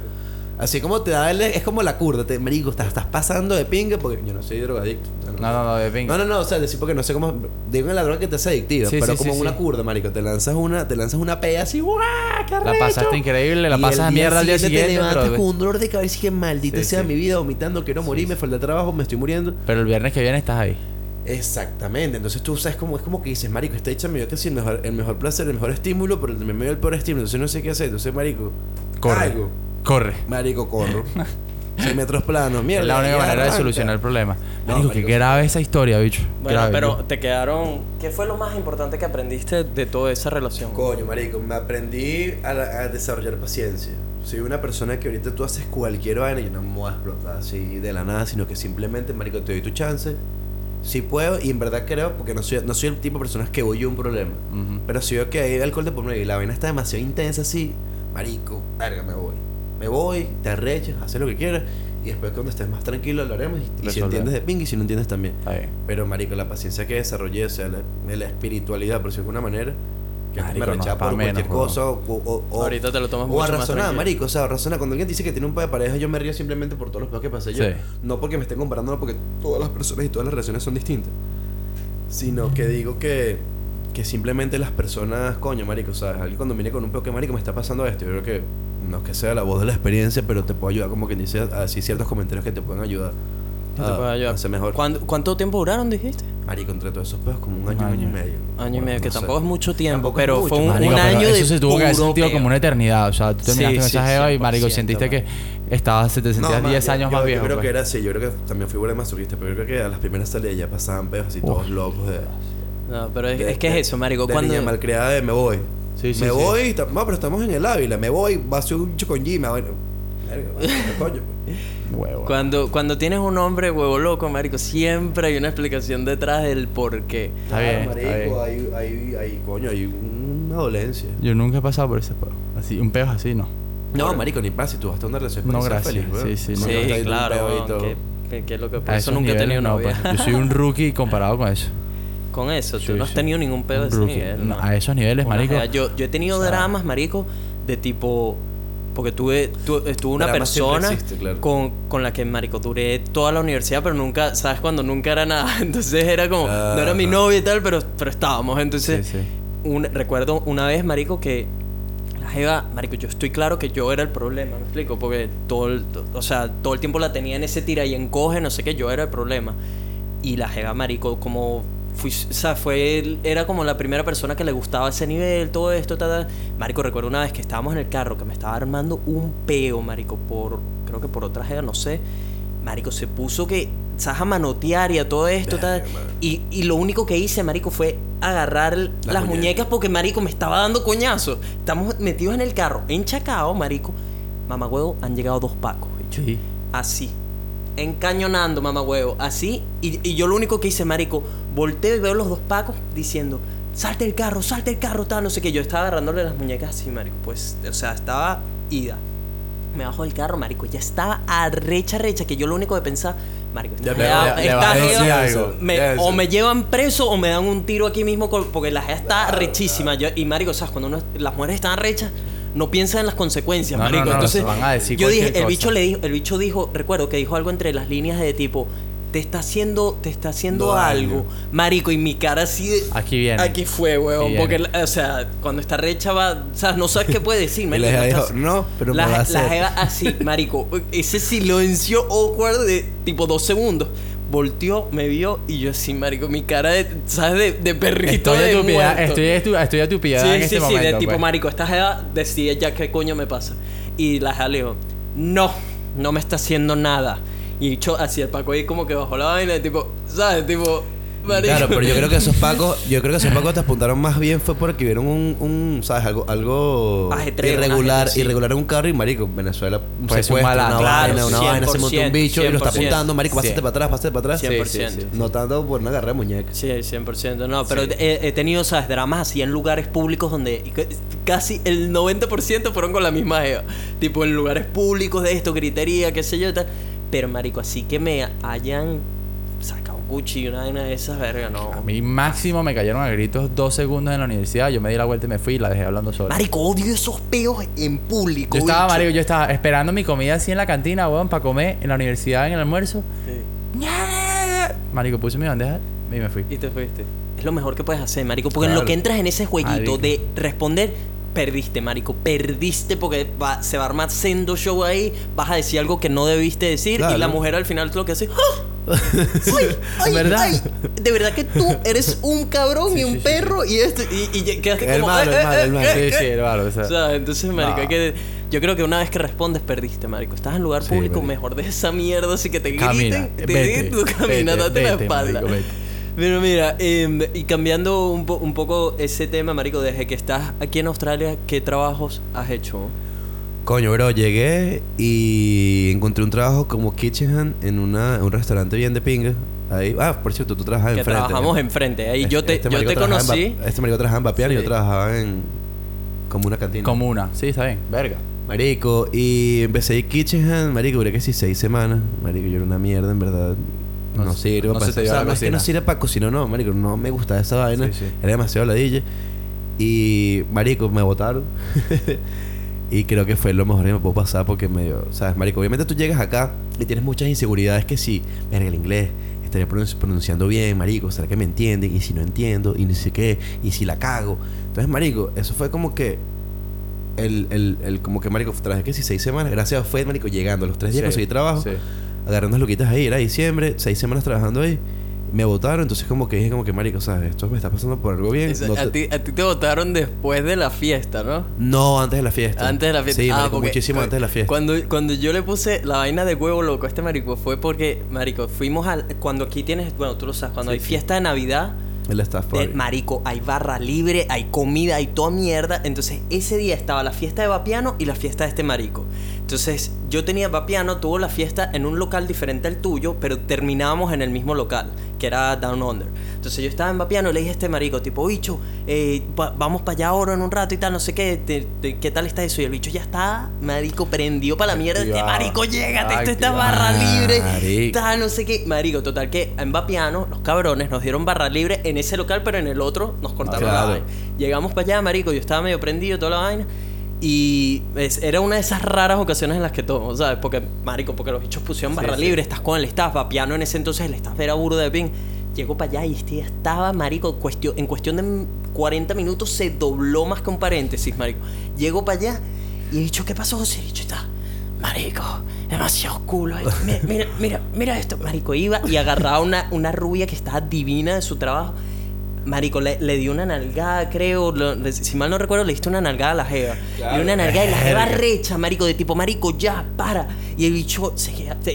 Speaker 3: Así como te da el, es como la curda, te, marico, estás, estás pasando de pinga porque yo no soy drogadicto.
Speaker 2: No, no, no, de pinga.
Speaker 3: No, no, no, o sea, decir porque no sé cómo. Digo en la droga que te hace adictiva,
Speaker 2: Sí,
Speaker 3: pero
Speaker 2: sí,
Speaker 3: como
Speaker 2: sí,
Speaker 3: una curda, marico. Te lanzas una, te lanzas una pea así, ¡guau! ¡Qué
Speaker 2: La pasaste increíble, la
Speaker 3: Y
Speaker 2: pasas a mierda al día siguiente,
Speaker 3: Te levantas
Speaker 2: pero-
Speaker 3: con un dolor de cabeza y que maldita sea mi vida, vomitando, quiero morir, me falta trabajo, me estoy muriendo.
Speaker 2: Pero el viernes que viene estás ahí.
Speaker 3: Exactamente, entonces tú sabes como es como que dices, marico, esta hecha me dio casi el mejor, el mejor placer, el mejor estímulo, pero me dio el peor estímulo, entonces no sé qué hacer, entonces marico,
Speaker 2: Corre.
Speaker 3: caigo.
Speaker 2: Corre.
Speaker 3: marico, corro. 100 metros planos, mierda.
Speaker 2: es la única manera de solucionar el problema.
Speaker 3: No,
Speaker 2: Marico, qué
Speaker 3: marico,
Speaker 2: grave esa historia, bicho.
Speaker 1: Bueno,
Speaker 2: Grave,
Speaker 1: pero
Speaker 2: yo-
Speaker 1: te quedaron. ¿Qué fue lo más importante que aprendiste de toda esa relación?
Speaker 3: Coño, marico, me aprendí a, la- a desarrollar paciencia. Soy una persona que ahorita tú haces cualquier vaina y yo no me voy a explotar así de la nada, sino que simplemente, marico, te doy tu chance. Si puedo, y en verdad creo, porque no soy, no soy el tipo de personas que voy a un problema.
Speaker 2: Ujú.
Speaker 3: Pero si veo que hay alcohol de por medio y la vaina está demasiado intensa así, marico, verga, me voy. Me voy, te arrechas, haces lo que quieras. Y después cuando estés más tranquilo hablaremos. Y, y si entiendes de ping y si no entiendes también.
Speaker 2: Bien.
Speaker 3: Pero, marico, la paciencia que desarrollé, o sea, la, la espiritualidad, por decirlo de alguna manera, que
Speaker 2: Marico,
Speaker 3: me rechazaba por
Speaker 2: menos,
Speaker 3: cualquier
Speaker 2: weón.
Speaker 3: cosa o, o, o-
Speaker 1: Ahorita te lo tomas
Speaker 3: o
Speaker 1: mucho
Speaker 3: a
Speaker 1: más
Speaker 3: razonar,
Speaker 1: tranquilo.
Speaker 3: marico. O sea, a razonar. Cuando alguien dice que tiene un pedo de pareja, yo me río simplemente por todos los pedos que pasé yo.
Speaker 2: Sí.
Speaker 3: No porque me estén comparando, no porque todas las personas y todas las relaciones son distintas. Sino que digo que, que simplemente las personas, coño, marico, ¿sabes? Alguien cuando viene con un pedo que, marico, me está pasando esto, yo creo que no es que sea la voz de la experiencia, pero te puedo ayudar, como que dice, a decir ciertos comentarios que te pueden ayudar.
Speaker 1: ¿Qué te
Speaker 3: a-
Speaker 1: puede ayudar?
Speaker 3: a ser mejor.
Speaker 1: ¿Cuánto, cuánto tiempo duraron, dijiste?
Speaker 3: Marico, entre todos esos pedos, como un año,
Speaker 2: Un
Speaker 3: año y medio.
Speaker 1: Año y
Speaker 3: Bueno,
Speaker 1: medio, que
Speaker 3: no sé.
Speaker 1: tampoco es mucho tiempo,
Speaker 3: Tampoco
Speaker 1: pero
Speaker 3: mucho,
Speaker 1: fue un,
Speaker 3: marico,
Speaker 1: un
Speaker 2: pero
Speaker 1: año de
Speaker 2: eso se tuvo que sentido como una eternidad. O sea, tú terminaste
Speaker 1: Sí,
Speaker 2: con
Speaker 1: sí,
Speaker 2: esa jeva y, marico,
Speaker 1: 100%,
Speaker 2: sentiste que
Speaker 1: marico.
Speaker 2: estabas, te sentías
Speaker 3: ma,
Speaker 2: 10
Speaker 3: yo-
Speaker 2: años
Speaker 3: yo,
Speaker 2: más viejo.
Speaker 3: Yo creo
Speaker 2: pues.
Speaker 3: que era así, yo creo que también fui igual de masoquista, pero yo creo que a las primeras salidas ya pasaban pedos así, todos locos de.
Speaker 1: No, pero es,
Speaker 3: de-
Speaker 1: es que es eso, marico.
Speaker 3: De
Speaker 1: Cuando,
Speaker 3: niña malcriada de me voy.
Speaker 2: Sí, sí,
Speaker 3: me
Speaker 2: sí.
Speaker 3: voy, no, pero estamos en el Ávila, me voy, va a ser un chico con Jimmy, bueno. Verga, ¿qué coño? pues.
Speaker 2: Huevo.
Speaker 1: cuando, cuando tienes un hombre huevo loco, marico, siempre hay una explicación detrás del por qué.
Speaker 2: Está bien,
Speaker 3: Claro,
Speaker 2: está
Speaker 3: marico, hay, hay, hay, coño, hay una dolencia.
Speaker 2: Yo nunca he pasado por ese peo. Así, un peo así, no.
Speaker 3: No, marico, ni pasa, si tú vas a una relación
Speaker 2: No, gracias.
Speaker 3: feliz.
Speaker 2: Sí, sí,
Speaker 3: No
Speaker 1: Sí, claro. que, que- es lo que por
Speaker 2: A
Speaker 1: eso nunca he tenido
Speaker 2: niveles, no, pues. Yo soy un rookie comparado con eso.
Speaker 1: Con eso, tú
Speaker 2: Sí,
Speaker 1: no has
Speaker 2: sí.
Speaker 1: tenido ningún pedo de ese nivel.
Speaker 2: No, a esos niveles,
Speaker 1: Una
Speaker 2: marico.
Speaker 1: Yo, yo he tenido
Speaker 2: O sea-
Speaker 1: dramas, marico, de tipo. Porque tuve, tu- estuve una persona
Speaker 3: existe, claro.
Speaker 1: con, con la que, marico, duré toda la universidad, pero nunca, ¿sabes? Cuando nunca era nada. Entonces era como, no era mi novia y tal, pero, pero estábamos. Entonces,
Speaker 2: sí.
Speaker 1: un- recuerdo una vez, marico, que la jeva, marico, yo estoy claro que yo era el problema, ¿me explico? Porque todo el, o sea, todo el tiempo la tenía en ese tira y encoge, no sé qué, yo era el problema. Y la jeva, marico, como fui, o sea, fue, él- era como la primera persona que le gustaba ese nivel, todo esto, tal, tal. Marico, recuerdo una vez que estábamos en el carro, que me estaba armando un peo, marico, por, creo que por otra jeva, no sé. Marico, se puso que, sabes, a manotear y a todo esto, tal. Y, y lo único que hice, marico, fue agarrar las,
Speaker 3: Las
Speaker 1: muñecas.
Speaker 3: muñecas.
Speaker 1: porque, marico, me estaba dando coñazo. Estamos metidos en el carro, enchacao, marico. Mamá huevo, han llegado dos pacos.
Speaker 2: Sí.
Speaker 1: Así. Encañonando, mamá huevo. Así. Y, y yo lo único que hice, marico, volteo y veo los dos pacos diciendo, salte el carro, salte el carro, tal, no sé qué. Yo estaba agarrándole las muñecas así, marico. Pues, o sea, estaba ida. Me bajo del carro, marico. Ya estaba arrecha, recha, que yo lo único que pensaba, marico, esta jeva- jeva
Speaker 2: algo.
Speaker 1: me- o me llevan preso o me dan un tiro aquí mismo con- porque la jeva está rechísima. Yo- y marico, ¿sabes? Cuando uno- las mujeres están rechas, no piensan en las consecuencias,
Speaker 2: No,
Speaker 1: marico.
Speaker 2: no,
Speaker 1: Entonces,
Speaker 2: van a decir
Speaker 1: yo dije, el bicho le dijo, el bicho dijo, recuerdo que dijo algo entre las líneas de tipo, te está haciendo, te está haciendo
Speaker 3: No
Speaker 1: algo, marico, y mi cara así de,
Speaker 2: Aquí viene.
Speaker 1: aquí fue, weón, porque, o sea, cuando está recha va, o sea, no sabes qué puede decir, marico.
Speaker 3: la
Speaker 1: no
Speaker 3: dijo,
Speaker 1: estás-
Speaker 3: no, pero
Speaker 1: la, la jeva así, marico, ese silencio awkward de tipo dos segundos. Volteó, me vio y yo así, marico, mi cara de, ¿sabes? De, de perrito
Speaker 2: Estoy a
Speaker 1: de
Speaker 2: tu piedad,
Speaker 1: muerto.
Speaker 2: estoy, a tu- estoy a tu piedad
Speaker 1: Sí,
Speaker 2: en
Speaker 1: sí,
Speaker 2: este
Speaker 1: sí,
Speaker 2: momento.
Speaker 1: de tipo,
Speaker 2: pues.
Speaker 1: marico, esta jeva decide ya qué coño me pasa. Y la jeva le dijo, no, no me está haciendo nada. Y dicho así, el Paco ahí como que bajó la vaina, tipo, ¿sabes? Tipo, marico.
Speaker 3: Claro, pero yo creo que esos pacos, yo creo que esos pacos te apuntaron más bien fue porque vieron un, un ¿sabes? Algo, algo
Speaker 1: Ajetreo, una
Speaker 3: irregular,
Speaker 1: gente, sí.
Speaker 3: irregular en un carro y marico, Venezuela, un
Speaker 2: Pues un
Speaker 3: secuestro, una
Speaker 2: malandro.
Speaker 3: vaina, una vaina, se monta un
Speaker 1: 100%,
Speaker 3: bicho y lo está
Speaker 1: 100%.
Speaker 3: apuntando, marico, pásate para atrás, pásate para atrás.
Speaker 1: 100%.
Speaker 2: Sí, sí, sí.
Speaker 3: No tanto por una agarre de muñeca.
Speaker 1: Sí, 100%. No, pero
Speaker 2: Sí.
Speaker 1: he, he tenido, ¿sabes? Dramas así en lugares públicos donde casi el 90% fueron con la misma jeva. Tipo en lugares públicos de esto, gritería, qué sé yo, tal. Pero, marico, así que me hayan cuchillo, una vaina de esas, verga, no.
Speaker 2: A mí máximo me cayeron a gritos dos segundos en la universidad. Yo me di la vuelta y me fui y la dejé hablando sola.
Speaker 1: Marico, odio esos peos en público.
Speaker 2: Yo estaba,
Speaker 1: bicho.
Speaker 2: marico, yo estaba esperando mi comida así en la cantina, weón, para comer en la universidad en el almuerzo.
Speaker 1: Sí.
Speaker 2: Marico, puse mi bandeja y me fui.
Speaker 1: Y te fuiste. Es lo mejor que puedes hacer, marico. Porque en lo que entras en ese jueguito
Speaker 2: Marico.
Speaker 1: de responder, perdiste, marico. Perdiste porque va- se va a armar sendo show ahí. Vas a decir algo que no debiste decir.
Speaker 3: Claro.
Speaker 1: Y la mujer al final lo que hace. ¡Ah! ¡Ay, ay,
Speaker 2: ¿Verdad?
Speaker 1: ay! De verdad que tú eres un cabrón y un
Speaker 2: sí, sí,
Speaker 1: perro y esto. Y, y quedaste
Speaker 3: El
Speaker 1: como.
Speaker 3: malo,
Speaker 1: "Eh,
Speaker 3: el malo,
Speaker 1: eh,
Speaker 3: el malo".
Speaker 1: eh,
Speaker 2: Sí, sí,
Speaker 1: eh".
Speaker 2: hermano. O sea,
Speaker 1: O sea, entonces, marico,
Speaker 2: No.
Speaker 1: hay que. Yo creo que una vez que respondes, perdiste, marico. Estás en lugar público, mejor de esa mierda, así que te
Speaker 2: Camina,
Speaker 1: griten. Te
Speaker 2: vete,
Speaker 1: griten, tú camina,
Speaker 2: vete,
Speaker 1: date la espalda.
Speaker 2: marico.
Speaker 1: Pero mira, em, y cambiando un, po- un poco ese tema, marico, desde que estás aquí en Australia, ¿qué trabajos has hecho?
Speaker 3: Coño, bro, llegué y encontré un trabajo como kitchen hand en una, un restaurante bien de pinga. Ahí, ah, por cierto, tú trabajas
Speaker 1: Que
Speaker 3: enfrente.
Speaker 1: trabajamos enfrente. Ahí yo te,
Speaker 3: Este
Speaker 1: yo te
Speaker 3: en
Speaker 1: conocí.
Speaker 3: Este marico trabajaba en Vapiano y
Speaker 1: Sí.
Speaker 3: yo trabajaba en como una cantina.
Speaker 2: Como una. Sí, está bien. Verga.
Speaker 3: Marico, y empecé a kitchen hand, marico, duré que sí seis semanas. Marico, yo era una mierda, en verdad. No,
Speaker 2: No-
Speaker 3: sirve
Speaker 2: no
Speaker 3: para
Speaker 2: se te
Speaker 3: o
Speaker 2: dio
Speaker 3: sea,
Speaker 2: la
Speaker 3: no es que no sirve para cocinar, no, marico, no me gustaba esa vaina.
Speaker 2: Sí, sí.
Speaker 3: Era demasiado ladilla. Y, marico, me botaron. y creo que fue lo mejor que me pudo pasar porque medio, sabes, marico, obviamente tú llegas acá y tienes muchas inseguridades que si, verga, el inglés, estaría pronunci- pronunciando bien, marico, será que me entienden y si no entiendo y ni sé qué y si la cago. Entonces, marico, eso fue como que el, el, el como que marico traje que si seis semanas, gracias fue marico llegando a los tres días
Speaker 2: Sí,
Speaker 3: conseguí trabajo,
Speaker 2: sí.
Speaker 3: agarré unas luquitas ahí, era diciembre, seis semanas trabajando ahí. Me votaron, entonces como que dije como que marico, sabes, esto me está pasando por algo bien. No
Speaker 1: a, ti, a ti te votaron después de la fiesta, ¿no?
Speaker 3: no, antes de la fiesta.
Speaker 1: Antes de la fiesta.
Speaker 3: Sí,
Speaker 1: Ah,
Speaker 3: marico,
Speaker 1: porque
Speaker 3: muchísimo antes de la fiesta.
Speaker 1: Cuando, cuando yo le puse la vaina de huevo loco a este marico fue porque, marico, fuimos al... Cuando aquí tienes... Bueno, tú lo sabes. Cuando
Speaker 3: Sí,
Speaker 1: hay
Speaker 3: sí.
Speaker 1: fiesta de Navidad...
Speaker 3: El staff
Speaker 1: de-
Speaker 3: party.
Speaker 1: marico, hay barra libre, hay comida, hay toda mierda. Entonces, ese día estaba la fiesta de Vapiano y la fiesta de este marico. Entonces, yo tenía Vapiano, tuvo la fiesta en un local diferente al tuyo, pero terminábamos en el mismo local, que era Down Under. Entonces, yo estaba en Vapiano y le dije a este marico, tipo, bicho, eh, va- vamos para allá ahora en un rato y tal, no sé qué, te- te- ¿qué tal está eso? Y el bicho ya está, marico, prendió para la mierda. Este marico, llégate, esto está barra libre.
Speaker 3: Marico.
Speaker 1: Tal, no sé qué. Marico, total que en Vapiano, los cabrones nos dieron barra libre en ese local, pero en el otro nos cortaron
Speaker 3: Claro.
Speaker 1: la vaina. Llegamos para allá, marico, yo estaba medio prendido, toda la vaina. Y es- era una de esas raras ocasiones en las que tomo, ¿sabes? Porque, marico, porque los bichos pusieron
Speaker 2: Sí,
Speaker 1: barra
Speaker 2: sí.
Speaker 1: libre, estás con el staff, Vapiano en ese entonces, el staff era burro de ping. Llego para allá y este estaba, marico, cuestión, en cuestión de 40 minutos se dobló más que un paréntesis, marico. Llego para allá y he dicho, ¿qué pasó, José? He dicho, está, marico, demasiado culo. eh. Mira, mira, mira, mira esto, marico. Iba y agarraba una, una rubia que estaba divina de su trabajo. Marico, le, le dio una nalgada, creo. lo- si mal no recuerdo, le diste una nalgada a la jeva. Dio una nalgada y la jeva recha, marico, de tipo, marico, ya, para. Y el bicho se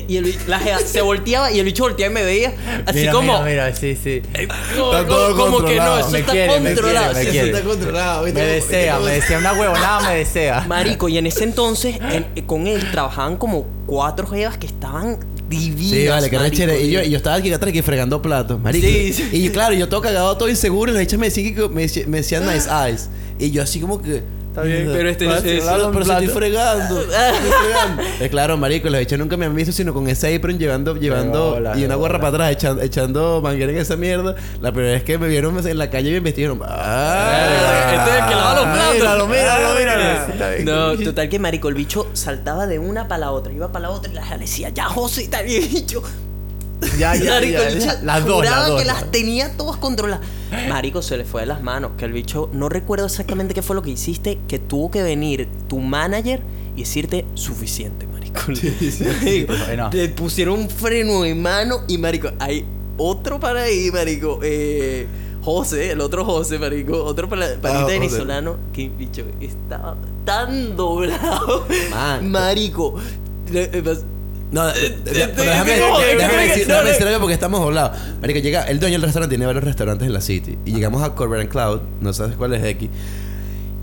Speaker 1: y el, la jeva se volteaba y el bicho volteaba y me veía. Así
Speaker 2: Mira,
Speaker 1: como.
Speaker 2: Mira, mira, sí, sí.
Speaker 1: como-
Speaker 3: Está todo
Speaker 1: como que no, eso
Speaker 2: Me
Speaker 1: está
Speaker 2: quiere, me
Speaker 1: controlado.
Speaker 2: quiere, me
Speaker 1: sí,
Speaker 2: quiere.
Speaker 3: Eso está controlado.
Speaker 2: Me desea, me desea. Una huevonada me desea.
Speaker 1: Marico, y en ese entonces en- con él trabajaban como cuatro jevas que estaban divinas.
Speaker 3: Sí, vale, que
Speaker 1: marico,
Speaker 3: rechere. Y yo,
Speaker 1: y-
Speaker 3: yo estaba aquí atrás que fregando platos, marico.
Speaker 1: Sí, sí.
Speaker 3: Y claro, yo todo cagado, todo inseguro. Y las hechas me decían me, decía- me decían nice eyes. Y yo así como que.
Speaker 2: Está bien,
Speaker 1: pero este-
Speaker 3: Pero,
Speaker 1: este-
Speaker 3: pero, estoy fregando. estoy fregando. Eh, claro, marico, las hechas nunca me han visto, sino con ese apron llevando, llevando
Speaker 2: bola,
Speaker 3: y una gorra para atrás, echando, echando manguera en esa mierda. La primera vez que me vieron en la calle y me investigaron. ¡Ah!
Speaker 1: Este es el que lava los platos.
Speaker 3: Míralo, míralo, míralo.
Speaker 2: Está bien.
Speaker 1: No, total que marico, el bicho saltaba de una para la otra, iba para la otra y la decía, ya José y el bicho...
Speaker 2: Ya, ya,
Speaker 1: Marico,
Speaker 2: ya, ya. Las dos, las dos.
Speaker 1: que las tenía todas controladas. Marico, se le fue de las manos. Que el bicho, no recuerdo exactamente qué fue lo que hiciste, que tuvo que venir tu manager y decirte suficiente, marico. Marico,
Speaker 2: Bueno.
Speaker 1: Le pusieron un freno de mano y, marico, hay otro para ahí, marico. Eh, José, el otro José, marico, otro para
Speaker 3: Ah, José.
Speaker 1: venezolano que bicho estaba tan doblado.
Speaker 3: Man.
Speaker 1: Marico. Eh,
Speaker 3: No, pero
Speaker 1: te-
Speaker 3: déjame, decir, algo porque estamos doblados. Marico, llega, el dueño del restaurante tiene varios restaurantes en la city. Y llegamos a Corber and Cloud, no sabes cuál es X.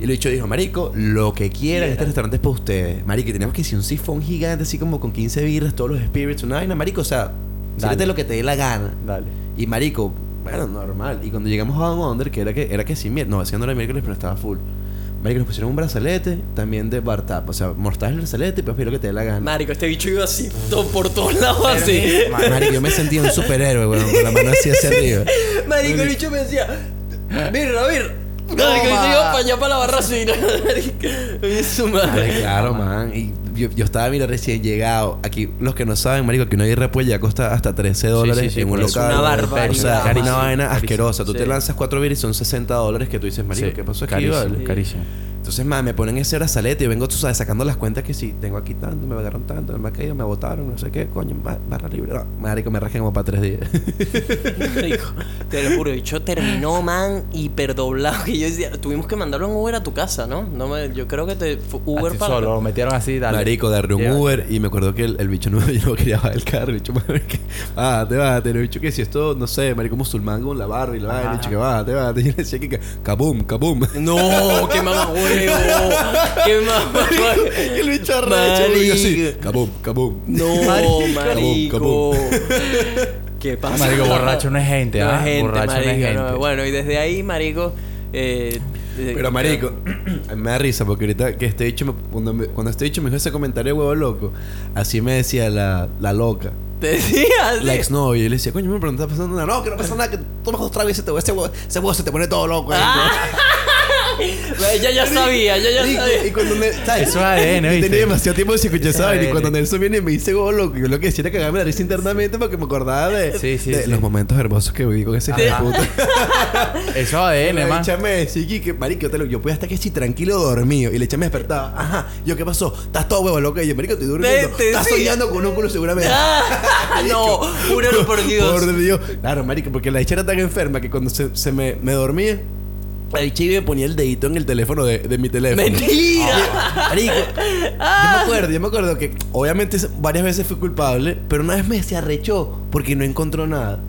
Speaker 3: Y el bicho dijo, Marico, lo que quieran, este restaurante es para ustedes. Marico, y teníamos que decir un sifón gigante, así como con 15 birras, todos los spirits, una vaina, Marico, o sea, sírvete lo que te dé la gana.
Speaker 2: Dale.
Speaker 3: Y Marico, bueno, normal. Y cuando llegamos a Down Under, que era que, era que sí, mier- no, haciendo la miércoles, pero estaba full. Marico, nos pusieron un brazalete también de bar tap. O sea, mortal el brazalete y pedir lo que te dé la gana.
Speaker 1: Marico, este bicho iba así por todos lados así.
Speaker 3: Ma- Marico, yo me sentía un superhéroe, weón, con la mano así hacia arriba.
Speaker 1: Marico, el bicho me decía, birra, birra. Marico, y se iba para allá para la barra así. Marico, su
Speaker 3: Ay,
Speaker 1: madre.
Speaker 3: claro, man. Y yo, yo estaba, mira, recién llegado. Aquí, los que no saben, marico, que una birra pues ya cuesta hasta 13 dólares
Speaker 2: sí, sí,
Speaker 3: en un
Speaker 2: pues,
Speaker 1: es
Speaker 3: local.
Speaker 1: una barbaridad,
Speaker 3: O sea, una vaina
Speaker 2: Carísimo.
Speaker 3: asquerosa. Tú te lanzas cuatro birras y son 60 dólares que tú dices, marico, ¿qué pasó aquí,
Speaker 2: carísimo,
Speaker 3: vale?
Speaker 2: Carísimo.
Speaker 3: Entonces, man, me ponen ese brazalete y vengo, tú sabes, sacando las cuentas que si tengo aquí tanto, me agarraron tanto, me caído, me botaron, no sé qué, coño, ba- barra libre. No, marico, me rajé como para tres días.
Speaker 1: Marico, te lo juro, el bicho terminó, man, hiperdoblado. Y yo decía, tuvimos que mandarlo en Uber a tu casa, ¿no? no me, yo creo que te fue Uber
Speaker 2: Así
Speaker 1: para.
Speaker 2: solo, lo metieron así, dale.
Speaker 3: Marico, agarré un. Uber y me acuerdo que el, el bicho no, yo no quería bajar el carro. El bicho, madre, que bájate, bájate. El bicho que si esto, no sé, marico musulmán con la barra y la. El bicho que bájate. Y yo le decía que, que kabum, kabum.
Speaker 1: No, qué mamá huevo. Qué mamá
Speaker 3: Y el bicho arrecho, y yo así,
Speaker 1: Marico.
Speaker 3: kabum, kabum.
Speaker 1: No, marico.
Speaker 3: kabum.
Speaker 1: ¿Qué pasa?
Speaker 2: Marico, borracho no es gente,
Speaker 1: No
Speaker 2: ¿ah?
Speaker 1: es gente,
Speaker 2: borracho
Speaker 1: marico,
Speaker 2: no es gente.
Speaker 1: no. Bueno, y desde ahí, marico... Eh, eh,
Speaker 3: Pero marico, me da risa porque ahorita que este bicho me- cuando, me- cuando este bicho me dijo ese comentario huevo loco, así me decía la, la loca.
Speaker 1: Te decía así.
Speaker 3: La exnovia, y le decía, coño, me preguntaba pasando nada. No, que no pasa nada, que tomas dos tragos y ese, huevo, ese huevo se te pone todo loco.
Speaker 1: Ah. Ella ya sabía, ella ya sabía.
Speaker 3: Y cuando ne- ¿sabes?
Speaker 2: Eso es ADN, ¿viste?
Speaker 3: Tenía demasiado tiempo sin escuchar esa vaina, Y cuando Nelson viene y me dice loco, yo lo que decía era cagarme la risa internamente porque me acordaba de,
Speaker 2: Sí, sí,
Speaker 3: de
Speaker 2: sí.
Speaker 3: los momentos hermosos que viví con ese hijo de puta.
Speaker 2: Eso es ADN, man.
Speaker 3: bicha me decía que, marico, yo, te lo- yo podía estar que si tranquilo dormido. Y la echa me despertaba. Ajá. Yo, ¿qué pasó? Estás todo huevo loco. Y yo, marico, estoy durmiendo. Estás soñando con un culo seguramente.
Speaker 1: Ah, no, júralo por Dios.
Speaker 3: Por Dios. Claro, marico, porque la bicha era tan enferma que cuando se, se me, me dormía, iba y me ponía el dedito en el teléfono de, de mi teléfono.
Speaker 1: Mentira.
Speaker 3: Marico, yo me acuerdo, yo me acuerdo que obviamente varias veces fui culpable, pero una vez me se arrechó porque no encontró nada.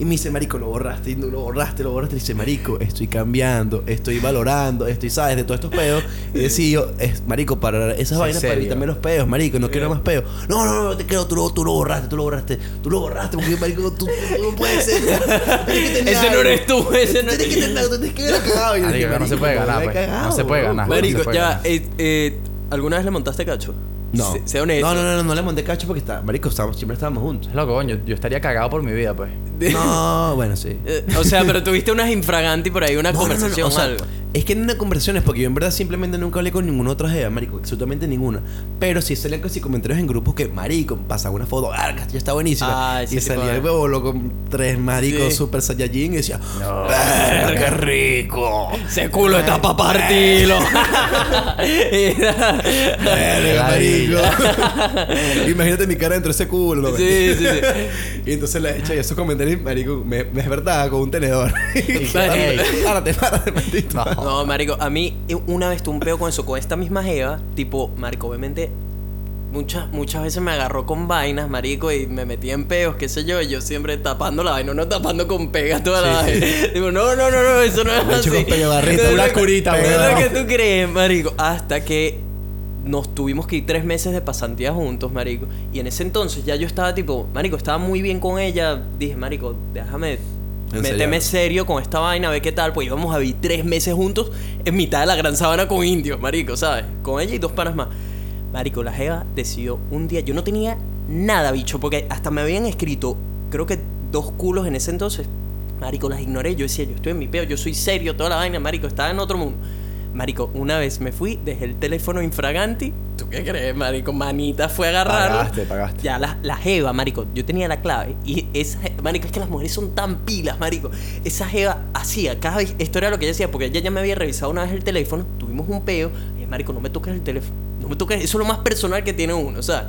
Speaker 3: Y me dice, Marico, lo borraste, lo borraste, lo borraste. Y dice, Marico, estoy cambiando, estoy valorando, estoy, ¿sabes? De todos estos peos. Y decido, es, Marico, para esas vainas, para evitarme los peos, Marico, no quiero más peos. No, no, no, te creo, tú lo, tú lo borraste, tú lo borraste, tú lo borraste, porque, Marico, tú, tú no puedes ser. Tener
Speaker 1: Ese no eres tú, ese no
Speaker 3: Tienes que
Speaker 1: eres
Speaker 3: tener algo, tienes que haber cagado.
Speaker 2: Marico,
Speaker 3: dije,
Speaker 2: no se puede ganar, pues.
Speaker 3: cagado,
Speaker 2: No se puede ganar.
Speaker 1: Marico,
Speaker 2: puede
Speaker 1: ya,
Speaker 2: ganar.
Speaker 1: eh, eh, ¿alguna vez le montaste cacho?
Speaker 3: No.
Speaker 1: Se- Sea honesto.
Speaker 3: No, no, no, no, no le monté cacho porque está, marico, siempre estábamos juntos.
Speaker 2: Es loco, coño. Yo estaría cagado por mi vida, pues.
Speaker 3: No, bueno, sí.
Speaker 1: Eh, o sea, pero tuviste unas infraganti por ahí, una
Speaker 3: No, no, no, no,
Speaker 1: conversación
Speaker 3: o sea,
Speaker 1: algo.
Speaker 3: Es que en una conversación es porque yo en verdad simplemente nunca hablé con ninguna otra jeva, marico, absolutamente ninguna. Pero sí salían casi comentarios en grupos que, marico, pasan una foto, ah, ya está buenísima.
Speaker 1: Ah,
Speaker 3: y salía
Speaker 1: de-
Speaker 3: el huevo con tres maricos
Speaker 1: Sí.
Speaker 3: super saiyajin y decía, "Verga, qué rico.
Speaker 1: Ese culo está para partirlo.
Speaker 3: Verga, marico. Imagínate mi cara dentro de ese culo. ¿no?
Speaker 1: Sí, sí, sí.
Speaker 3: Y entonces le echa y esos comentarios, marico, me, me despertaba con un tenedor. Párate, párate, maldito.
Speaker 2: No.
Speaker 1: No, marico, a mí una vez tuve un peo con eso, con esta misma jeva, tipo, marico, obviamente muchas muchas veces me agarró con vainas, marico, y me metí en peos, qué sé yo, y yo siempre tapando la vaina, no tapando con pega toda la vaina. Digo, no, no, no, no, eso no es
Speaker 3: Me
Speaker 1: así.
Speaker 3: echo con pega barrita,
Speaker 1: No,
Speaker 2: una curita,
Speaker 1: no. Es lo que tú crees, marico, hasta que nos tuvimos que ir tres meses de pasantía juntos, marico. Y en ese entonces ya yo estaba tipo, marico, estaba muy bien con ella. Dije, marico, déjame méteme serio con esta vaina, ve qué tal. Pues íbamos a vivir tres meses juntos en mitad de la gran sabana con indios, marico, ¿sabes? Con ella y dos panas más. Marico, la Jeva decidió un día, yo no tenía nada, bicho, porque hasta me habían escrito, creo que dos culos en ese entonces. Marico, las ignoré. Yo decía, yo estoy en mi peo, yo soy serio, toda la vaina, marico, estaba en otro mundo. Marico, una vez me fui, dejé el teléfono infraganti. ¿Tú qué crees, marico? Manita fue a agarrarlo.
Speaker 2: Pagaste, pagaste.
Speaker 1: Ya, la, la jeva, marico, yo tenía la clave. Y esa, marico, es que las mujeres son tan pilas, marico. Esa jeva hacía, cada vez, esto era lo que ella decía, porque ella ya me había revisado una vez el teléfono, tuvimos un peo. Y marico, no me toques el teléfono. No me toques, eso es lo más personal que tiene uno, o sea.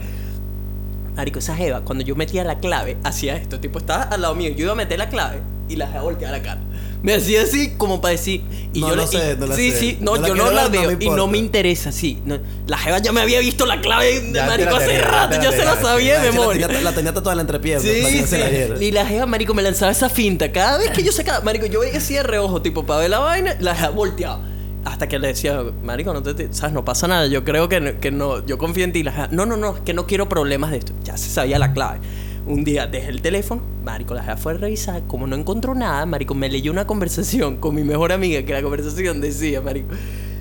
Speaker 1: Marico, esa jeva, cuando yo metía la clave, hacía esto. Tipo, estaba al lado mío. Yo iba a meter la clave y la jeva volteaba la cara. Me hacía así como para decir. Y
Speaker 3: No,
Speaker 1: yo
Speaker 3: no
Speaker 1: le-
Speaker 3: sé,
Speaker 1: y-
Speaker 3: no la
Speaker 1: Sí,
Speaker 3: sé.
Speaker 1: sí, no,
Speaker 3: No la
Speaker 1: yo no la veo y no me interesa, sí. No, la jeva ya me había visto la clave de
Speaker 2: Ya
Speaker 1: marico
Speaker 2: la
Speaker 1: hace
Speaker 2: tenía,
Speaker 1: rato, yo
Speaker 2: la
Speaker 1: se la sabía de
Speaker 3: La
Speaker 1: memoria.
Speaker 3: tenía, la tenía tatuada en la entrepierna.
Speaker 1: Sí,
Speaker 3: se la
Speaker 1: sí. Y la jeva, marico, me lanzaba esa finta. Cada vez que yo sacaba, marico, yo veía así de reojo, tipo, para ver la vaina, la jeva volteaba. Hasta que le decía, marico, no te, sabes, no pasa nada. Yo creo que no, que no, yo confío en ti. La no, no, no, es que no quiero problemas de esto. Ya se sabía la clave. Un día dejé el teléfono, marico, la fue a revisar. Como no encontró nada, marico, me leyó una conversación con mi mejor amiga, que la conversación decía, marico,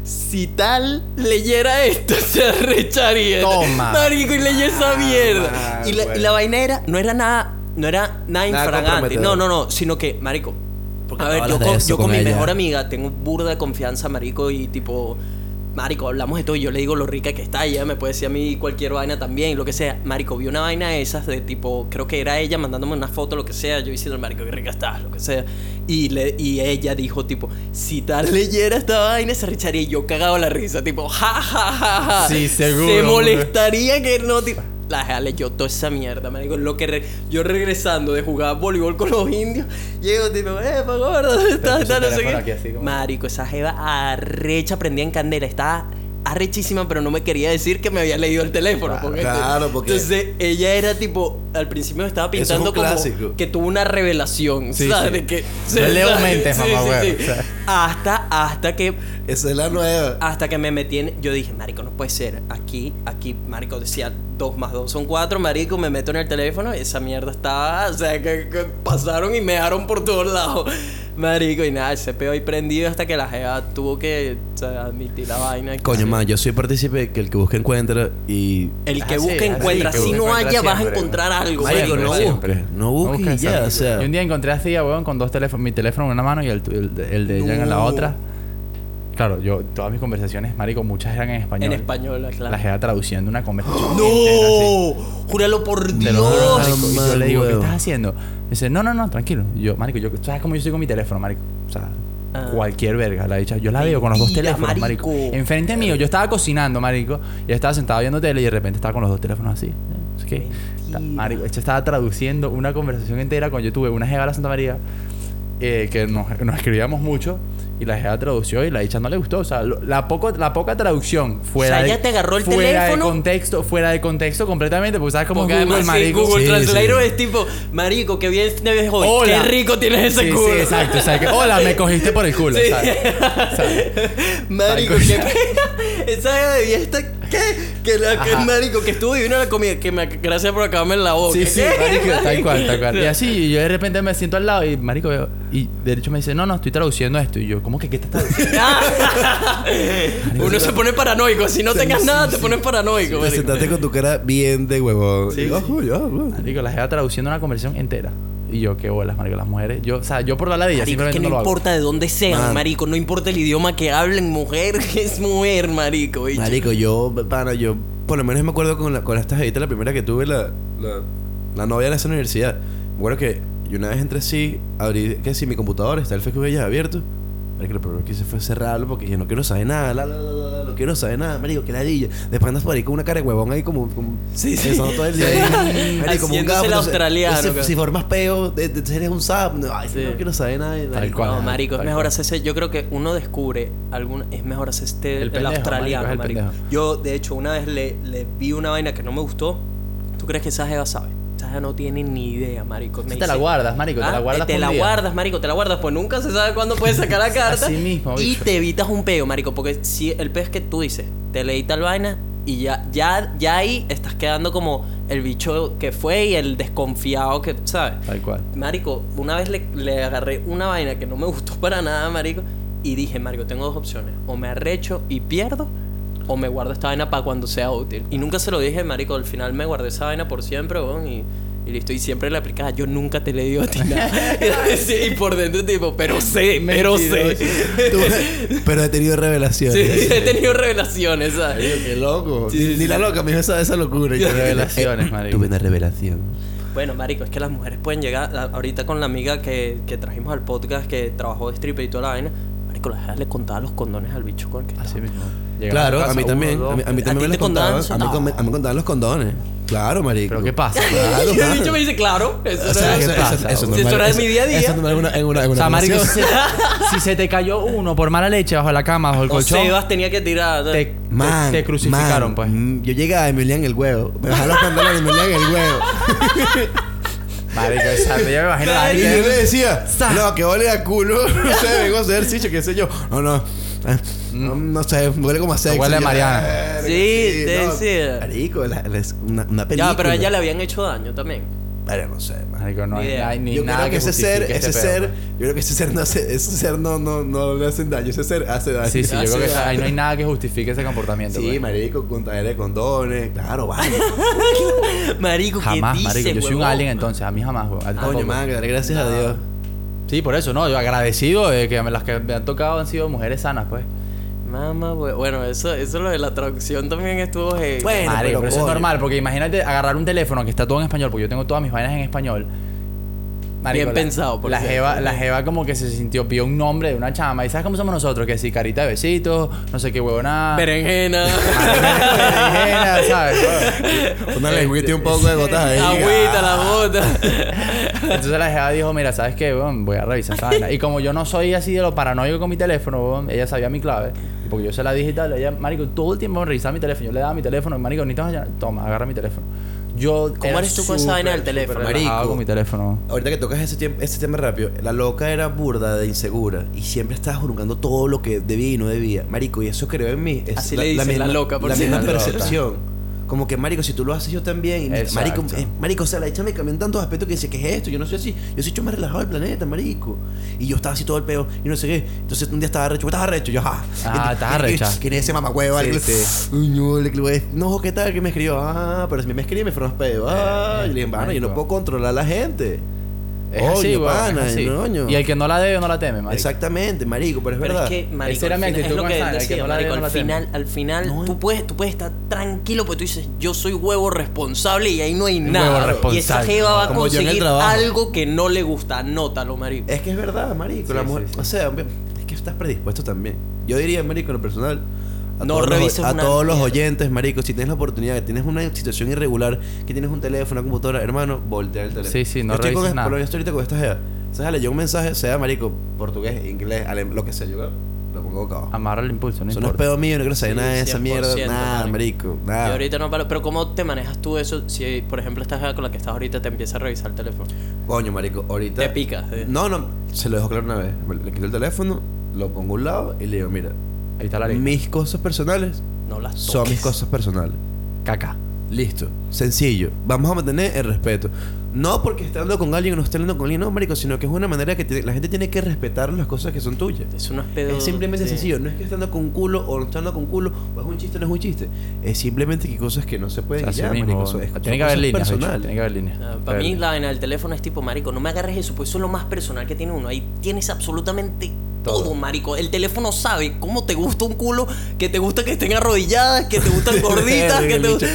Speaker 1: si tal leyera esto, se arrecharía.
Speaker 2: Toma.
Speaker 1: Marico, y leyó esa
Speaker 3: Ah,
Speaker 1: mierda. y, la, y
Speaker 3: bueno.
Speaker 1: la vaina era, no era nada, no era nada infragante. No, no, no, sino que, marico.
Speaker 3: Porque
Speaker 1: a ver, yo con, yo con,
Speaker 3: con
Speaker 1: mi
Speaker 3: ella.
Speaker 1: mejor amiga tengo burda de confianza, marico, y tipo, marico, hablamos de todo y yo le digo lo rica que está, ella me puede decir a mí cualquier vaina también, lo que sea. Marico, vi una vaina de esas de tipo, creo que era ella mandándome una foto, lo que sea, yo diciendo, marico, qué rica estás, lo que sea. Y, le, y ella dijo, tipo, si tal leyera esta vaina, se recharía. Y yo cagado la risa, tipo, ja, ja, ja, ja.
Speaker 2: Sí, seguro,
Speaker 1: Se
Speaker 2: hombre.
Speaker 1: molestaría que no, tipo. La jea leyó toda esa mierda, marico. Lo que re- yo regresando de jugar voleibol con los indios, llego tipo, eh, pa' gordo, ¿dónde estás? Tal, no sé qué.
Speaker 2: como-
Speaker 1: Marico, esa jeva arrecha, prendía en candela, estaba arrechísima, pero no me quería decir que me había leído el teléfono.
Speaker 3: Claro,
Speaker 1: porque
Speaker 3: claro, porque-
Speaker 1: Entonces, ella era tipo, al principio me estaba
Speaker 3: es
Speaker 1: pintando
Speaker 3: un
Speaker 1: como que tuvo una revelación,
Speaker 2: Sí,
Speaker 1: ¿sabes?
Speaker 2: sí.
Speaker 1: De que,
Speaker 2: No leo mentes,
Speaker 1: Sí,
Speaker 2: mamá, o sea.
Speaker 1: Hasta, hasta que
Speaker 3: Esa es la nueva.
Speaker 1: hasta que me metí en. Yo dije, Marico, no puede ser. Aquí, aquí, Marico decía 2 más 2 son 4. Marico, me meto en el teléfono y esa mierda estaba. O sea, que, que pasaron y me dejaron por todos lados. Marico, y nada, ese peo ahí prendido hasta que la jeva tuvo que o sea, admitir la vaina.
Speaker 3: Coño, man, yo soy partícipe que el que busca encuentra y.
Speaker 1: El que
Speaker 2: Así,
Speaker 1: busca
Speaker 2: así,
Speaker 1: encuentra. Si no
Speaker 2: encuentra
Speaker 1: haya, vas a encontrar algo.
Speaker 3: Marico, no busques. No busques ya, o sea.
Speaker 2: Y un día encontré a Cia, weón, con dos teléfonos, mi teléfono en una mano y el, el, de- el de ella en la otra. Claro, yo, todas mis conversaciones, marico, muchas eran en español.
Speaker 1: En español, claro.
Speaker 2: La jeva traduciendo una conversación.
Speaker 1: ¡No! Júralo por Dios.
Speaker 2: lo juro, marico. Y yo le digo, ¿qué estás haciendo? Dice, no, no, no, tranquilo. Y yo, marico, yo, ¿sabes cómo yo soy con mi teléfono, marico? O sea,
Speaker 1: Ah.
Speaker 2: cualquier verga. La dicha, yo la veo con los dos teléfonos, marico.
Speaker 1: marico.
Speaker 2: Enfrente mío, yo estaba cocinando, marico. Y estaba sentado viendo tele y de repente estaba con los dos teléfonos así. Así que, marico, ella estaba traduciendo una conversación entera cuando yo tuve una jeva de la Santa María eh, que nos, nos escribíamos mucho. Y la jeva tradució y la dicha no le gustó. O sea, lo- la, poco, la poca traducción fuera
Speaker 1: O sea,
Speaker 2: de,
Speaker 1: ella te agarró el
Speaker 2: fuera
Speaker 1: teléfono.
Speaker 2: de contexto, fuera de contexto completamente. Porque sabes cómo
Speaker 1: además sí,
Speaker 2: marico.
Speaker 1: Google
Speaker 3: Sí,
Speaker 1: Translator
Speaker 3: sí.
Speaker 1: es tipo, marico, que bien te ves hoy.
Speaker 2: Hola.
Speaker 1: Qué rico tienes ese
Speaker 2: Sí,
Speaker 1: culo.
Speaker 2: sí, exacto. O sea, que, hola, me cogiste por el culo.
Speaker 1: Sí.
Speaker 2: ¿sabes? ¿Sabes?
Speaker 1: Marico,
Speaker 2: cual.
Speaker 1: pena. Esa bebida está. ¿Qué? Que, la, que
Speaker 2: Ajá.
Speaker 1: marico, que estuvo divino la comida. Que me, gracias por acabarme en la boca.
Speaker 2: Sí, sí,
Speaker 1: ¿Qué?
Speaker 2: marico, tal cual, tal cual. Y así, yo de repente me siento al lado y, marico, veo- y de hecho me dice, no, no, estoy traduciendo esto. Y yo, ¿cómo que qué estás traduciendo?
Speaker 1: Uno se pone paranoico. Si no tengas nada, te pones paranoico.
Speaker 3: Te
Speaker 1: marico.
Speaker 3: sentaste con tu cara bien de huevón.
Speaker 2: Sí,
Speaker 3: Y,
Speaker 2: sí.
Speaker 3: ojo, bueno.
Speaker 2: Marico, la estaba traduciendo una conversación entera. Y yo, qué bolas, marico, las mujeres. Yo, o sea, yo por la ladilla
Speaker 1: Marico, es
Speaker 2: simplemente
Speaker 1: que no,
Speaker 2: no lo hago.
Speaker 1: importa de dónde sean,
Speaker 3: Man.
Speaker 1: marico. No importa el idioma que hablen, mujer es mujer, marico. bicho.
Speaker 3: Marico, yo, pana, yo por lo menos me acuerdo con, la, con esta jevita, la primera que tuve, la, la, la novia de esa universidad. Me acuerdo que yo una vez entré así, abrí, que si mi computador está el Facebook ya abierto. Marico, lo primero que hice fue cerrarlo porque dije, no quiero saber nada, la, la, la, la, la, no quiero saber nada, marico, que ladilla. Después andas por ahí con una cara de huevón ahí como... como
Speaker 1: Sí, sí.
Speaker 3: pensando todo el día ahí. Marico, como un gafo.
Speaker 1: el australiano,
Speaker 3: entonces, si formas peo, de, de- eres un sap. No, ay,
Speaker 1: Sí.
Speaker 3: no quiero saber nada. de-
Speaker 2: Tal
Speaker 3: marico.
Speaker 2: cual.
Speaker 1: No, marico, es mejor hacerse. Yo creo que uno descubre algún. Es mejor hacerse este,
Speaker 2: El
Speaker 1: el,
Speaker 2: pendejo,
Speaker 1: australiano,
Speaker 2: marico, es
Speaker 1: marico. Yo, de hecho, una vez le, le vi una vaina que no me gustó. ¿Tú crees que esa jeva sabe? No tiene ni idea, marico. Me
Speaker 2: Te la guardas, marico, te
Speaker 1: Ah,
Speaker 2: la guardas
Speaker 1: Te la
Speaker 2: día.
Speaker 1: guardas, marico, te la guardas, pues nunca se sabe cuándo puedes sacar la carta.
Speaker 2: Así mismo,
Speaker 1: Y te evitas un peo, marico, porque si el peo es que tú dices, te leí tal vaina y ya, ya, ya ahí estás quedando como el bicho que fue y el desconfiado que, ¿sabes?
Speaker 2: Tal cual.
Speaker 1: Marico, una vez le, le agarré una vaina que no me gustó para nada, marico, y dije, marico, tengo dos opciones, o me arrecho y pierdo, o me guardo esta vaina para cuando sea útil. Y nunca se lo dije, marico, al final me guardé esa vaina por siempre, weón, y, y listo, y siempre le aplicaba, yo nunca te le digo a ti nada. Sí, y por dentro tipo, pero sé, pero sé.
Speaker 3: Tú- pero he tenido revelaciones.
Speaker 1: Sí, he tenido revelaciones, ¿sabes?
Speaker 3: Marico, Qué loco.
Speaker 1: Sí,
Speaker 3: ni,
Speaker 1: sí,
Speaker 3: ni la loca me dijo esa, esa locura. Y yo,
Speaker 2: Revelaciones, marico.
Speaker 3: Tuve una revelación.
Speaker 1: Bueno, marico, es que las mujeres pueden llegar. a- ahorita con la amiga que, que trajimos al podcast que trabajó de stripper y toda la vaina. Marico, la jeva le contaba los condones al bicho con el que estaba.
Speaker 2: Así mismo. Llegaba
Speaker 3: Claro,
Speaker 2: a casa,
Speaker 3: a mí
Speaker 2: uno,
Speaker 3: también.
Speaker 2: dos,
Speaker 3: a mí, a mí
Speaker 1: ¿A
Speaker 3: también
Speaker 1: ti
Speaker 3: me
Speaker 1: te
Speaker 3: los contaban.
Speaker 1: contaban?
Speaker 3: A mí,
Speaker 1: No.
Speaker 3: me- a mí me contaban los condones. Claro, marico.
Speaker 2: ¿Pero qué pasa?
Speaker 3: Claro, mano.
Speaker 1: bicho me dice, claro, eso
Speaker 3: O sea,
Speaker 1: era-
Speaker 3: eso, eso, eso,
Speaker 1: Si eso era de mi día a día.
Speaker 3: Eso no es una, en una, en
Speaker 2: O
Speaker 3: una
Speaker 2: sea, marico, si, si se te cayó uno por mala leche bajo la cama, bajo el
Speaker 1: O
Speaker 2: colchón,
Speaker 1: Sebas tenía que tirar.
Speaker 2: te, te-
Speaker 3: Man,
Speaker 2: te crucificaron,
Speaker 3: man,
Speaker 2: pues.
Speaker 3: mm, Yo llegaba y me olían el huevo. Me bajaban los pantalones y me olían el huevo.
Speaker 2: Marico, exacto. Yo me imagino la
Speaker 3: Y yo
Speaker 2: gente.
Speaker 3: le decía, no, que huele a culo. No sé, vengo a hacer ejercicio, qué sé yo. No, no. No, no sé, huele como a sexo.
Speaker 2: Huele a Mariana.
Speaker 3: "Verga,
Speaker 1: Sí,
Speaker 3: no".
Speaker 1: decía.
Speaker 3: Marico, la- la- es una, una película.
Speaker 1: Ya, pero a ella le habían hecho daño también.
Speaker 3: Pero no sé, man.
Speaker 2: Marico, no
Speaker 1: Ni
Speaker 2: hay,
Speaker 1: idea.
Speaker 2: hay ni
Speaker 3: yo
Speaker 2: nada
Speaker 3: creo que, ese ser,
Speaker 2: justifique
Speaker 3: ese
Speaker 2: este
Speaker 3: ser,
Speaker 2: pedo,
Speaker 3: yo creo que ese ser no hace, ese ser no, no, no le hacen daño, ese ser hace daño.
Speaker 2: Sí, sí, yo creo
Speaker 1: sí,
Speaker 2: que
Speaker 1: ah.
Speaker 2: ahí no hay nada que justifique ese comportamiento.
Speaker 3: Sí,
Speaker 2: pues.
Speaker 3: marico, contadera de condones, claro, vale.
Speaker 1: Marico, ¿qué
Speaker 2: Jamás,
Speaker 1: dices,
Speaker 2: marico. Yo soy un
Speaker 1: huevón?
Speaker 2: alien entonces, a mí jamás, weón. A ti
Speaker 3: Coño,
Speaker 2: tampoco.
Speaker 3: man, que darle gracias a Dios.
Speaker 2: Sí, por eso, ¿no? Yo agradecido de que me- las que me han tocado han sido mujeres sanas, pues.
Speaker 1: Mamá, hue- bueno, eso, eso lo de la traducción también estuvo heavy.
Speaker 3: Bueno,
Speaker 2: Marico,
Speaker 3: pero
Speaker 2: pero eso es normal, porque imagínate agarrar un teléfono que está todo en español, porque yo tengo todas mis vainas en español.
Speaker 1: Bien
Speaker 2: la-
Speaker 1: pensado, por
Speaker 2: La
Speaker 1: cierto.
Speaker 2: jeva, la jeva como que se sintió, vio un nombre de una chama. ¿Y sabes cómo somos nosotros? Que sí, carita de besitos, no sé qué huevona.
Speaker 1: Berenjena.
Speaker 2: Berenjena, ¿sabes?
Speaker 3: Una lengüita y un poco de gotas ahí.
Speaker 1: Agüita, la bota.
Speaker 2: Entonces la jeva dijo, mira, ¿sabes qué? weón? voy a revisar esa vaina. Y como yo no soy así de lo paranoico con mi teléfono, ella sabía mi clave. Y porque yo se la dije y tal, ella, marico, todo el tiempo revisaba mi teléfono. Yo le daba mi teléfono, marico, necesitas llamar? Toma, agarra mi teléfono. Yo
Speaker 1: ¿Cómo eres tú con esa vaina del teléfono?
Speaker 3: Marico.
Speaker 2: con mi teléfono.
Speaker 3: Ahorita que tocas ese, tiempo, ese tema rápido, la loca era burda de insegura y siempre estaba juzgando todo lo que debía y no debía. Marico, y eso creo en mí. Es
Speaker 1: Así le dicen, la loca, por
Speaker 3: La
Speaker 1: si
Speaker 3: misma percepción. Como que, marico, si tú lo haces yo también. Y,
Speaker 2: Exacto.
Speaker 3: marico, eh, marico, o sea, la hecha me cambió en tantos aspectos que decía, ¿qué es esto? Yo no soy así. Yo soy hecho más relajado del planeta, marico. Y yo estaba así todo el peo y no sé qué. Entonces un día estaba recho. ¿Estás arrecho? Yo, ah.
Speaker 2: Ah, estás arrecha.
Speaker 3: ¿Quién es ese mamacuevo?
Speaker 2: Sí, sí.
Speaker 3: No, le- le- no, ¿qué tal? ¿Qué me escribió? Ah, pero si me escribe me fueron los pedos. Ah, y le dije, "Mano, yo no puedo controlar a la gente.
Speaker 2: Es así,
Speaker 3: Oye,
Speaker 2: weón,
Speaker 3: pana,
Speaker 2: es así.
Speaker 3: coño.
Speaker 2: Y el que no la debe, no la teme, marico.
Speaker 3: Exactamente, marico, pero es
Speaker 1: Pero
Speaker 3: verdad.
Speaker 1: es que, marico,
Speaker 2: Esa era mi actitud con
Speaker 1: que
Speaker 2: el no la
Speaker 1: marico,
Speaker 2: debe, no
Speaker 1: al
Speaker 2: la teme.
Speaker 1: final, al final
Speaker 3: No,
Speaker 1: tú, puedes, tú puedes estar tranquilo porque tú dices, yo soy huevo responsable y ahí no hay nada. y esa jeva va a conseguir algo que no le gusta. Anótalo, marico.
Speaker 3: Es que es verdad, marico.
Speaker 2: Sí,
Speaker 3: la
Speaker 2: sí,
Speaker 3: mujer,
Speaker 2: sí.
Speaker 3: o sea, es que estás predispuesto también. Yo diría, marico, en lo personal, a
Speaker 1: No
Speaker 3: todos,
Speaker 1: revises
Speaker 3: los, a todos los oyentes, marico, si tienes la oportunidad, que tienes una situación irregular, que tienes un teléfono, una computadora, hermano, voltea el teléfono.
Speaker 2: Sí, sí, no
Speaker 3: Yo estoy con,
Speaker 2: nada.
Speaker 3: Por lo menos estoy ahorita con esta jeva. O sea, le llega un mensaje, sea marico, portugués, inglés, alem- lo que sea, yo lo pongo acá abajo.
Speaker 2: Amarra el impulso, no
Speaker 3: Eso no es
Speaker 2: importa.
Speaker 3: pedo mío, no quiero saber
Speaker 1: Sí,
Speaker 3: nada de esa
Speaker 1: 100%,
Speaker 3: mierda, nada,
Speaker 1: marico.
Speaker 3: nada.
Speaker 1: ahorita no paro. Pero ¿cómo te manejas tú eso si, por ejemplo, esta jeva con la que estás ahorita te empieza a revisar el teléfono?
Speaker 3: Coño, marico, ahorita.
Speaker 1: Te pica. sí.
Speaker 3: No, no, se lo dejo claro una vez. Le quito el teléfono, lo pongo a un lado y le digo, mira,
Speaker 2: Ahí está la
Speaker 3: mis cosas personales
Speaker 1: No las
Speaker 3: son mis cosas personales.
Speaker 2: Caca.
Speaker 3: Listo. Sencillo. Vamos a mantener el respeto. No porque esté hablando con alguien o no esté hablando con alguien, no, marico, sino que es una manera que te- la gente tiene que respetar las cosas que son tuyas.
Speaker 1: Es pedo.
Speaker 3: Es simplemente
Speaker 1: sí.
Speaker 3: sencillo, no es que esté andando con un culo o no está andando con un culo, o es un chiste o no es un chiste. Es simplemente que hay cosas que no se pueden
Speaker 2: Así
Speaker 3: guiar,
Speaker 2: mismo.
Speaker 3: marico. Son- es- son
Speaker 2: tiene que haber
Speaker 3: cosas
Speaker 2: líneas. de hecho,
Speaker 3: personales.
Speaker 2: Tiene que haber líneas.
Speaker 1: Ah, para mí la vaina del teléfono es tipo, marico, no me agarres eso, pues eso es lo más personal que tiene uno. Ahí tienes absolutamente todo,
Speaker 2: Todo.
Speaker 1: marico. El teléfono sabe cómo te gusta un culo, que te gusta que estén arrodilladas, que te gustan gorditas, que te gusta...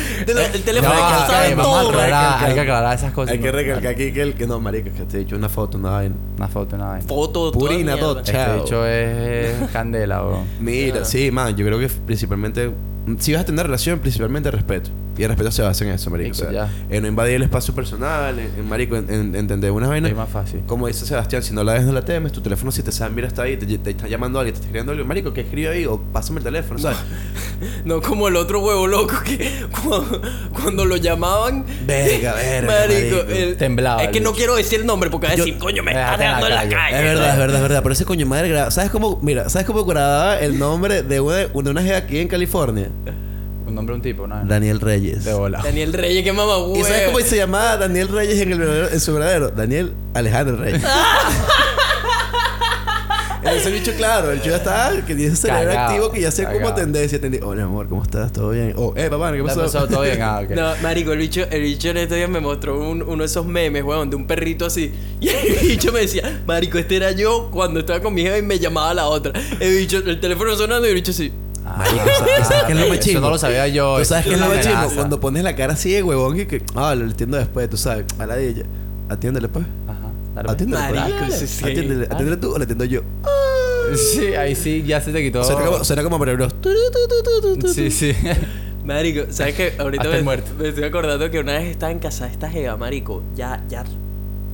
Speaker 1: El teléfono
Speaker 2: No,
Speaker 3: hay que
Speaker 1: sabe
Speaker 2: a
Speaker 1: todo.
Speaker 2: aclarar, hay que aclarar esas cosas.
Speaker 3: Hay que recalcar aquí que el que no, marico, es que te he dicho una foto, una vaina.
Speaker 2: Una foto, una vaina.
Speaker 1: Foto,
Speaker 3: Purina, todo.
Speaker 2: Este
Speaker 3: Chao.
Speaker 2: hecho es candela, bro.
Speaker 3: Mira, sí, man, yo creo que principalmente. Si vas a tener relación, principalmente respeto. Y el respeto se basa en eso, marico.
Speaker 2: Marico,
Speaker 3: o sea,
Speaker 2: ya.
Speaker 3: en no invadir el espacio personal, en, en, marico, en, en entender unas vainas.
Speaker 2: Es más fácil.
Speaker 3: Como dice Sebastián, si no la ves, no la temes. Tu teléfono, si te sabe, mira, está ahí, te, te está llamando a alguien, te está escribiendo algo, marico, que escribe ahí, o pásame el teléfono, ¿sabes?
Speaker 1: No como el otro huevo loco que cuando, cuando lo llamaban...
Speaker 3: Verga, verga,
Speaker 1: Marico,
Speaker 3: marico.
Speaker 1: el-
Speaker 2: Temblaba
Speaker 1: Es que no quiero decir el nombre porque va a
Speaker 3: Yo-
Speaker 1: decir, coño, me
Speaker 2: la
Speaker 1: dejando en la
Speaker 2: calle.
Speaker 1: calle.
Speaker 3: Es verdad, es verdad, es verdad. Pero ese coño madre. ¿Sabes cómo? Mira, ¿sabes cómo grababa el nombre de una, de una aquí en California?
Speaker 2: Nombre, un tipo, ¿no?
Speaker 3: Daniel Reyes.
Speaker 2: De bola.
Speaker 1: Daniel Reyes, qué mamá
Speaker 3: ¿Y sabes cómo se llamaba Daniel Reyes en, el verdadero- en su verdadero? Daniel Alejandro Reyes. Ese bicho, claro, el chico ya está, que tiene ese cerebro
Speaker 2: Cagado,
Speaker 3: activo que ya sé como
Speaker 2: cagado.
Speaker 3: tendencia. Entendí, hola amor, ¿cómo estás? ¿Todo bien? Oh, eh, papá, ¿qué
Speaker 2: ¿Qué
Speaker 3: pasó?
Speaker 2: pasó? ¿Todo bien? Ah, ok.
Speaker 1: No, marico, el bicho, el bicho en estos días me mostró un- uno de esos memes, weón, de un perrito así. Y el bicho me decía, marico, este era yo cuando estaba con mi jefa y me llamaba la otra. El bicho, el teléfono sonando y el bicho así.
Speaker 2: Ah,
Speaker 3: Marico, ¿sabes- ¿sabes qué es lo más
Speaker 2: Eso no lo sabía yo.
Speaker 3: ¿Tú sabes qué es lo más. Cuando pones la cara así de huevón y que, ah, lo entiendo después, tú sabes, a la de ella. Atiéndele, pues.
Speaker 2: Ajá.
Speaker 3: Atiéndele, pues.
Speaker 1: Marico, sí, sí.
Speaker 3: Atiéndele, atiéndele tú o le atiendo yo.
Speaker 2: Sí, ahí sí, ya se te quitó.
Speaker 3: Suena como, suena como Mario Bros.
Speaker 2: Sí, sí.
Speaker 1: Marico, ¿sabes qué? Ahorita me, me estoy acordando que una vez estaba en casa de esta jeva, marico. Ya, ya,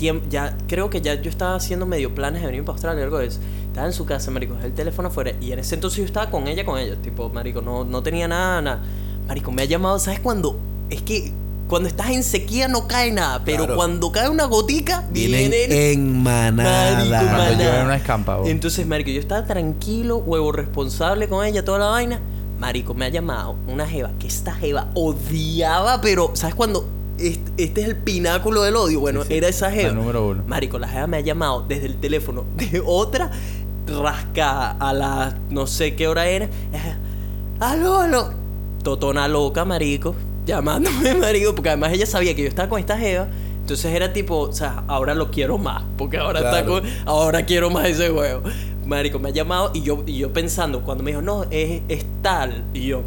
Speaker 1: tiemp- ya, creo que ya yo estaba haciendo medio planes de venir para Australia algo de eso. Estaba en su casa, marico, el teléfono afuera. Y en ese entonces yo estaba con ella, con ella. Tipo, marico, no, no tenía nada, nada. Marico, me ha llamado, ¿sabes cuándo? Es que cuando estás en sequía no cae nada. Pero
Speaker 3: Claro.
Speaker 1: cuando cae una gotica,
Speaker 3: Vienen
Speaker 1: vienen...
Speaker 3: en
Speaker 1: Marico,
Speaker 3: manada.
Speaker 2: Cuando
Speaker 1: manada.
Speaker 2: llueve una escampa, bro.
Speaker 1: Entonces, marico, yo estaba tranquilo, huevo responsable con ella, toda la vaina. Marico, me ha llamado una jeva que esta jeva odiaba, pero ¿sabes cuando este, este es el pináculo del odio? Bueno,
Speaker 2: Sí, sí.
Speaker 1: era esa jeva.
Speaker 2: La número uno.
Speaker 1: Marico, la jeva me ha llamado desde el teléfono de otra rascada a las no sé qué hora era. Aló, aló. Totona loca, marico. Llamándome, marico, porque además ella sabía que yo estaba con esta jeva. Entonces era tipo, o sea, ahora lo quiero más. Porque ahora está
Speaker 3: Claro.
Speaker 1: con. Ahora quiero más ese juego. Marico, me ha llamado y yo, y yo pensando, cuando me dijo, no, es, es tal. Y yo,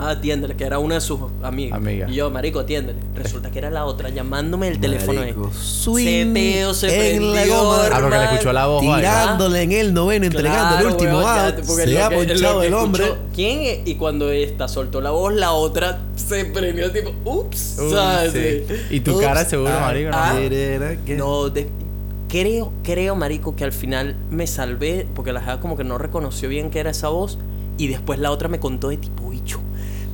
Speaker 1: ah, atiéndele, que era una de sus amigas.
Speaker 2: Amiga.
Speaker 1: Y yo, marico, atiéndele. Resulta que era la otra llamándome el teléfono. ahí.
Speaker 3: Marico,
Speaker 1: Se peo, se
Speaker 3: en la
Speaker 1: prendió,
Speaker 3: goma.
Speaker 2: Ah, porque le escuchó la voz. ahí.
Speaker 3: Tirándole en el noveno, entregando el último
Speaker 1: weón, ya,
Speaker 3: out.
Speaker 1: porque
Speaker 3: Se ha ponchado el hombre.
Speaker 1: escuchó, ¿Quién es? Y cuando esta soltó la voz, la otra se prendió tipo, ups,
Speaker 2: Uy,
Speaker 1: ¿sabes?
Speaker 2: sí. Y tu
Speaker 1: Ups,
Speaker 2: cara seguro,
Speaker 1: ah,
Speaker 2: marico, ¿no?
Speaker 1: ah, no, de- creo, creo, marico, que al final me salvé porque la jeva como que no reconoció bien que era esa voz y después la otra me contó de tipo,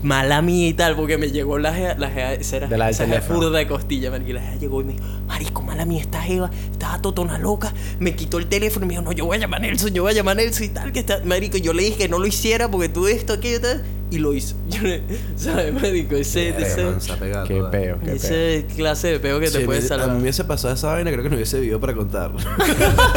Speaker 1: mala mía y tal, porque me llegó la jeva, la jeva, esa era,
Speaker 2: De la
Speaker 1: esa
Speaker 2: teléfono.
Speaker 1: furda de costilla, marico, y la jeva llegó y me dijo, marico, mala mía, esta jeva estaba totona loca, me quitó el teléfono y me dijo, no, yo voy a llamar a Nelson, yo voy a llamar a Nelson y tal, que está, marico, yo le dije que no lo hiciera porque tú esto, aquello, tal, y lo hizo. ¿Sabes, marico? Ese,
Speaker 3: Verga,
Speaker 1: ese,
Speaker 3: man, se ha pegado
Speaker 2: Qué peo, qué peo.
Speaker 1: ese clase de peo que te
Speaker 3: Sí,
Speaker 1: puede
Speaker 3: me-
Speaker 1: salvar.
Speaker 3: A mí me hubiese pasado esa vaina, creo que no hubiese vivido para contar.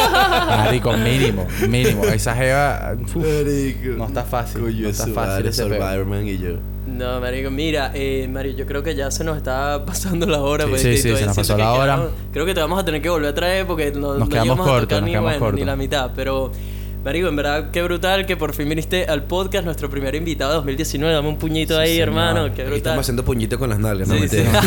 Speaker 2: Marico, mínimo, mínimo. Esa jeva. uf,
Speaker 3: Marico.
Speaker 2: no está fácil.
Speaker 3: Coño,
Speaker 2: no está
Speaker 3: su
Speaker 2: fácil
Speaker 3: madre,
Speaker 2: ese peo.
Speaker 3: Survivorman y yo.
Speaker 1: No, marico, mira, eh, Mario, yo creo que ya se nos está pasando la hora.
Speaker 2: Sí,
Speaker 1: pues,
Speaker 2: sí, sí, se nos pasó la hora.
Speaker 1: quedamos- creo que te vamos a tener que volver a traer porque no,
Speaker 2: Nos
Speaker 1: no
Speaker 2: quedamos
Speaker 1: íbamos a
Speaker 2: cortos,
Speaker 1: ni, la mitad, pero... Marico, en verdad, qué brutal que por fin viniste al podcast, nuestro primer invitado de 2019. Dame un puñito ahí,
Speaker 2: señor.
Speaker 1: hermano. Qué
Speaker 3: Aquí
Speaker 1: brutal.
Speaker 3: estamos haciendo puñitos con las nalgas, no
Speaker 1: Sí, sí.
Speaker 3: mentira.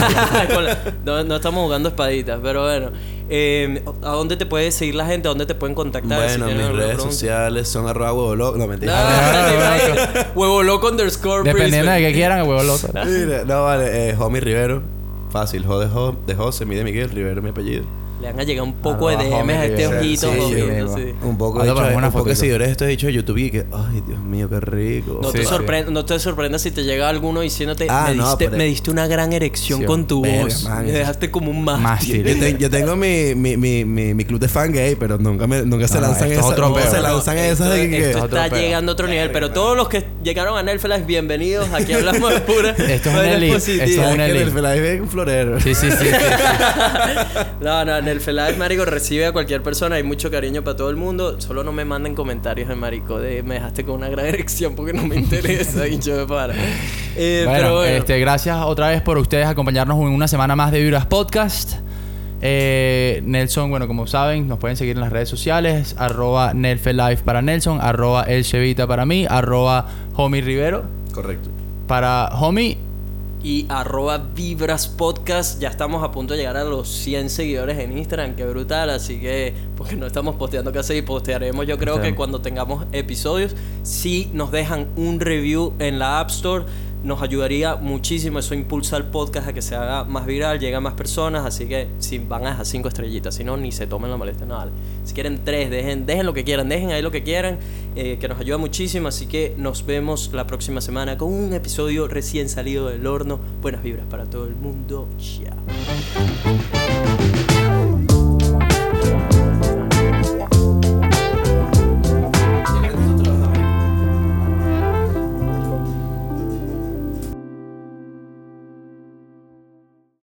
Speaker 1: Con la- no, no estamos jugando espaditas, pero bueno. Eh, ¿A dónde te puede seguir la gente? ¿A dónde te pueden contactar?
Speaker 3: Bueno,
Speaker 1: Si
Speaker 3: mis redes
Speaker 1: pregunta?
Speaker 3: sociales son arroba huevo loco. No,
Speaker 1: No,
Speaker 3: mentira.
Speaker 1: imaginas. Huevo loco underscore
Speaker 2: Dependiendo de qué quieran, huevo loco.
Speaker 3: No, vale. Eh, Homie Rivero. Fácil. Jo de Jo. De José, mi de Miguel. Rivero, mi apellido.
Speaker 1: Le van a llegar un poco de DMs a este ojito.
Speaker 3: Un poco,
Speaker 2: Ah,
Speaker 3: de
Speaker 2: una
Speaker 3: un poco de seguidores de estos dicho de YouTube y que, ay, Dios mío, qué rico.
Speaker 1: No,
Speaker 2: Sí,
Speaker 1: te sorprende, no te sorprendas si te llega alguno diciéndote,
Speaker 3: Ah,
Speaker 1: me,
Speaker 3: no,
Speaker 1: diste,
Speaker 3: pero-
Speaker 1: me diste una gran erección
Speaker 2: Sí,
Speaker 1: con tu voz.
Speaker 3: man,
Speaker 1: me dejaste como un mástil.
Speaker 2: Mástil.
Speaker 3: Yo, te- yo tengo mi, mi, mi, mi, mi club de fan gay, pero nunca, me, nunca se
Speaker 2: no,
Speaker 3: lanzan
Speaker 2: esto es
Speaker 3: esas. se lanzan
Speaker 1: Esto-
Speaker 3: esas
Speaker 1: esto está llegando a otro nivel, pero todos los que llegaron a Nerfelife, bienvenidos. Aquí hablamos de pura.
Speaker 2: Esto es una elite, esto es una elite.
Speaker 3: Es un florero.
Speaker 2: Sí, sí, sí.
Speaker 1: No, no, el marico, recibe a cualquier persona. Hay mucho cariño para todo el mundo. Solo no me manden comentarios de marico de me dejaste con una gran erección porque no me interesa, hincho de para. Eh,
Speaker 2: bueno,
Speaker 1: pero bueno.
Speaker 2: Este, gracias otra vez por ustedes acompañarnos en una semana más de Vibras Podcast. Eh, Nelson, bueno, como saben, nos pueden seguir en las redes sociales, arroba Nelfelife para Nelson, arroba El Chevita para mí, arroba Homie Rivero
Speaker 3: Correcto.
Speaker 2: para Homie.
Speaker 1: Y arroba Vibras Podcast. Ya estamos a punto de llegar a los 100 seguidores en Instagram, qué brutal. Así que, porque no estamos posteando casi y postearemos, yo creo que cuando tengamos episodios, si nos dejan un review en la App Store, nos ayudaría muchísimo. Eso impulsa el podcast a que se haga más viral, llegue a más personas. Así que si van a dejar 5 estrellitas, si no, ni se tomen la molestia. Vale. Si quieren 3, dejen, dejen lo que quieran, dejen ahí lo que quieran, eh, que nos ayuda muchísimo. Así que nos vemos la próxima semana con un episodio recién salido del horno. Buenas vibras para todo el mundo. Chao.